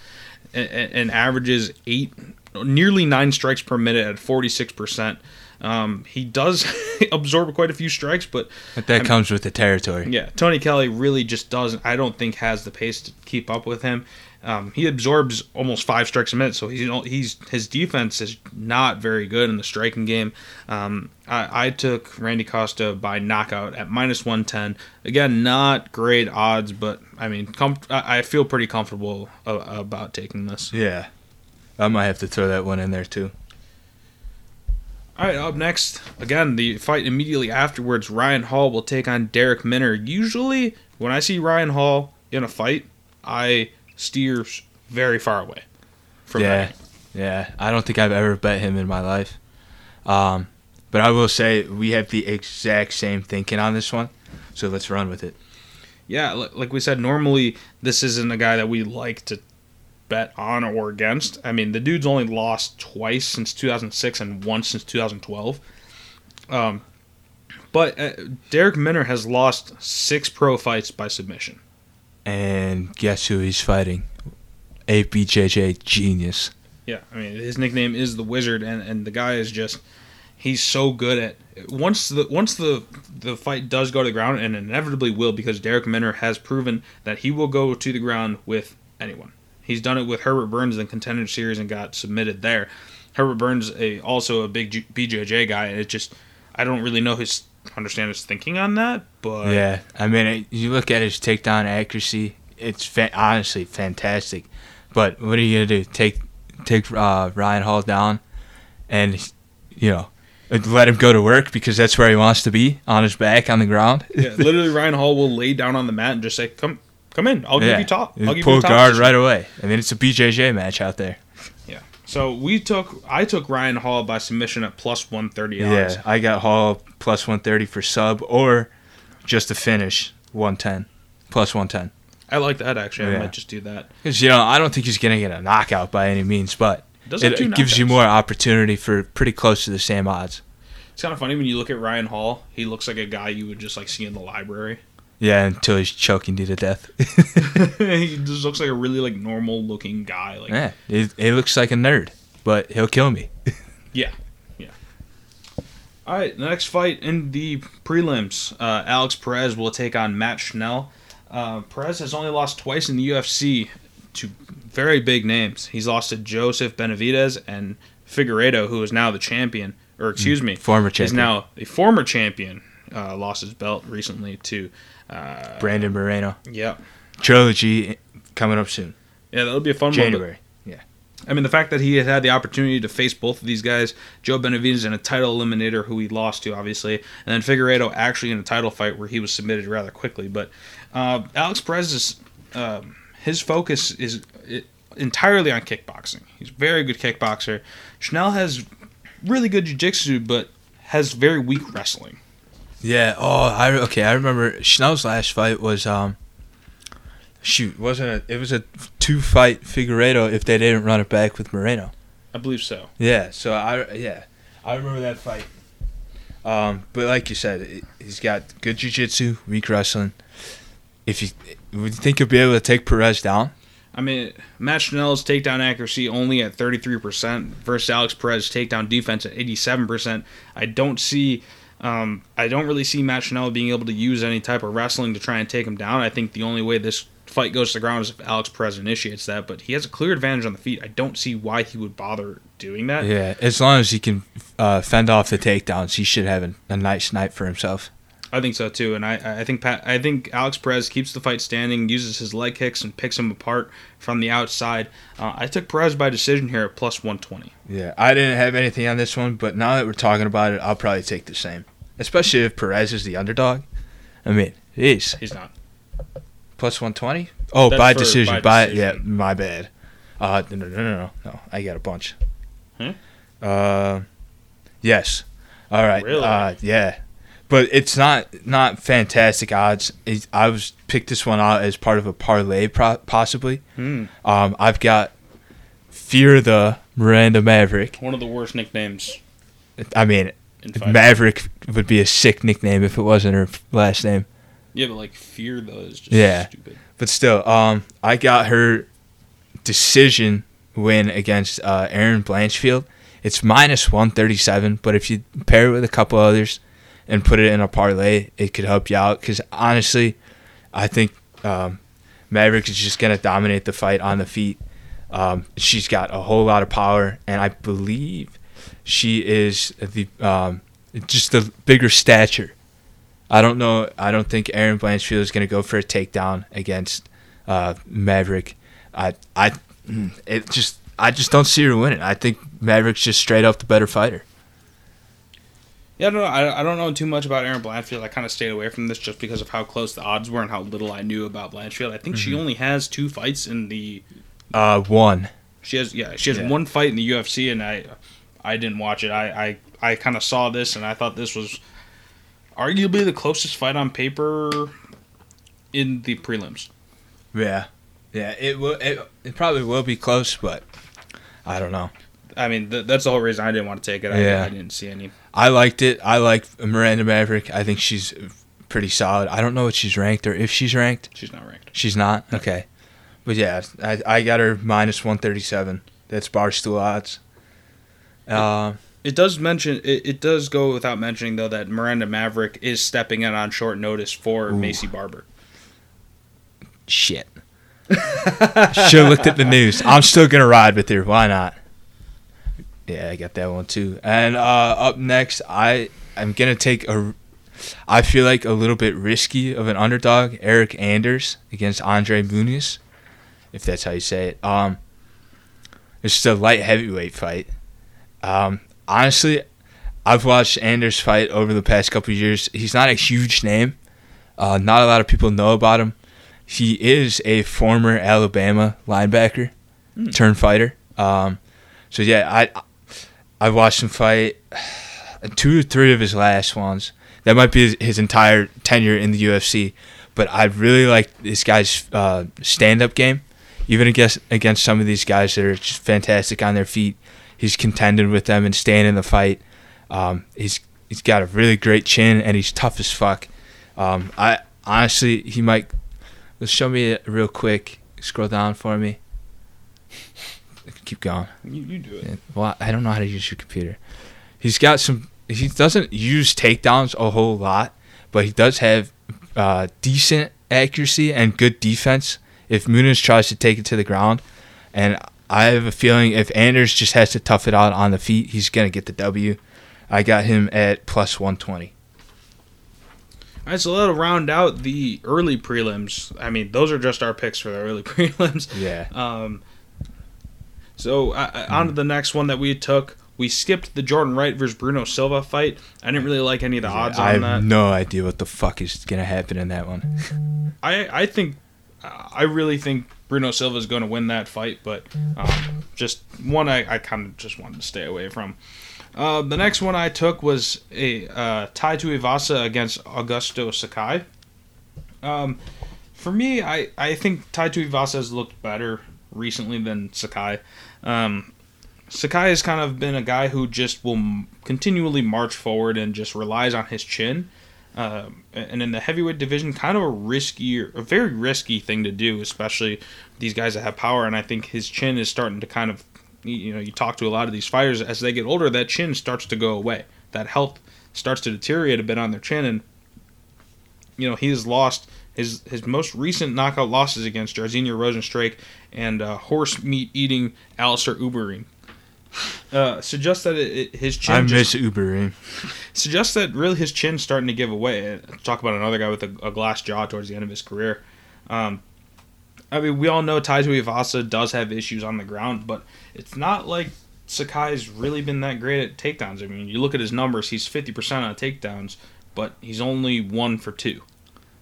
Speaker 3: and, and averages eight, nearly nine strikes per minute at 46 percent. Um, he does (laughs) absorb quite a few strikes, but
Speaker 2: But that comes with the territory.
Speaker 3: yeah, Tony Kelly really just doesn't. I don't think has the pace to keep up with him. Um, he absorbs almost five strikes a minute, so he's he's his defense is not very good in the striking game. Um, I, I took Randy Costa by knockout at minus one ten. Again, not great odds, but I mean, com- I feel pretty comfortable uh, about taking this.
Speaker 2: Yeah. I might have to throw that one in there too.
Speaker 3: All right, up next, again, the fight immediately afterwards, Ryan Hall will take on Darrick Minner. Usually, when I see Ryan Hall in a fight, I steer s- very far away from
Speaker 2: yeah,
Speaker 3: that.
Speaker 2: yeah. I don't think I've ever bet him in my life. Um, but I will say we have the exact same thinking on this one, so let's run with it.
Speaker 3: Yeah, like we said, normally this isn't a guy that we like to bet on or against. I mean, the dude's only lost twice since 2006 and once since 2012. Um, but uh, Darrick Minner has lost six pro fights by submission.
Speaker 2: And guess who he's fighting? ABJJ genius.
Speaker 3: Yeah, I mean his nickname is the Wizard, and, and the guy is just he's so good at once the once the the fight does go to the ground, and inevitably will because Darrick Minner has proven that he will go to the ground with anyone. He's done it with Herbert Burns in the Contender Series and got submitted there. Herbert Burns, a also a big G- BJJ guy, and it just I don't really know his understand his thinking on that, but
Speaker 2: Yeah, I mean, it, you look at his takedown accuracy; it's fa- honestly fantastic. But what are you gonna do? Take take uh, Ryan Hall down, and you know, let him go to work because that's where he wants to be on his back on the ground.
Speaker 3: yeah, literally Ryan Hall will lay down on the mat and just say, "Come, come in. I'll give you top. I'll give
Speaker 2: pull
Speaker 3: you top
Speaker 2: guard right away. I mean, it's a BJJ match out there.
Speaker 3: Yeah. So we took I took Ryan Hall by submission at plus one thirty.
Speaker 2: Yeah, I got Hall plus one thirty for sub or just to finish one ten plus one ten.
Speaker 3: I like that actually. I might just do that.
Speaker 2: Because you know, I don't think he's gonna get a knockout by any means, but
Speaker 3: Does have
Speaker 2: it, it gives you more opportunity for pretty close to the same odds.
Speaker 3: It's kind of funny when you look at Ryan Hall. He looks like a guy you would just like see in the library.
Speaker 2: Yeah, until he's choking you to death. (laughs) (laughs)
Speaker 3: he just looks like a really like normal looking guy. Like
Speaker 2: yeah, he, he looks like a nerd, but he'll kill me. (laughs)
Speaker 3: yeah, yeah. All right, the next fight in the prelims, uh, Alex Perez will take on Matt Schnell. Uh, Perez has only lost twice in the UFC to very big names. He's lost to Joseph Benavidez and Figueiredo, who is now the champion, or excuse me,
Speaker 2: Former
Speaker 3: is
Speaker 2: champion
Speaker 3: now a former champion. Uh, lost his belt recently to, uh,
Speaker 2: Brandon Moreno.
Speaker 3: yeah,
Speaker 2: Trilogy coming up soon,
Speaker 3: yeah, that'll be a fun one. but-
Speaker 2: January.
Speaker 3: I mean, the fact that he had had the opportunity to face both of these guys, Joe Benavidez in a title eliminator who he lost to, obviously, and then Figueiredo actually in a title fight where he was submitted rather quickly. But uh, Alex Perez is um his focus is entirely on kickboxing. He's a very good kickboxer. Schnell has really good jiu-jitsu, but has very weak wrestling.
Speaker 2: Yeah. Oh, I okay. I remember Schnell's last fight was um. Shoot, wasn't it? It was a two fight Figueiredo if they didn't run it back with Moreno.
Speaker 3: I believe so.
Speaker 2: Yeah. So I yeah I remember that fight. Um, but like you said, it, he's got good jiu-jitsu, weak wrestling. If you would you think he'll be able to take Perez down?
Speaker 3: I mean, Matt Schnell's takedown accuracy only at 33% versus Alex Perez's takedown defense at 87%. I don't see, um, I don't really see Matt Schnell being able to use any type of wrestling to try and take him down. I think the only way this fight goes to the ground is if Alex Perez initiates that, but he has a clear advantage on the feet. I don't see why he would bother doing that.
Speaker 2: Yeah, as long as he can uh, fend off the takedowns, he should have a, a nice night for himself.
Speaker 3: I think so too, and I, I think Pat, I think Alex Perez keeps the fight standing, uses his leg kicks, and picks him apart from the outside. Uh, I took Perez by decision here at plus 120.
Speaker 2: Yeah, I didn't have anything on this one, but now that we're talking about it, I'll probably take the same. Especially if Perez is the underdog. I mean, jeez.
Speaker 3: He's not.
Speaker 2: Plus 120? Oh,
Speaker 3: That's
Speaker 2: by decision.
Speaker 3: by decision.
Speaker 2: Yeah, my bad. Uh, no, no, no, no, no. I got a bunch.
Speaker 3: Huh?
Speaker 2: Uh, yes. All right.
Speaker 3: Really?
Speaker 2: Uh, yeah. But it's not not fantastic odds. I was picked this one out as part of a parlay, pro- possibly.
Speaker 3: Hmm.
Speaker 2: Um, I've got Fear the Miranda Maverick.
Speaker 3: One of the worst nicknames
Speaker 2: I mean. Maverick would be a sick nickname if it wasn't her last name.
Speaker 3: yeah, but like fear though is just
Speaker 2: Yeah.
Speaker 3: stupid.
Speaker 2: But still, um, I got her decision win against uh, Erin Blanchfield. It's minus 137, but if you pair it with a couple others and put it in a parlay, it could help you out. Because honestly, I think um, Maverick is just going to dominate the fight on the feet. Um, she's got a whole lot of power, and I believe she is the um, just the bigger stature. I don't know. I don't think Erin Blanchfield is going to go for a takedown against uh, Maverick. I I mm, it just I just don't see her winning. I think Maverick's just straight up the better fighter.
Speaker 3: Yeah, I don't know. I, I don't know too much about Erin Blanchfield. I kind of stayed away from this just because of how close the odds were and how little I knew about Blanchfield. I think
Speaker 2: Mm-hmm.
Speaker 3: she only has two fights in the.
Speaker 2: Uh, one.
Speaker 3: She has yeah. She has
Speaker 2: Yeah.
Speaker 3: one fight in the UFC, and I, I didn't watch it. I I, I kind of saw this, and I thought this was, arguably the closest fight on paper, in the prelims.
Speaker 2: Yeah, Yeah, it will. It, it probably will be close, but I don't know.
Speaker 3: I mean, th- that's the whole reason I didn't want to take it. I,
Speaker 2: Yeah.
Speaker 3: I didn't see any.
Speaker 2: I liked it. I like Miranda Maverick. I think she's pretty solid. I don't know what she's ranked or if she's ranked.
Speaker 3: She's not ranked.
Speaker 2: She's not. Okay, but yeah, I I got her minus one thirty seven. That's barstool odds. Uh,
Speaker 3: It does mention it, it does go without mentioning though that Miranda Maverick is stepping in on short notice for
Speaker 2: Ooh.
Speaker 3: Maycee Barber.
Speaker 2: shit. (laughs) Should have looked at the news. I'm still gonna ride with her. Why not? Yeah, I got that one too. And uh, up next, I I'm gonna take a. I feel like a little bit risky of an underdog, Eryk Anders against Andre Muniz, if that's how you say it. Um, it's just a light heavyweight fight. Um, honestly, I've watched Anders fight over the past couple of years. He's not a huge name. Uh, not a lot of people know about him. He is a former Alabama linebacker turned fighter. Um, so yeah, I I watched him fight (sighs) two or three of his last ones. That might be his, his entire tenure in the UFC. But I really like this guy's uh, stand-up game, even against against some of these guys that are just fantastic on their feet. He's contending with them and staying in the fight. Um, he's he's got a really great chin and he's tough as fuck. Um, I honestly he might. Let's show me it real quick. Scroll down for me. Keep going.
Speaker 3: You, you do it.
Speaker 2: Well, I don't know how to use your computer. He's got some. He doesn't use takedowns a whole lot, but he does have uh, decent accuracy and good defense. If Muniz tries to take it to the ground, and I have a feeling if Anders just has to tough it out on the feet, he's gonna get the W. I got him at plus one twenty.
Speaker 3: All right, so that'll round out the early prelims. I mean, those are just our picks for the early (laughs) prelims.
Speaker 2: Yeah.
Speaker 3: Um, so uh, uh, on to the next one that we took. We skipped the Jordan Wright versus Bruno Silva fight. I didn't really like any of the odds
Speaker 2: I
Speaker 3: on
Speaker 2: have
Speaker 3: that.
Speaker 2: no idea what the fuck is gonna happen in that one.
Speaker 3: I I think I really think Bruno Silva is going to win that fight, but um, just one I, I kind of just wanted to stay away from. Uh, the next one I took was a uh, Tai Tuivasa against Augusto Sakai. Um, for me, I, I think Tai Tuivasa has looked better recently than Sakai. Um, Sakai has kind of been a guy who just will continually march forward and just relies on his chin. Um, and in the heavyweight division, kind of a risky, a very risky thing to do, especially these guys that have power. And I think his chin is starting to kind of, you know, you talk to a lot of these fighters as they get older, that chin starts to go away. That health starts to deteriorate a bit on their chin, and you know he has lost his his most recent knockout losses against Jairzinho Rozenstruik and uh, horse meat eating Alistair Overeem. Uh, suggests that it, it, his chin
Speaker 2: I
Speaker 3: just-
Speaker 2: miss Overeem.
Speaker 3: suggests that really his chin's starting to give away. Uh, Talk about another guy with a, a glass jaw towards the end of his career. Um, I mean, we all know Tai Tuivasa does have issues on the ground, but it's not like Sakai's really been that great at takedowns. I mean, you look at his numbers; he's fifty percent on takedowns, but he's only one for two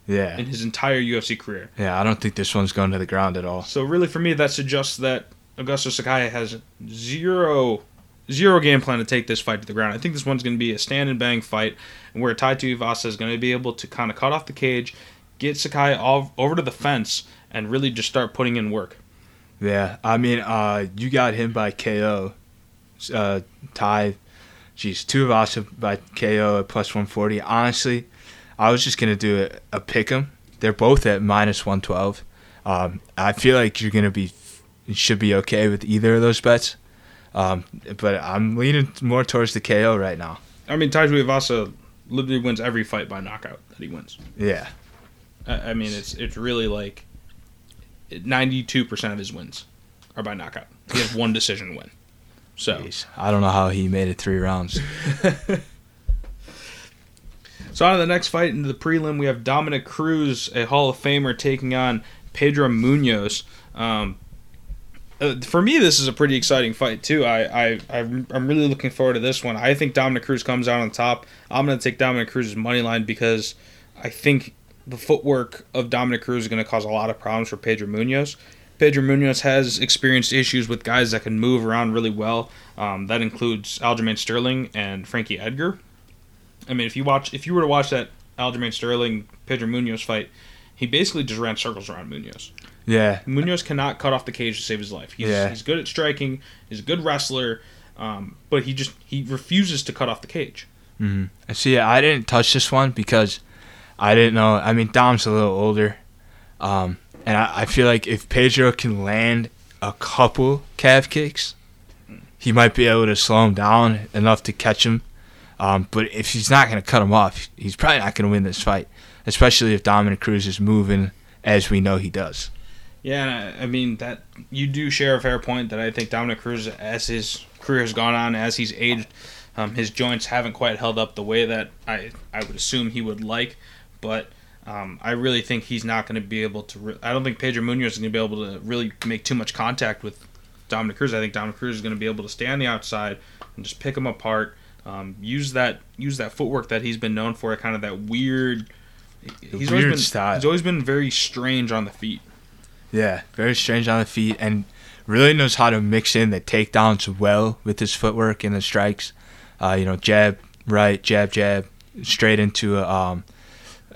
Speaker 2: Yeah.
Speaker 3: in his entire UFC career.
Speaker 2: Yeah, I don't think this one's going to the ground at all.
Speaker 3: So really, for me, that suggests that Augusto Sakai has zero zero game plan to take this fight to the ground. I think this one's going to be a stand and bang fight, where Tai Tuivasa is going to be able to kind of cut off the cage, get Sakai all over to the fence, and really just start putting in work.
Speaker 2: Yeah, I mean, uh, you got him by KO. Uh, Ty, geez, two of us by KO at plus 140. Honestly, I was just gonna do a, a pick 'em. They're both at minus 112. Um, I feel like you're gonna be, should be okay with either of those bets. Um, but I'm leaning more towards the KO right now.
Speaker 3: I mean, Tai Tuivasa literally wins every fight by knockout that he wins.
Speaker 2: Yeah,
Speaker 3: I, I mean, it's it's really like ninety two percent of his wins are by knockout. He has one decision win. So.
Speaker 2: Jeez. I don't know how he made it three rounds. (laughs)
Speaker 3: So on to the next fight into the prelim, we have Dominick Cruz, a Hall of Famer, taking on Pedro Munhoz. Um, uh, for me, this is a pretty exciting fight too. I, I I'm really looking forward to this one. I think Dominick Cruz comes out on top. I'm going to take Dominick Cruz's money line because I think the footwork of Dominick Cruz is going to cause a lot of problems for Pedro Munhoz. Pedro Munhoz has experienced issues with guys that can move around really well. Um, that includes Aljamain Sterling and Frankie Edgar. I mean, if you watch, if you were to watch that Aljamain Sterling Pedro Munhoz fight, he basically just ran circles around Munhoz.
Speaker 2: Yeah,
Speaker 3: Munhoz cannot cut off the cage to save his life. He's,
Speaker 2: Yeah.
Speaker 3: he's good at striking. He's a good wrestler, um, but he just he refuses to cut off the cage.
Speaker 2: Mm-hmm. See, I didn't touch this one because I didn't know. I mean, Dom's a little older, um, and I, I feel like if Pedro can land a couple calf kicks, he might be able to slow him down enough to catch him. Um, but if he's not going to cut him off, he's probably not going to win this fight, especially if Dominick Cruz is moving as we know he does.
Speaker 3: Yeah, I, mean that you do share a fair point that I think Dominick Cruz, as his career has gone on, as he's aged, um, his joints haven't quite held up the way that I I would assume he would like. But um, I really think he's not going to be able to. Re- I don't think Pedro Munhoz is going to be able to really make too much contact with Dominick Cruz. I think Dominick Cruz is going to be able to stay on the outside and just pick him apart. Um, use that use that footwork that he's been known for, kind of that weird. He's always
Speaker 2: weird
Speaker 3: been
Speaker 2: style.
Speaker 3: he's always been very strange on the feet.
Speaker 2: Yeah, very strange on the feet and really knows how to mix in the takedowns well with his footwork and the strikes. Uh, you know, jab, right, jab, jab, straight into a, um,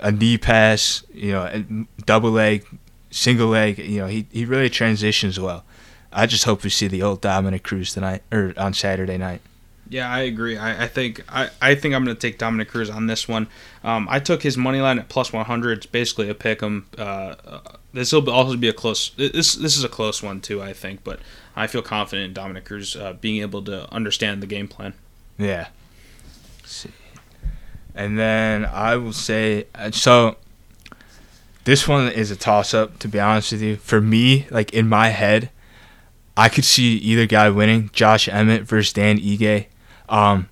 Speaker 2: a knee pass, you know, double leg, single leg. You know, he, he really transitions well. I just hope we see the old Dominick Cruz tonight or on Saturday night.
Speaker 3: Yeah, I agree. I, I think I, I think I'm going to take Dominick Cruz on this one. Um, I took his money line at plus 100. It's basically a pick 'em. Uh, uh, this will also be a close. This this is a close one too, I think. But I feel confident in Dominick Cruz uh, being able to understand the game plan.
Speaker 2: Yeah. Let's see. And then I will say uh, so this one is a toss up to be honest with you. For me, like in my head, I could see either guy winning, Josh Emmett versus Dan Ige. Um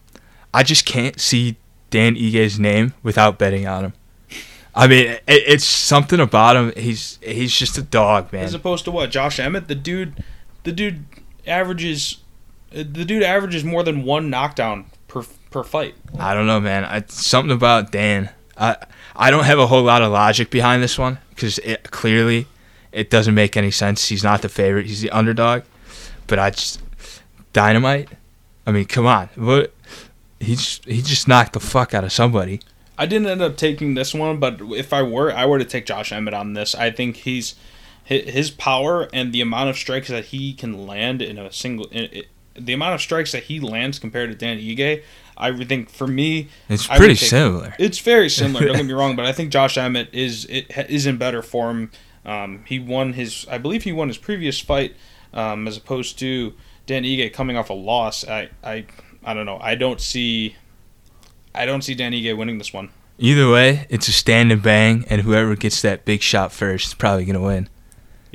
Speaker 2: I just can't see Dan Ige's name without betting on him. I mean, it, it's something about him. He's he's just a dog, man.
Speaker 3: As opposed to what Josh Emmett, the dude, the dude averages, the dude averages more than one knockdown per per fight.
Speaker 2: I don't know, man. I, something about Dan. I I don't have a whole lot of logic behind this one because it clearly it doesn't make any sense. He's not the favorite. He's the underdog. But I just dynamite. I mean, come on. What? He's he just knocked the fuck out of somebody.
Speaker 3: I didn't end up taking this one, but if I were, I were to take Josh Emmett on this. I think he's his power and the amount of strikes that he can land in a single, in, the amount of strikes that he lands compared to Dan Ige. I think for me,
Speaker 2: It's
Speaker 3: I
Speaker 2: pretty
Speaker 3: take-
Speaker 2: similar.
Speaker 3: It's very similar. don't get me (laughs) wrong, but I think Josh Emmett is it, is in better form. Um, he won his, I believe he won his previous fight, um, as opposed to Dan Ige coming off a loss. I, I, I don't know. I don't see, I don't see Dan Ige winning this one.
Speaker 2: Either way, it's a stand and bang, and whoever gets that big shot first is probably gonna win.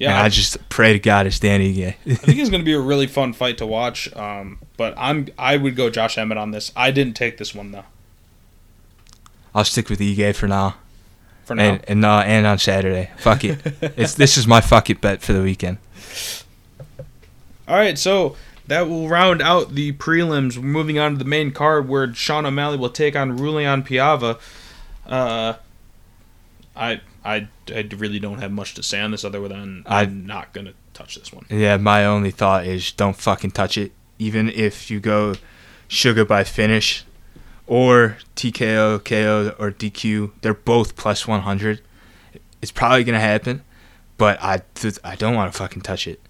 Speaker 3: Yeah,
Speaker 2: and I just pray to God it's Dan Ige.
Speaker 3: I think it's going to be a really fun fight to watch. Um, but I'm I would go Josh Emmett on this. I didn't take this one though.
Speaker 2: I'll stick with Ige for now.
Speaker 3: For now,
Speaker 2: And and, uh, and on Saturday. Fuck it. (laughs) it's this is my fuck it bet for the weekend.
Speaker 3: All right. So that will round out the prelims. We're moving on to the main card where Sean O'Malley will take on Raulian Paiva. Uh, I I I really don't have much to say on this other than
Speaker 2: I-
Speaker 3: I'm not gonna touch this one.
Speaker 2: Yeah, my only thought is don't fucking touch it. Even if you go sugar by finish or TKO, KO, or DQ, they're both plus 100. It's probably going to happen, but I, I don't want to fucking touch it.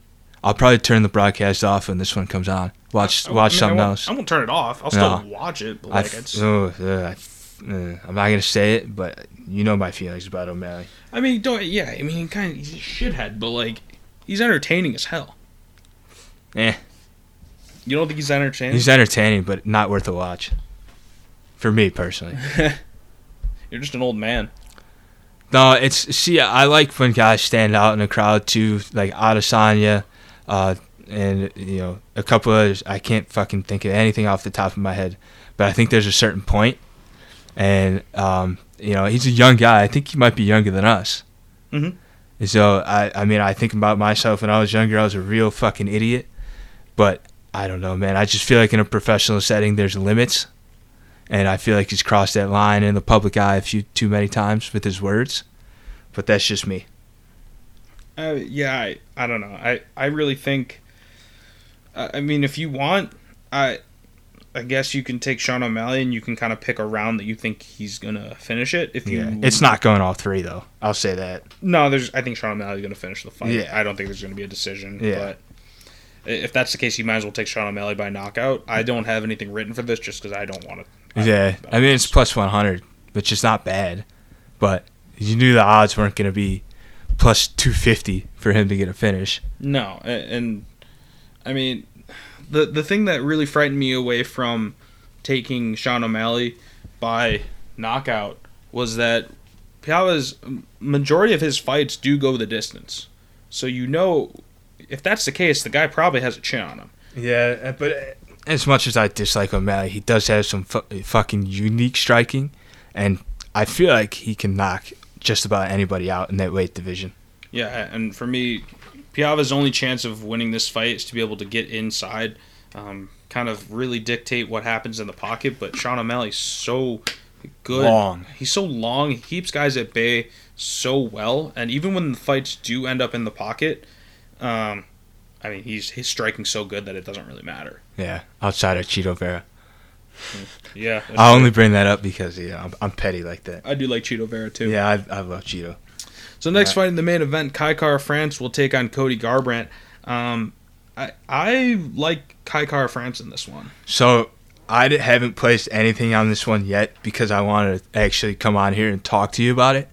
Speaker 2: I'll probably turn the broadcast off when this one comes on. Watch
Speaker 3: I- I
Speaker 2: watch
Speaker 3: mean,
Speaker 2: something
Speaker 3: won't-
Speaker 2: else.
Speaker 3: I won't turn it off. I'll still watch it. But
Speaker 2: I
Speaker 3: like it's.
Speaker 2: oh, uh, I I'm not going to say it, but you know my feelings about O'Malley.
Speaker 3: I mean, don't. Yeah, I mean, kind of he's a shithead, but like he's entertaining as hell.
Speaker 2: Eh,
Speaker 3: You don't think he's entertaining?
Speaker 2: he's entertaining, but not worth a watch. For me personally. (laughs)
Speaker 3: You're just an old man.
Speaker 2: No, it's see, I like when guys stand out in the crowd too, like Adesanya, uh, and you know a couple others. I can't fucking think of anything off the top of my head, but I think there's a certain point, and um, you know he's a young guy. I think he might be younger than us.
Speaker 3: Mhm.
Speaker 2: And so I, I mean, I think about myself when I was younger. I was a real fucking idiot, but I don't know, man. I just feel like in a professional setting, there's limits, and I feel like he's crossed that line in the public eye a few too many times with his words. But that's just me.
Speaker 3: Uh, yeah, I, I don't know. I, I really think. I I mean, if you want, I, I guess you can take Sean O'Malley and you can kind of pick a round that you think he's gonna finish it. If you,
Speaker 2: Yeah, it's not going all three though. I'll say that.
Speaker 3: No, there's. I think Sean O'Malley's gonna finish the fight.
Speaker 2: Yeah.
Speaker 3: I don't think there's gonna be a decision.
Speaker 2: Yeah.
Speaker 3: But if that's the case, you might as well take Sean O'Malley by knockout. I don't have anything written for this just because I don't want to.
Speaker 2: Yeah, I mean it's plus one hundred, which is not bad, but you knew the odds weren't going to be plus two fifty for him to get a finish.
Speaker 3: No, a- and I mean, the the thing that really frightened me away from taking Sean O'Malley by knockout was that Paiva's majority of his fights do go the distance. So you know, if that's the case, the guy probably has a chin on him.
Speaker 2: Yeah, uh, but uh, as much as I dislike O'Malley, he does have some fu- fucking unique striking, and I feel like he can knock just about anybody out in that weight division.
Speaker 3: Yeah, and for me, Paiva's only chance of winning this fight is to be able to get inside, um, kind of really dictate what happens in the pocket. But Sean O'Malley's so good.
Speaker 2: Long.
Speaker 3: He's so long. He keeps guys at bay so well. And even when the fights do end up in the pocket, um, I mean, he's he's striking so good that it doesn't really matter.
Speaker 2: Yeah, outside of Chito Vera.
Speaker 3: Yeah,
Speaker 2: I only bring that up because yeah, I'm, I'm petty like that.
Speaker 3: I do like Chito Vera too.
Speaker 2: Yeah, I, I love Chito.
Speaker 3: So next
Speaker 2: Right.
Speaker 3: fight in the main event, Kai Kara-France will take on Cody Garbrandt. Um, I I like Kai Kara-France in this one.
Speaker 2: So I haven't placed anything on this one yet because I wanted to actually come on here and talk to you about it.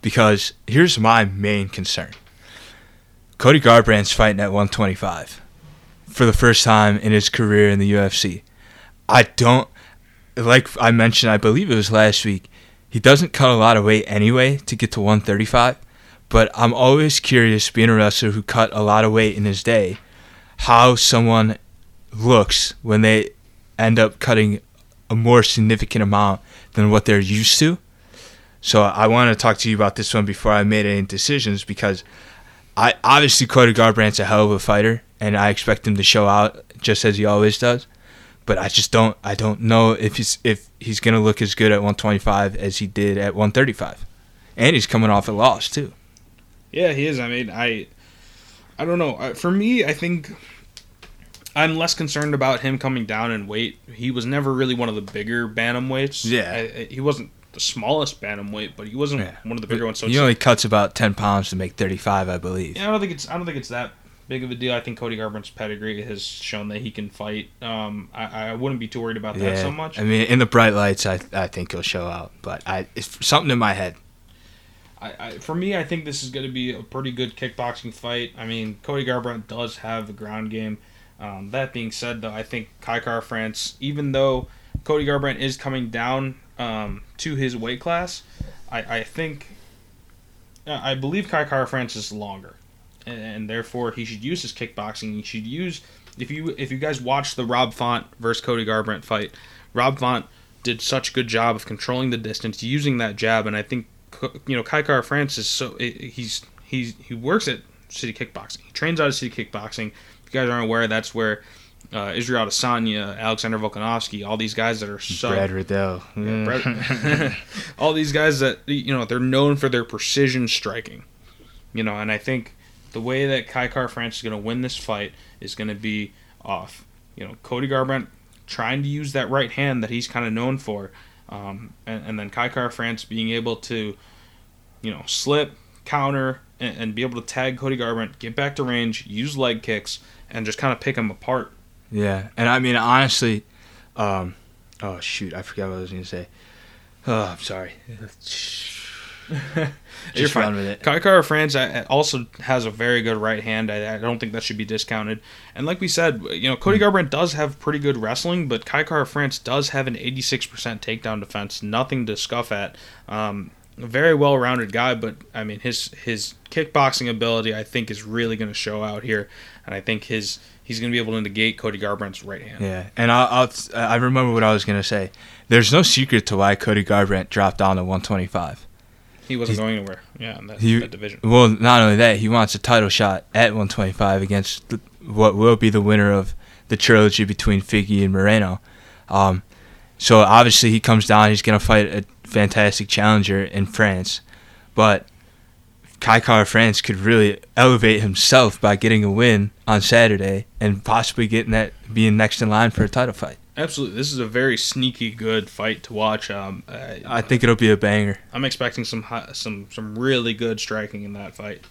Speaker 2: Because here's my main concern: Cody Garbrandt's fighting at 125 for the first time in his career in the UFC. I don't like I mentioned. I believe it was last week. He doesn't cut a lot of weight anyway to get to 135. But I'm always curious, being a wrestler who cut a lot of weight in his day, how someone looks when they end up cutting a more significant amount than what they're used to. So I want to talk to you about this one before I made any decisions because I obviously Cody Garbrandt's a hell of a fighter and I expect him to show out just as he always does. But I just don't I don't know if he's if he's gonna look as good at 125 as he did at 135, and he's coming off a loss too.
Speaker 3: Yeah, he is. I mean, I I don't know. For me, I think I'm less concerned about him coming down in weight. He was never really one of the bigger bantamweights.
Speaker 2: Yeah.
Speaker 3: I, I- he wasn't the smallest bantamweight, but he wasn't
Speaker 2: Yeah.
Speaker 3: one of the bigger ones. So
Speaker 2: he only cuts about 10 pounds to make 35, I believe.
Speaker 3: Yeah, I don't think it's I don't think it's that big of a deal. I think Cody Garbrandt's pedigree has shown that he can fight. Um, I, I wouldn't be too worried about that so much.
Speaker 2: I mean, in the bright lights, I I think he'll show out, but I it's something in my head.
Speaker 3: I, I, for me, I think this is going to be a pretty good kickboxing fight. I mean, Cody Garbrandt does have a ground game. Um, that being said, though, I think Kai Kara-France, even though Cody Garbrandt is coming down um, to his weight class, I, I think, I I believe Kai Kara-France is longer, and, and therefore he should use his kickboxing. He should use if you if you guys watch the Rob Font versus Cody Garbrandt fight, Rob Font did such a good job of controlling the distance, using that jab, and I think you know, Kai Kara-France is so he's he's he works at City Kickboxing. He trains out of City Kickboxing. If you guys aren't aware, that's where uh, Israel Adesanya, Alexander Volkanovski, all these guys that are so
Speaker 2: Brad Riddell.
Speaker 3: Yeah, Brad- (laughs) (laughs) all these guys that you know they're known for their precision striking. You know, and I think the way that Kai Kaikar France is going to win this fight is going to be off. You know, Cody Garbrandt trying to use that right hand that he's kind of known for, um, and, and then Kai Kara-France being able to, you know, slip, counter, and, and be able to tag Cody Garbrandt, get back to range, use leg kicks, and just kind of pick him apart.
Speaker 2: Yeah, and I mean honestly, um, oh shoot, I forgot what I was gonna say. Oh, I'm sorry. (laughs)
Speaker 3: You're fine.
Speaker 2: with it.
Speaker 3: Kai Kara-France uh, also has a very good right hand. I, I don't think that should be discounted. And like we said, you know,
Speaker 2: Hmm.
Speaker 3: Cody Garbrandt does have pretty good wrestling, but Kai Kara-France does have an 86% takedown defense. Nothing to scuff at. Um, a very well-rounded guy, but I mean his his kickboxing ability I think is really going to show out here, and I think his he's going to be able to negate Cody Garbrandt's right hand.
Speaker 2: Yeah, and I'll, I'll I remember what I was gonna say. There's no secret to why Cody Garbrandt dropped down to 125.
Speaker 3: He wasn't going anywhere. Yeah, in that,
Speaker 2: He-
Speaker 3: that division.
Speaker 2: Well, not only that, he wants a title shot at 125 against the, what will be the winner of the trilogy between Figgy and Moreno. Um, so obviously he comes down. He's gonna fight a fantastic challenger in France, but Kai Kara-France could really elevate himself by getting a win on Saturday and possibly getting that being next in line for a title fight.
Speaker 3: Absolutely, this is a very sneaky good fight to watch. Um, I,
Speaker 2: I think it'll be a banger.
Speaker 3: I'm expecting some hi- some some really good striking in that fight.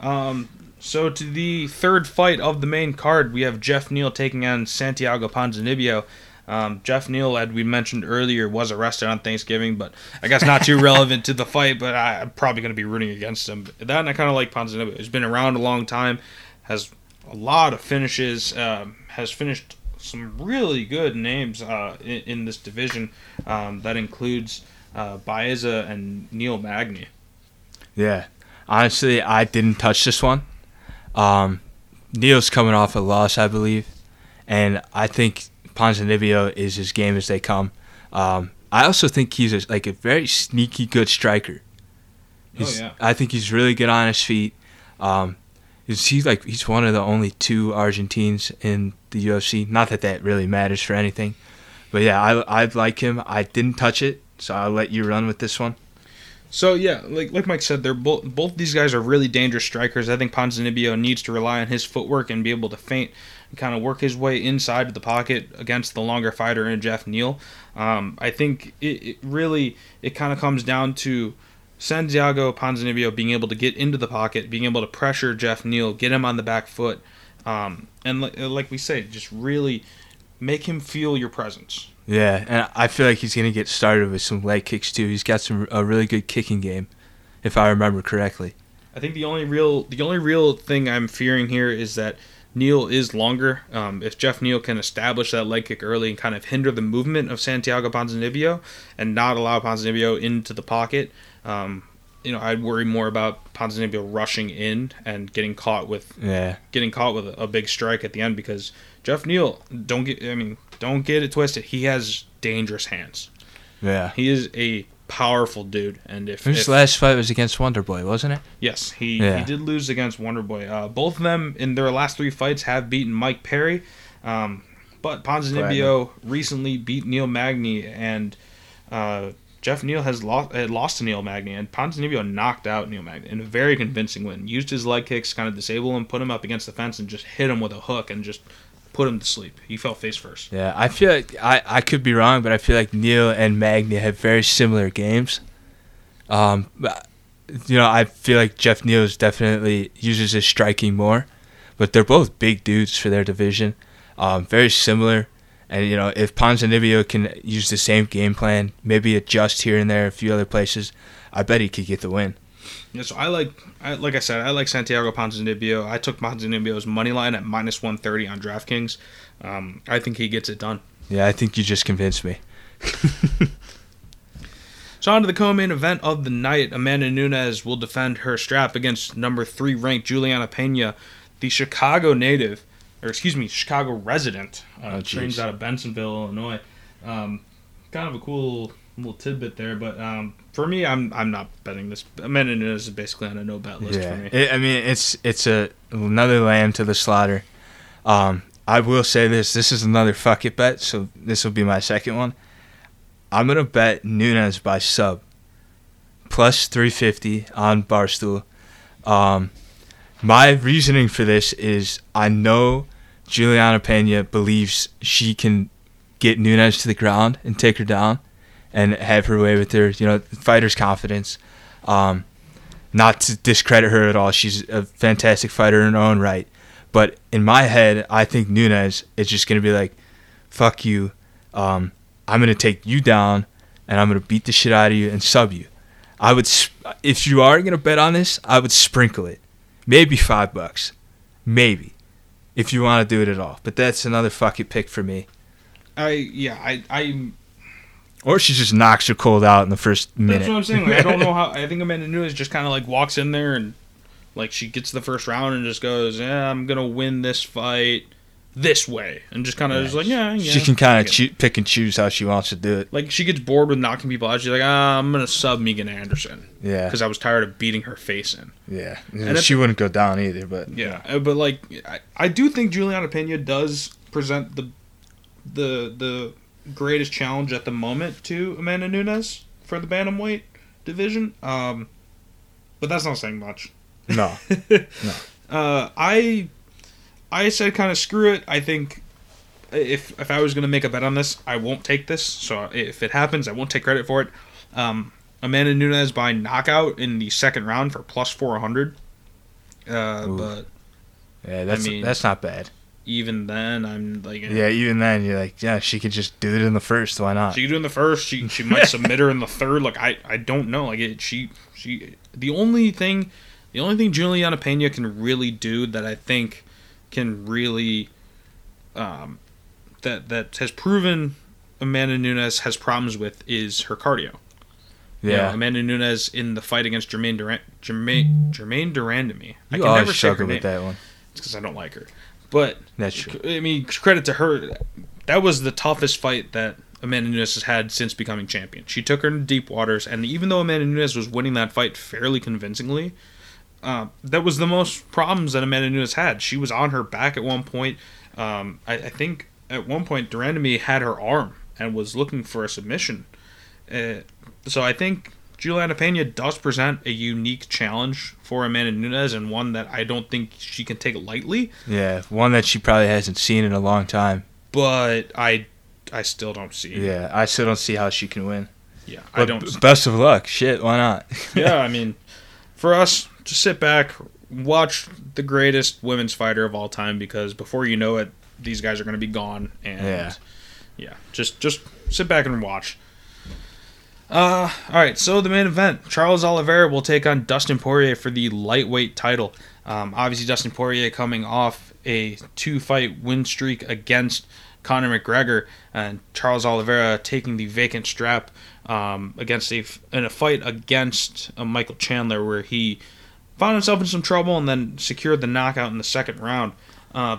Speaker 3: Um, so to the third fight of the main card, we have Geoff Neal taking on Santiago Ponzinibbio. Um, Geoff Neal, as we mentioned earlier, was arrested on Thanksgiving, but I guess not too (laughs) relevant to the fight. But I, I'm probably going to be rooting against him. That and I kind of like Ponzinibbio. He's been around a long time, has a lot of finishes, um, has finished some really good names uh, in, in this division. Um, that includes uh, Baeza and Neil Magny.
Speaker 2: Yeah. Honestly, I didn't touch this one. Um, Neal's coming off a loss, I believe, and I think Ponzinibbio is as game as they come. Um, I also think he's a, like a very sneaky good striker. He's,
Speaker 3: Oh, yeah.
Speaker 2: I think he's really good on his feet. Um, is he like he's one of the only two Argentines in the UFC? Not that that really matters for anything, but yeah, I I like him. I didn't touch it, so I'll let you run with this one.
Speaker 3: So yeah, like like Mike said, they're both both these guys are really dangerous strikers. I think Ponzinibbio needs to rely on his footwork and be able to feint and kind of work his way inside the pocket against the longer fighter in Geoff Neal. Um, I think it, it really it kind of comes down to Santiago Ponzinibbio being able to get into the pocket, being able to pressure Geoff Neal, get him on the back foot, um, and li- like we say, just really make him feel your presence.
Speaker 2: Yeah, and I feel like he's gonna get started with some leg kicks too. He's got some a really good kicking game, if I remember correctly.
Speaker 3: I think the only real the only real thing I'm fearing here is that Neal is longer. Um, if Geoff Neal can establish that leg kick early and kind of hinder the movement of Santiago Ponzinibbio and not allow Ponzinibbio into the pocket, um, you know, I'd worry more about Ponzinibbio rushing in and getting caught with
Speaker 2: Yeah,
Speaker 3: getting caught with a, a big strike at the end because Geoff Neal don't get I mean don't get it twisted. He has dangerous hands.
Speaker 2: yeah.
Speaker 3: He is a powerful dude, and if,
Speaker 2: His
Speaker 3: if
Speaker 2: last fight was against Wonder Boy, wasn't it?
Speaker 3: Yes, he,
Speaker 2: Yeah.
Speaker 3: he did lose against Wonderboy. Uh, both of them in their last three fights have beaten Mike Perry, um, but Ponzinibbio recently beat Neil Magny, and uh, Geoff Neal has lost had lost to Neil Magny, and Ponzinibbio knocked out Neil Magny in a very convincing win. Used his leg kicks, kind of disable him, put him up against the fence, and just hit him with a hook and just put him to sleep. He fell face first.
Speaker 2: Yeah, I feel like I, I could be wrong, but I feel like Neal and Magny have very similar games. Um, you know, I feel like Geoff Neal's definitely uses his striking more, but they're both big dudes for their division. Um, very similar, and you know, if Ponzinibbio can use the same game plan, maybe adjust here and there a few other places, I bet he could get the win.
Speaker 3: Yeah, so I like, I, like I said, I like Santiago Ponzinibbio. I took Ponzinibbio's money line at minus one thirty on DraftKings. Um, I think he gets it done.
Speaker 2: Yeah, I think you just convinced me. (laughs)
Speaker 3: So on to the co-main event of the night. Amanda Nunes will defend her strap against number three ranked Julianna Peña, the Chicago native, or excuse me, Chicago resident. Uh,
Speaker 2: Oh,
Speaker 3: trains out of Bensenville, Illinois. Um, kind of a cool little tidbit there, but um, for me, I'm I'm not betting this. Amanda Nunes is basically on a no bet list
Speaker 2: yeah,
Speaker 3: for me.
Speaker 2: It, I mean it's it's a another lamb to the slaughter. Um, I will say this: this is another fuck it bet, so this will be my second one. I'm gonna bet Nunes by sub plus 350 on Barstool. Um, my reasoning for this is I know Julianna Peña believes she can get Nunes to the ground and take her down and have her way with her, you know, fighter's confidence. Um, not to discredit her at all. She's a fantastic fighter in her own right. But in my head, I think Nunes is just going to be like, fuck you. Um, I'm going to take you down and I'm going to beat the shit out of you and sub you. I would, if you are going to bet on this, I would sprinkle it. Maybe five bucks. Maybe. If you want to do it at all. But that's another fucking pick for me.
Speaker 3: I yeah, I I
Speaker 2: Or she just knocks you cold out in the first minute.
Speaker 3: That's what I'm saying. Like, I don't know (laughs) how. I think Amanda Nunes just kind of like walks in there and like she gets the first round and just goes, "Yeah, I'm gonna win this fight this way," and just kind of is like, "Yeah, yeah."
Speaker 2: she can kind of
Speaker 3: get
Speaker 2: pick and choose how she wants to do it.
Speaker 3: like she gets bored with knocking people out. She's like, ah, "I'm gonna sub Megan Anderson
Speaker 2: Yeah.
Speaker 3: because I was tired of beating her face in."
Speaker 2: Yeah.
Speaker 3: And
Speaker 2: she wouldn't go down either, but
Speaker 3: Yeah, uh, but like I, I do think Julianna Peña does present the the the greatest challenge at the moment to Amanda Nunes for the bantamweight division. Um, but that's not saying much.
Speaker 2: No, (laughs) no.
Speaker 3: Uh, I I said kind of screw it. I think if if I was gonna make a bet on this, I won't take this. So if it happens, I won't take credit for it. Um, Amanda Nunes by knockout in the second round for plus four hundred. Uh,
Speaker 2: Ooh.
Speaker 3: but
Speaker 2: Yeah, that's
Speaker 3: mean-
Speaker 2: that's not bad.
Speaker 3: even then, I'm like,
Speaker 2: Yeah, even then you're like, yeah, she could just do it in the first. Why not?
Speaker 3: She could do it in the first. She she might (laughs) submit her in the third. Like I I don't know. Like it, she she the only thing the only thing Julianna Peña can really do that I think can really um that that has proven Amanda Nunes has problems with is her cardio. You know,
Speaker 2: yeah,
Speaker 3: Amanda Nunes in the fight against Jermaine Durant Jermaine Germaine Durandamy. I can
Speaker 2: always
Speaker 3: never
Speaker 2: struggle
Speaker 3: name
Speaker 2: with that one.
Speaker 3: It's because I don't like her. But
Speaker 2: That's true.
Speaker 3: I mean, credit to her. That was the toughest fight that Amanda Nunes has had since becoming champion. She took her into deep waters, and even though Amanda Nunes was winning that fight fairly convincingly, uh, that was the most problems that Amanda Nunes had. She was on her back at one point. Um, I, I think at one point de Randamie had her arm and was looking for a submission. Uh, so I think Julianna Peña does present a unique challenge for Amanda Nunes, and one that I don't think she can take lightly.
Speaker 2: Yeah, one that she probably hasn't seen in a long time.
Speaker 3: but I I still don't see.
Speaker 2: Yeah, I still don't see how she can win.
Speaker 3: yeah I
Speaker 2: But
Speaker 3: don't.
Speaker 2: b- best of luck. Shit, why not?
Speaker 3: yeah, (laughs) I mean, for us, just sit back, watch the greatest women's fighter of all time because before you know it, these guys are going to be gone. And
Speaker 2: Yeah.
Speaker 3: yeah, just just sit back and watch. Uh, all right. So the main event: Charles Oliveira will take on Dustin Poirier for the lightweight title. Um, obviously, Dustin Poirier coming off a two-fight win streak against Conor McGregor, and Charles Oliveira taking the vacant strap um, against a in a fight against uh, Michael Chandler, where he found himself in some trouble and then secured the knockout in the second round. Uh,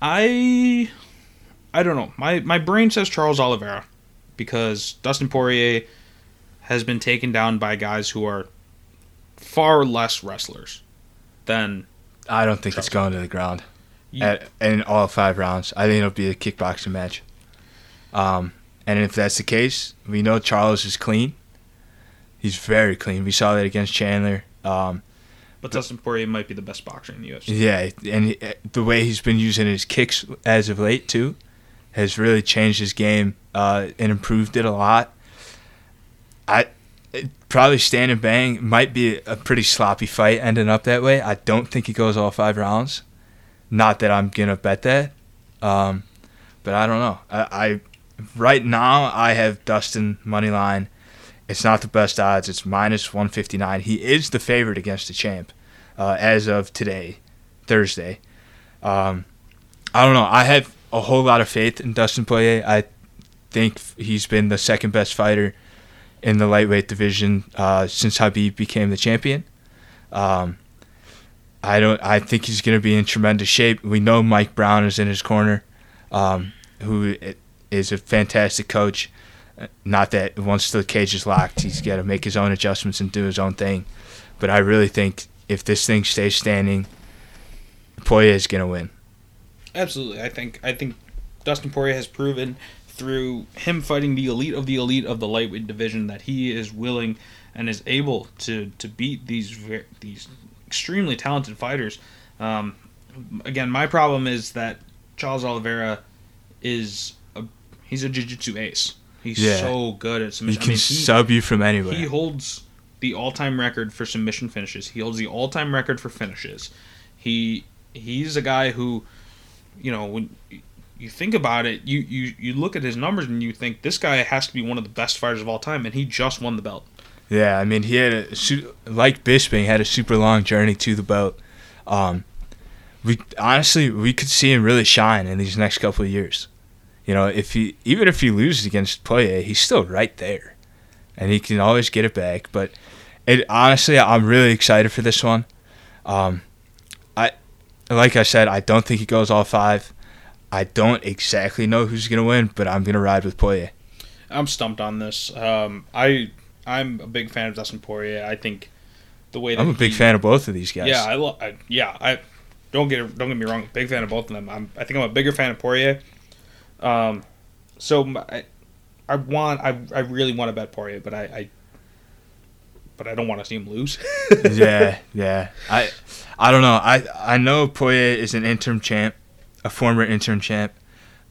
Speaker 3: I I don't know. My my brain says Charles Oliveira because Dustin Poirier has been taken down by guys who are far less wrestlers than
Speaker 2: I don't think it's going to the ground
Speaker 3: You-
Speaker 2: at, in all five rounds. I think it'll be a kickboxing match. Um, and if that's the case, we know Charles is clean. He's very clean. We saw that against Chandler. Um,
Speaker 3: but Dustin Poirier might be the best boxer in the UFC.
Speaker 2: yeah, and he- the way he's been using his kicks as of late too has really changed his game uh, and improved it a lot. I it, probably stand and bang might be a pretty sloppy fight ending up that way. I don't think he goes all five rounds. Not that I'm gonna bet that, um, but I don't know. I, I right now I have Dustin money line. It's not the best odds. It's minus 159. He is the favorite against the champ uh, as of today, Thursday. Um, I don't know. I have a whole lot of faith in Dustin Poirier. I think he's been the second best fighter in the lightweight division uh, since Khabib became the champion. Um, I don't. I think he's going to be in tremendous shape. We know Mike Brown is in his corner, um, who is a fantastic coach. Not that once the cage is locked, he's got to make his own adjustments and do his own thing. But I really think if this thing stays standing, Poirier is going to win.
Speaker 3: Absolutely. I think I think Dustin Poirier has proven through him fighting the elite of the elite of the lightweight division that he is willing and is able to to beat these these extremely talented fighters. Um, again, my problem is that Charles Oliveira is a he's a jiu-jitsu ace. He's
Speaker 2: Yeah.
Speaker 3: so good at submission.
Speaker 2: He can
Speaker 3: I mean, he,
Speaker 2: sub you from anywhere.
Speaker 3: he holds the all-time record for submission finishes. He holds the all-time record for finishes. He he's a guy who, you know, when you think about it, you you you look at his numbers and you think this guy has to be one of the best fighters of all time, and he just won the belt.
Speaker 2: Yeah, I mean, he had a like Bisping had a super long journey to the belt. Um, we honestly we could see him really shine in these next couple of years. You know, if he even if he loses against Poirier, he's still right there, and he can always get it back. But it honestly, I'm really excited for this one. Um, I like I said, I don't think he goes all five. I don't exactly know who's gonna win, but I'm gonna ride with Poirier.
Speaker 3: I'm stumped on this. Um, I I'm a big fan of Dustin Poirier. I think the way that
Speaker 2: I'm a big
Speaker 3: he-
Speaker 2: fan of both of these guys.
Speaker 3: Yeah, I, lo- I yeah, I don't get don't get me wrong. Big fan of both of them. I'm, I think I'm a bigger fan of Poirier. Um, so I, I want I, I really want to bet Poirier, but I, I but I don't want to see him lose. (laughs)
Speaker 2: yeah, yeah. I I don't know. I I know Poirier is an interim champ, a former interim champ.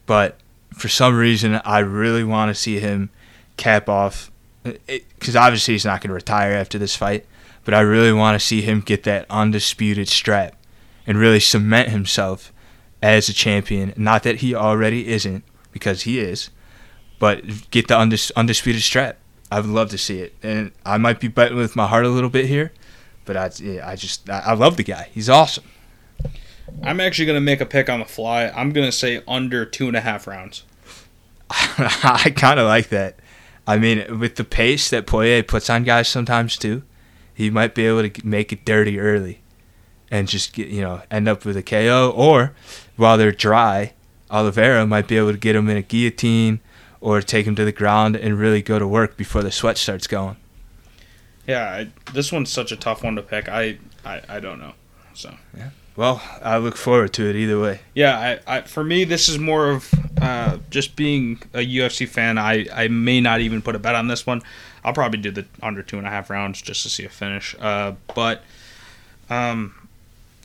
Speaker 2: but for some reason, I really want to see him cap off. Because obviously, he's not going to retire after this fight, but I really want to see him get that undisputed strap and really cement himself as a champion. Not that he already isn't, because he is, but get the undis- undisputed strap. I would love to see it, and I might be betting with my heart a little bit here, but I, yeah, I just I, love the guy. He's awesome.
Speaker 3: I'm actually going to make a pick on the fly. I'm going to say under two and a half rounds. (laughs)
Speaker 2: I kind of like that. I mean, with the pace that Poirier puts on guys sometimes too, he might be able to make it dirty early, and just get you know end up with a KO. Or while they're dry, Oliveira might be able to get him in a guillotine or take him to the ground and really go to work before the sweat starts going.
Speaker 3: Yeah, I, this one's such a tough one to pick. I I, I don't know. So
Speaker 2: yeah. Well, I look forward to it either way.
Speaker 3: Yeah, I, I for me this is more of uh, just being a UFC fan. I, I may not even put a bet on this one. I'll probably do the under two and a half rounds just to see a finish. Uh, but um,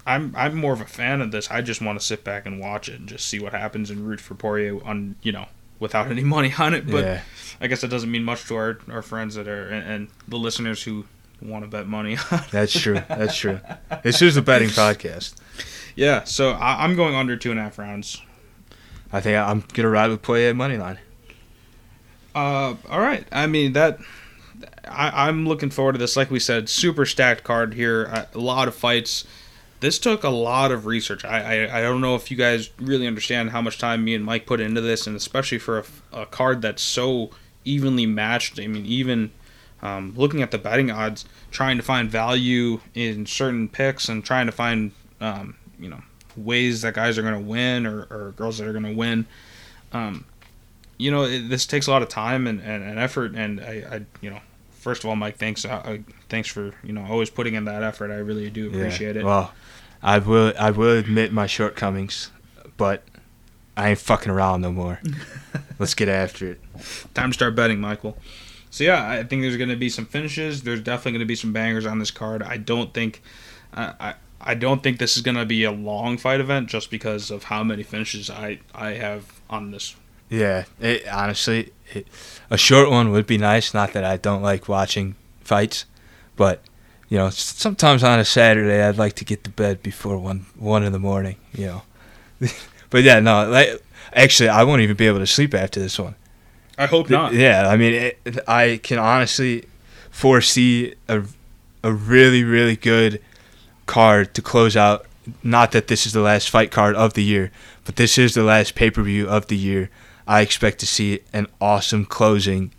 Speaker 3: I'm I'm more of a fan of this. I just want to sit back and watch it and just see what happens and root for Poirier on you know without (laughs) any money on it. But
Speaker 2: Yeah.
Speaker 3: I guess that doesn't mean much to our, our friends that are and, and the listeners who want to bet money. (laughs) on.
Speaker 2: That's true. That's true. This is a betting podcast.
Speaker 3: yeah, so I, I'm going under two and a half rounds.
Speaker 2: I think I'm gonna ride with Poirier money line.
Speaker 3: Uh, all right. I mean that. I, I'm looking forward to this. Like we said, super stacked card here. A lot of fights. This took a lot of research. I, I, I don't know if you guys really understand how much time me and Mike put into this, and especially for a, a card that's so evenly matched. I mean, even um, looking at the betting odds, trying to find value in certain picks and trying to find um, you know ways that guys are going to win or, or girls that are going to win. Um, you know, it, this takes a lot of time and, and, and effort. And I, I, you know, first of all, Mike, thanks, uh, uh, thanks for you know always putting in that effort. I really do appreciate it.
Speaker 2: Well, I will. I will admit my shortcomings, but I ain't fucking around no more. (laughs) Let's get after it.
Speaker 3: Time to start betting, Michael. So yeah, I think there's going to be some finishes. There's definitely going to be some bangers on this card. I don't think, I, I I don't think this is going to be a long fight event just because of how many finishes I I have on this.
Speaker 2: Yeah. It, honestly, it, a short one would be nice. Not that I don't like watching fights, but you know, sometimes on a Saturday I'd like to get to bed before one one in the morning. You know. (laughs) but yeah, no. Like, actually, I won't even be able to sleep after this one.
Speaker 3: I hope not.
Speaker 2: Yeah, I mean, it, I can honestly foresee a, a really, really good card to close out. Not that this is the last fight card of the year, but this is the last pay per view of the year. I expect to see an awesome closing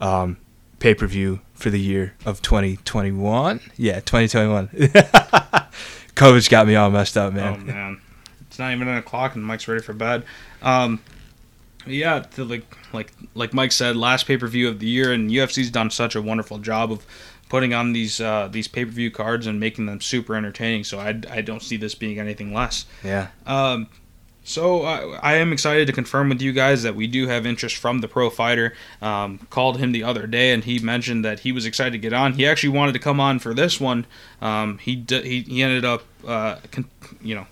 Speaker 2: um, pay per view for the year of 2021. Yeah, 2021. (laughs) COVID's got me all messed up, man.
Speaker 3: Oh man, it's not even nine o'clock and Mike's ready for bed. Um, yeah, to like like like Mike said, last pay per view of the year, and UFC's done such a wonderful job of putting on these uh, these pay per view cards and making them super entertaining. So I, I don't see this being anything less.
Speaker 2: Yeah.
Speaker 3: Um, so I, I am excited to confirm with you guys that we do have interest from the pro fighter. Um, called him the other day, and he mentioned that he was excited to get on. He actually wanted to come on for this one. Um, he d- he he ended up uh, con- you know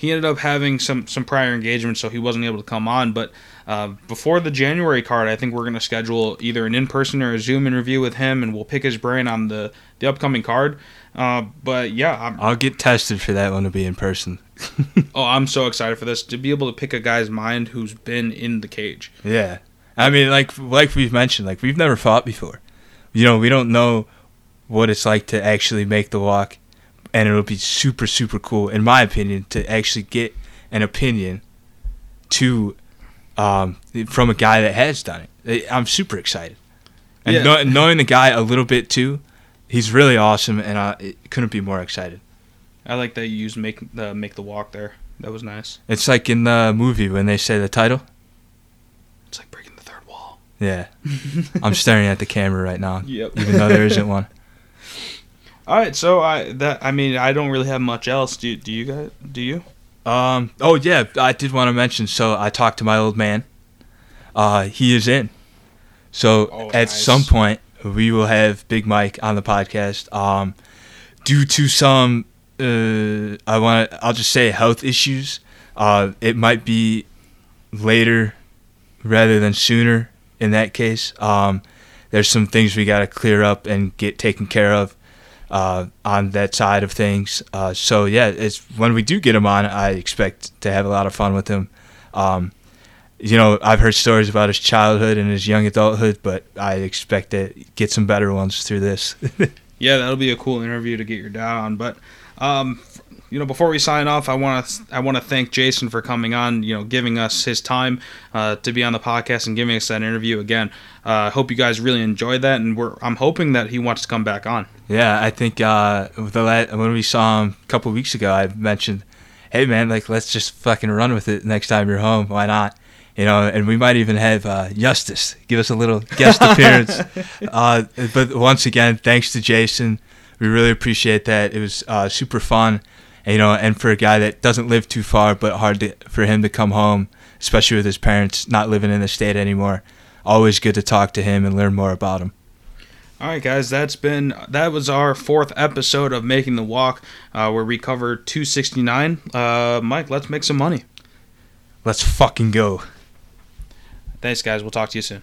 Speaker 3: he ended up having some some prior engagement, so he wasn't able to come on. But uh, before the January card, I think we're going to schedule either an in person or a Zoom interview with him, and we'll pick his brain on the the upcoming card. Uh, but yeah, I'm,
Speaker 2: I'll get tested for that one to be in person. (laughs)
Speaker 3: oh, I'm so excited for this to be able to pick a guy's mind who's been in the cage.
Speaker 2: Yeah, I mean, like like we've mentioned, like we've never fought before. You know, we don't know what it's like to actually make the walk, and it'll be super super cool, in my opinion, to actually get an opinion to um, from a guy that has done it. I- I'm super excited, and
Speaker 3: Yeah.
Speaker 2: know, knowing the guy a little bit too, he's really awesome, and I couldn't be more excited.
Speaker 3: I like that you used make the make the walk there. That was nice.
Speaker 2: It's like in the movie when they say the title.
Speaker 3: It's like breaking the third wall.
Speaker 2: Yeah, (laughs) I'm staring at the camera right now,
Speaker 3: Yep.
Speaker 2: even though there isn't one. (laughs)
Speaker 3: All right, so I that I mean I don't really have much else. Do do you guys? Do you?
Speaker 2: Um. Oh yeah, I did want to mention. So I talked to my old man. Uh, he is in. So
Speaker 3: Oh,
Speaker 2: at
Speaker 3: nice.
Speaker 2: some point we will have Big Mike on the podcast. Um, due to some, uh, I want. I'll just say health issues. Uh, it might be later rather than sooner in that case. Um, there's some things we got to clear up and get taken care of uh, on that side of things. Uh, so yeah, it's when we do get him on, I expect to have a lot of fun with him. Um, you know, I've heard stories about his childhood and his young adulthood, but I expect to get some better ones through this. (laughs)
Speaker 3: yeah, that'll be a cool interview to get your dad on. But um, you know, before we sign off, I want to I want to thank Jason for coming on. You know, giving us his time uh, to be on the podcast and giving us that interview again. I uh, hope you guys really enjoyed that, and we're I'm hoping that he wants to come back on.
Speaker 2: Yeah, I think uh, the when we saw him a couple weeks ago, I mentioned, "Hey man, like let's just fucking run with it next time you're home. Why not?" You know, and we might even have uh, Justice give us a little guest (laughs) appearance. Uh, but once again, thanks to Jason. We really appreciate that. It was uh, super fun you know, and for a guy that doesn't live too far, but hard to, for him to come home, especially with his parents not living in the state anymore. Always good to talk to him and learn more about him.
Speaker 3: All right, guys, that's been that was our fourth episode of Making the Walk, uh, where we covered 269. Uh, Mike, let's make some money.
Speaker 2: Let's fucking go.
Speaker 3: Thanks, guys. We'll talk to you soon.